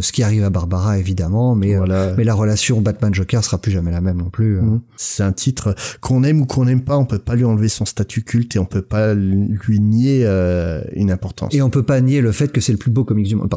ce qui arrive à Barbara évidemment, mais Voilà. mais la relation Batman-Joker sera plus jamais la même non plus. Mhm. C'est un titre qu'on aime ou qu'on n'aime pas, on peut pas lui enlever son statut culte et on peut pas lui nier une importance. Et on peut pas nier le fait que c'est le plus beau comics du monde.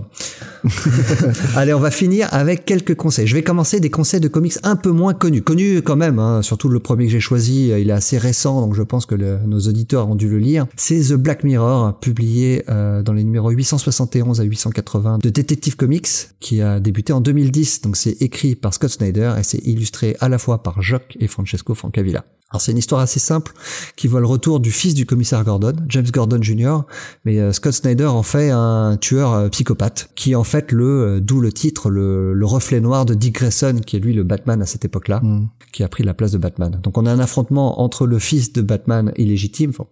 Allez, on va finir avec quelques conseils. Je vais commencer des conseils de comics un peu moins connus, connus quand même. Hein, surtout le premier que j'ai choisi, euh, il est assez récent, donc je pense que nos auditeurs ont dû le lire. C'est The Black Mirror, publié euh, dans les numéros 871 à 880 de Detective Comics, qui a débuté en 2010. Donc c'est écrit par Scott Snyder et c'est illustré à la fois par Jock et Francesco Francavilla. Alors c'est une histoire assez simple qui voit le retour du fils du commissaire Gordon, James Gordon Jr. Mais euh, Scott Snyder en fait un tueur psychopathe qui en fait le, d'où le titre, le, le reflet noir de Dick Grayson qui est lui le Batman à cette époque-là, Mhm. qui a pris la place de Batman. Donc on a un affrontement entre le fils de Batman illégitime, enfin,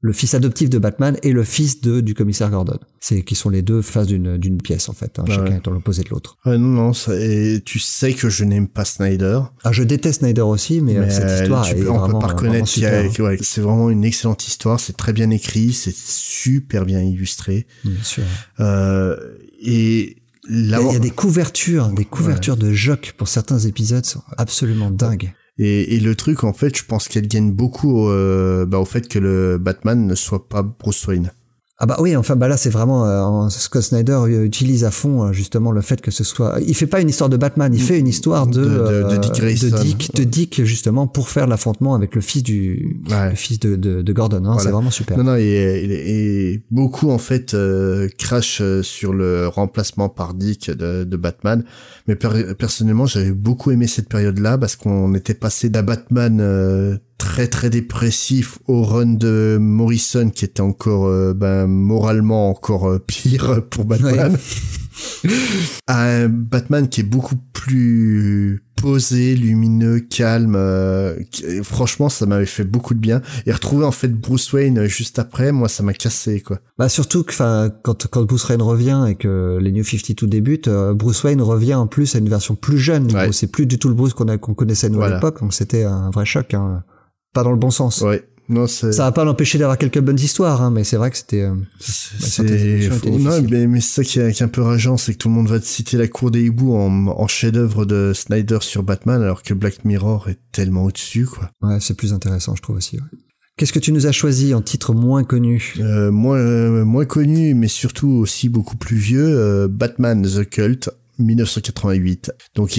le fils adoptif de Batman et le fils de du commissaire Gordon. C'est qui sont les deux faces d'une d'une pièce en fait, hein, Ah chacun ouais. étant l'opposé de l'autre. Ouais, non, non, ça- et tu sais que je n'aime pas Snyder. Ah, je déteste Snyder aussi, mais, euh, mais, cette histoire tu est on vraiment, peut pas reconnaître qu'il y a- super. hein. ouais, c'est vraiment une excellente histoire, c'est très bien écrit, c'est super bien illustré. Bien sûr. Euh, et Il y, a, il y a des couvertures, des couvertures de Jock pour certains épisodes sont absolument dingues. Et, et le truc, en fait, je pense qu'elle gagne beaucoup au, euh, bah, au fait que le Batman ne soit pas Bruce Wayne. Ah bah oui, enfin bah là c'est vraiment euh, Scott Snyder euh, utilise à fond euh, justement le fait que ce soit. Il fait pas une histoire de Batman, il fait une histoire de De- de- de euh, Dick Grayson. de Dick, de Dick, justement pour faire l'affrontement avec le fils du Ouais. le fils de, de, de Gordon. hein, Voilà. C'est vraiment super. Non, non, et, et- et beaucoup, en fait, euh, crash euh, sur le remplacement par Dick de, de Batman. Mais per- personnellement, j'avais beaucoup aimé cette période-là parce qu'on était passé d'un Batman euh, très très dépressif au run de Morrison qui était encore euh, ben moralement encore euh, pire pour Batman. un Batman qui est beaucoup plus posé, lumineux, calme. euh, qui- franchement, ça m'avait fait beaucoup de bien. Et retrouver en fait Bruce Wayne juste après, moi, ça m'a cassé quoi. Bah surtout que, enfin, quand quand Bruce Wayne revient et que les New 52 débutent, euh, Bruce Wayne revient en plus à une version plus jeune. Ouais. C'est plus du tout le Bruce qu'on qu'on connaissait à Voilà. l'époque, donc c'était un vrai choc. Hein. Pas dans le bon sens. Ouais. Non, c'est. Ça va pas l'empêcher d'avoir quelques bonnes histoires, hein, mais c'est vrai que c'était. euh, C'est, non, mais, mais c'est ça qui est, qui est un peu rageant, c'est que tout le monde va te citer la cour des hiboux en, en chef-d'œuvre de Snyder sur Batman, alors que Black Mirror est tellement au-dessus, quoi. Ouais, c'est plus intéressant, je trouve aussi. ouais. Qu'est-ce que tu nous as choisi en titre moins connu? Euh, moins, euh, moins connu, mais surtout aussi beaucoup plus vieux, euh, Batman The Cult, 1988. Donc,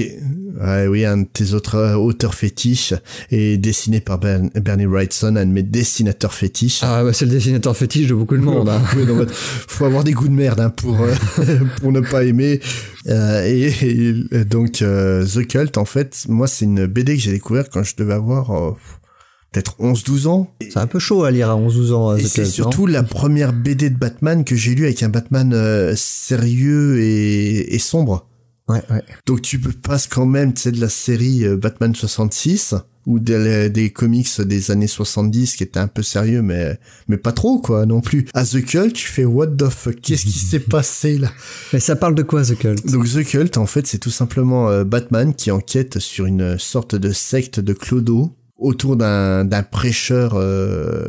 ouais, oui, un de tes autres euh, auteurs fétiches, et dessiné par Bern- Bernie Wrightson, un de mes dessinateurs fétiches. Ah, bah, c'est le dessinateur fétiche de beaucoup de monde. hein. Oui, non, mais faut avoir des goûts de merde hein, pour euh, pour ne pas aimer. Euh, et, et donc euh, The Cult, en fait, moi c'est une BD que j'ai découvert quand je devais avoir euh, peut-être 11-12 ans. C'est un peu chaud à lire à 11-12 ans. et c'est surtout la première BD de Batman que j'ai lu avec un Batman euh, sérieux et, et sombre. Ouais, ouais. Donc tu peux passes quand même, tu sais, de la série euh, Batman 66 ou des, des comics des années 70 qui étaient un peu sérieux, mais mais pas trop quoi non plus. À The Cult, tu fais what the fuck, qu'est-ce qui s'est passé là? Mais ça parle de quoi, The Cult? Donc The Cult, en fait, c'est tout simplement euh, Batman qui enquête sur une sorte de secte de clodo autour d'un d'un prêcheur euh,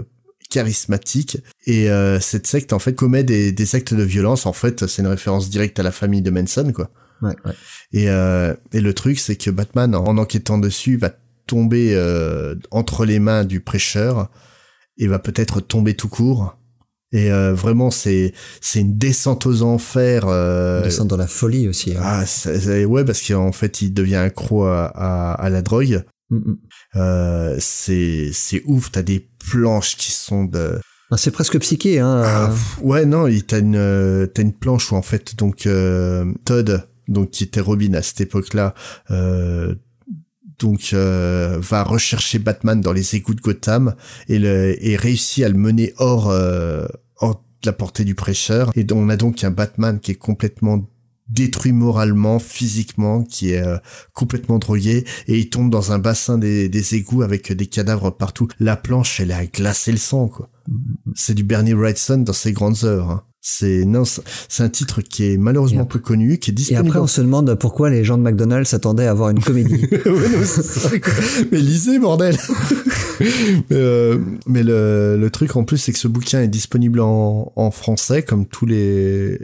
charismatique. Et euh, cette secte en fait commet des, des actes de violence. En fait c'est une référence directe à la famille de Manson quoi Ouais, ouais. et, euh, et le truc, c'est que Batman, en enquêtant dessus, va tomber euh, entre les mains du prêcheur et va peut-être tomber tout court. Et euh, vraiment, c'est c'est une descente aux enfers. Euh, Descendre dans la folie aussi. hein. ah, c'est- c'est- ouais, parce qu'en fait, il devient accro à, à, à la drogue. Mm, mm. Euh, c'est c'est ouf. T'as des planches qui sont de Ah, C'est presque psyché, hein. ah, ouais, non, t'as une euh, t'as une planche où en fait donc euh, Todd, donc qui était Robin à cette époque-là, euh, donc euh, va rechercher Batman dans les égouts de Gotham et le et réussit à le mener hors euh, hors de la portée du prêcheur. Et on a donc un Batman qui est complètement détruit moralement, physiquement, qui est euh, complètement drogué, et il tombe dans un bassin des, des égouts avec des cadavres partout. La planche, elle a glacé le sang, quoi. C'est du Bernie Wrightson dans ses grandes œuvres. hein. C'est non, c'est un titre qui est malheureusement Et peu connu, qui est Et disponible. après, on se demande pourquoi les gens de McDonald's s'attendaient à avoir une comédie. Ouais, non, ça, mais lisez, bordel mais, euh, mais le, le truc en plus, c'est que ce bouquin est disponible en, en français, comme tous les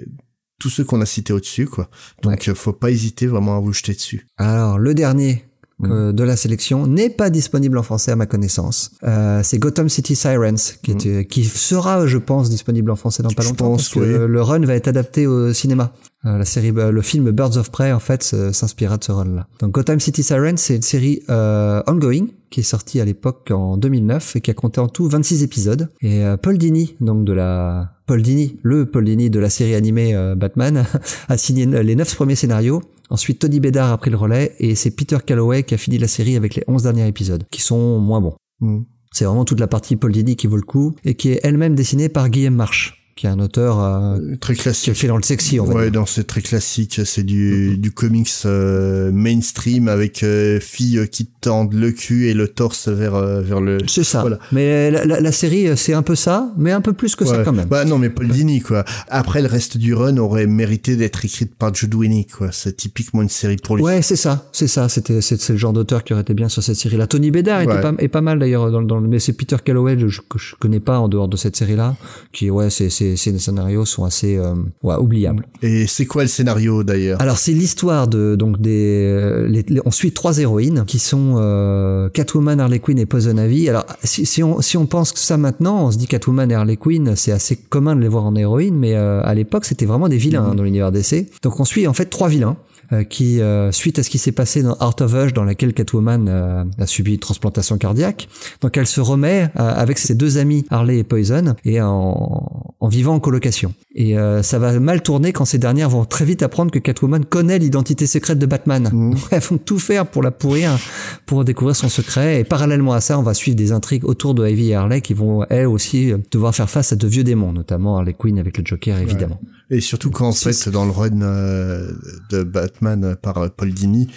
tous ceux qu'on a cités au-dessus, quoi. Donc, euh, faut pas hésiter vraiment à vous jeter dessus. Alors, le dernier Mm. de la sélection n'est pas disponible en français à ma connaissance. Euh, c'est Gotham City Sirens, qui, est, euh, qui sera, je pense, disponible en français dans pas Mm. Je longtemps, pense, parce que oui. le run va être adapté au cinéma. Euh, la série, euh, le film Birds of Prey, en fait, s'inspira de ce run-là. Donc, Gotham City Sirens, c'est une série euh, ongoing qui est sortie à l'époque en 2009 et qui a compté en tout 26 épisodes. Et euh, Paul Dini, donc de la Paul Dini, le Paul Dini de la série animée euh, Batman, a signé les 9 premiers scénarios. Ensuite, Tony Bedard a pris le relais et c'est Peter Calloway qui a fini la série avec les 11 derniers épisodes, qui sont moins bons. Mm. C'est vraiment toute la partie Paul Dini qui vaut le coup et qui est elle-même dessinée par Guillaume March, qui est un auteur euh, Euh, Très qui classique. fait dans le sexy, va Ouais, dire. non, c'est très classique. C'est du, du comics euh, mainstream avec euh, filles qui tendent le cul et le torse vers euh, vers le. C'est ça. Voilà. Mais la, la- la série, c'est un peu ça, mais un peu plus que ça quand même. Bah non, mais Paul Dini, quoi. Après, le reste du run aurait mérité d'être écrite par Jude Winnick, quoi. C'est typiquement une série pour lui. Ouais, c'est ça, c'est ça. C'était, c'est, le genre d'auteur qui aurait été bien sur cette série-là. Tony Bedard était pas, est pas mal d'ailleurs dans, dans mais c'est Peter Calloway je, que je connais pas en dehors de cette série-là, qui ouais, c'est, des scénarios sont assez, euh, ouais, oubliables. Et c'est quoi le scénario, d'ailleurs? Alors c'est l'histoire de donc des les, les- on suit trois héroïnes qui sont euh, Catwoman, Harley Quinn et Poison Ivy. Alors si, si on si on pense que ça maintenant, on se dit Catwoman et Harley Quinn, c'est assez commun de les voir en héroïne, mais euh, à l'époque c'était vraiment des vilains hein, dans l'univers DC. Donc on suit en fait trois vilains. Euh, qui, euh, suite à ce qui s'est passé dans Art of Hush, dans laquelle Catwoman euh, a subi une transplantation cardiaque, donc elle se remet euh, avec ses deux amis Harley et Poison, et en, en vivant en colocation. Et euh, ça va mal tourner quand ces dernières vont très vite apprendre que Catwoman connaît l'identité secrète de Batman. Mhm. Elles vont tout faire pour la pourrir, pour découvrir son secret. Et parallèlement à ça, on va suivre des intrigues autour de Ivy et Harley qui vont elles aussi devoir faire face à de vieux démons, notamment Harley Quinn avec le Joker évidemment. Et surtout quand en fait dans le run euh, de Batman par euh, Paul Dini,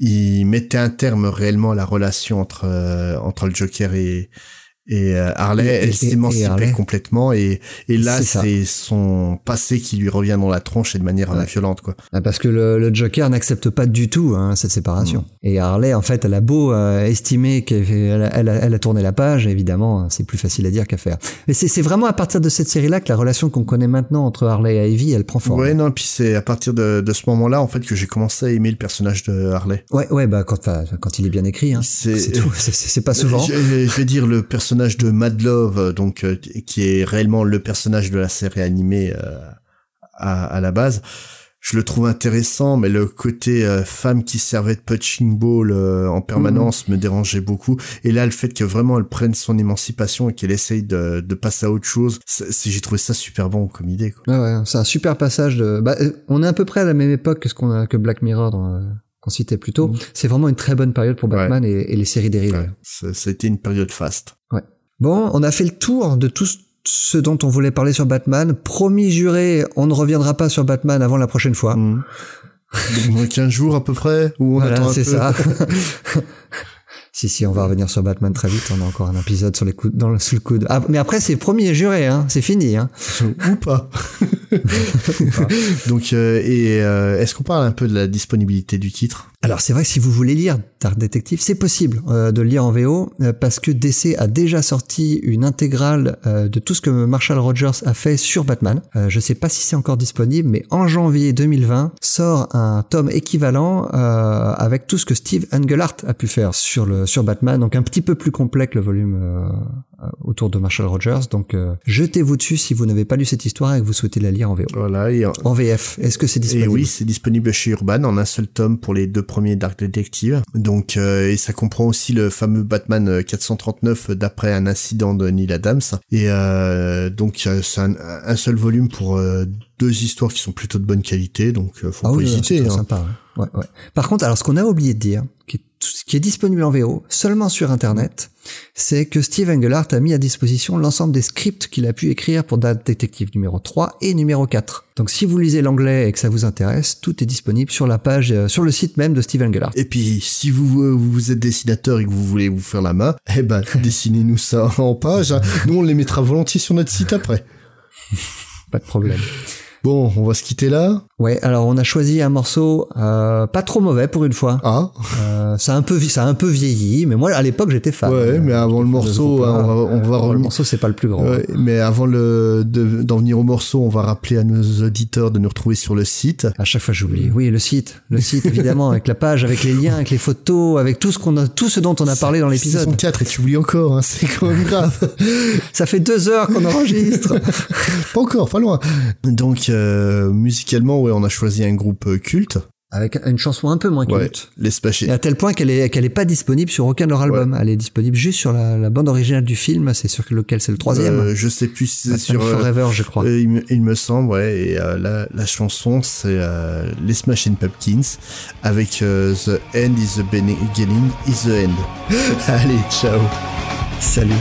il mettait un terme réellement à la relation entre euh, entre le Joker et et euh, Harley, Et- elle s'émancipait complètement et et là C'est son passé qui lui revient dans la tronche et de manière euh, Ouais. violente quoi. Ah, Parce que le, le Joker n'accepte pas du tout hein, cette séparation. Et Harley, en fait, elle a beau euh, estimer qu'elle elle, elle a, tourné la page, évidemment, c'est plus facile à dire qu'à faire. Mais c'est c'est vraiment à partir de cette série-là que la relation qu'on connaît maintenant entre Harley et Ivy, elle prend forme. Ouais non puis c'est à partir de, de ce moment-là en fait que j'ai commencé à aimer le personnage de Harley. Ouais, ouais, bah quand, quand il est bien écrit, hein. C'est- pas souvent. Je, je vais dire le personnage de Mad Love, euh, donc euh, qui est réellement le personnage de la série animée euh, à, à la base. Je le trouve intéressant, mais le côté euh, femme qui servait de punching ball en permanence me dérangeait beaucoup. Et là, le fait que vraiment elle prenne son émancipation et qu'elle essaye de, de passer à autre chose, j'ai trouvé ça super bon comme idée. Quoi. Ouais, ouais, c'est un super passage de. Bah, on est à peu près à la même époque que ce qu'on a que Black Mirror dans, qu'on citait plus tôt. Mhm. C'est vraiment une très bonne période pour Batman et, et les séries dérivées. Ouais, ça, ça a été une période faste. Bon, on a fait le tour de tout ce dont on voulait parler sur Batman. Promis juré, on ne reviendra pas sur Batman avant la prochaine fois. Dans 15 jours à peu près, ou on Voilà, attend un c'est peu. ça. si, si, on va revenir sur Batman très vite. On a encore un épisode sur les coudes, dans le, sous le coude. Ah, mais après, c'est promis et juré, hein. C'est fini, hein. ou pas. Donc, euh, et euh, est-ce qu'on parle un peu de la disponibilité du titre? Alors c'est vrai que si vous voulez lire Dark Detective, c'est possible euh, de lire en VO euh, parce que DC a déjà sorti une intégrale euh, de tout ce que Marshall Rogers a fait sur Batman. Je sais pas si c'est encore disponible, mais en janvier 2020 sort un tome équivalent avec tout ce que Steve Englehart a pu faire sur le sur Batman, donc un petit peu plus complet que le volume autour de Marshall Rogers. Donc euh, jetez-vous dessus si vous n'avez pas lu cette histoire et que vous souhaitez la lire en VO. Voilà, et, En VF, est-ce que c'est et disponible oui, c'est disponible chez Urban en un seul tome pour les deux premiers Dark Detective. Donc, euh, et ça comprend aussi le fameux Batman euh, 439 d'après un incident de Neil Adams. Et euh, donc, euh, c'est un, un seul volume pour euh, deux histoires qui sont plutôt de bonne qualité. Donc, euh, faut Ah pas oui, hésiter. hein. sympa. Ouais. Ouais, ouais. Par contre, alors ce qu'on a oublié de dire, qui est, qui est disponible en VO seulement sur Internet, c'est que Steve Englehart a mis à disposition l'ensemble des scripts qu'il a pu écrire pour Date Detective numéro 3 et numéro 4. Donc si vous lisez l'anglais et que ça vous intéresse, tout est disponible sur la page, euh, sur le site même de Steve Englehart. Et puis, si vous, euh, vous êtes dessinateur et que vous voulez vous faire la main, eh ben, dessinez-nous ça en page. hein. Nous, on les mettra volontiers sur notre site après. Pas de problème. Bon, on va se quitter là. Ouais, alors on a choisi un morceau euh, pas trop mauvais pour une fois. Ah, Euh, ça a un peu, ça a un peu vieilli, mais moi à l'époque j'étais fan. ouais, mais avant le morceau, on va, on va le morceau c'est pas le plus grand. Ouais, mais avant le de- d'en venir au morceau, on va rappeler à nos auditeurs de nous retrouver sur le site. À chaque fois, j'oublie. Oui, le site, le site évidemment, avec la page, avec les liens, avec les photos, avec tout ce qu'on a, tout ce dont on a parlé dans Saison l'épisode. 4 et tu oublies encore, hein, c'est quand même grave. Ça fait deux heures qu'on enregistre. pas encore, pas loin. Donc euh, musicalement, ouais, on a choisi un groupe euh, culte. avec une chanson un peu moins Ouais, culte. les Space Et à tel point qu'elle est, qu'elle est pas disponible sur aucun de leurs albums. Elle est disponible juste sur la, la bande originale du film. C'est sur lequel c'est le troisième. Euh, je sais plus si c'est sur euh, Forever, je crois. Euh, il, me, il me semble, ouais. Et euh, la, la chanson, c'est euh, les Smashing Pumpkins avec euh, The End is the Beginning is the End. Allez, ciao. Salut.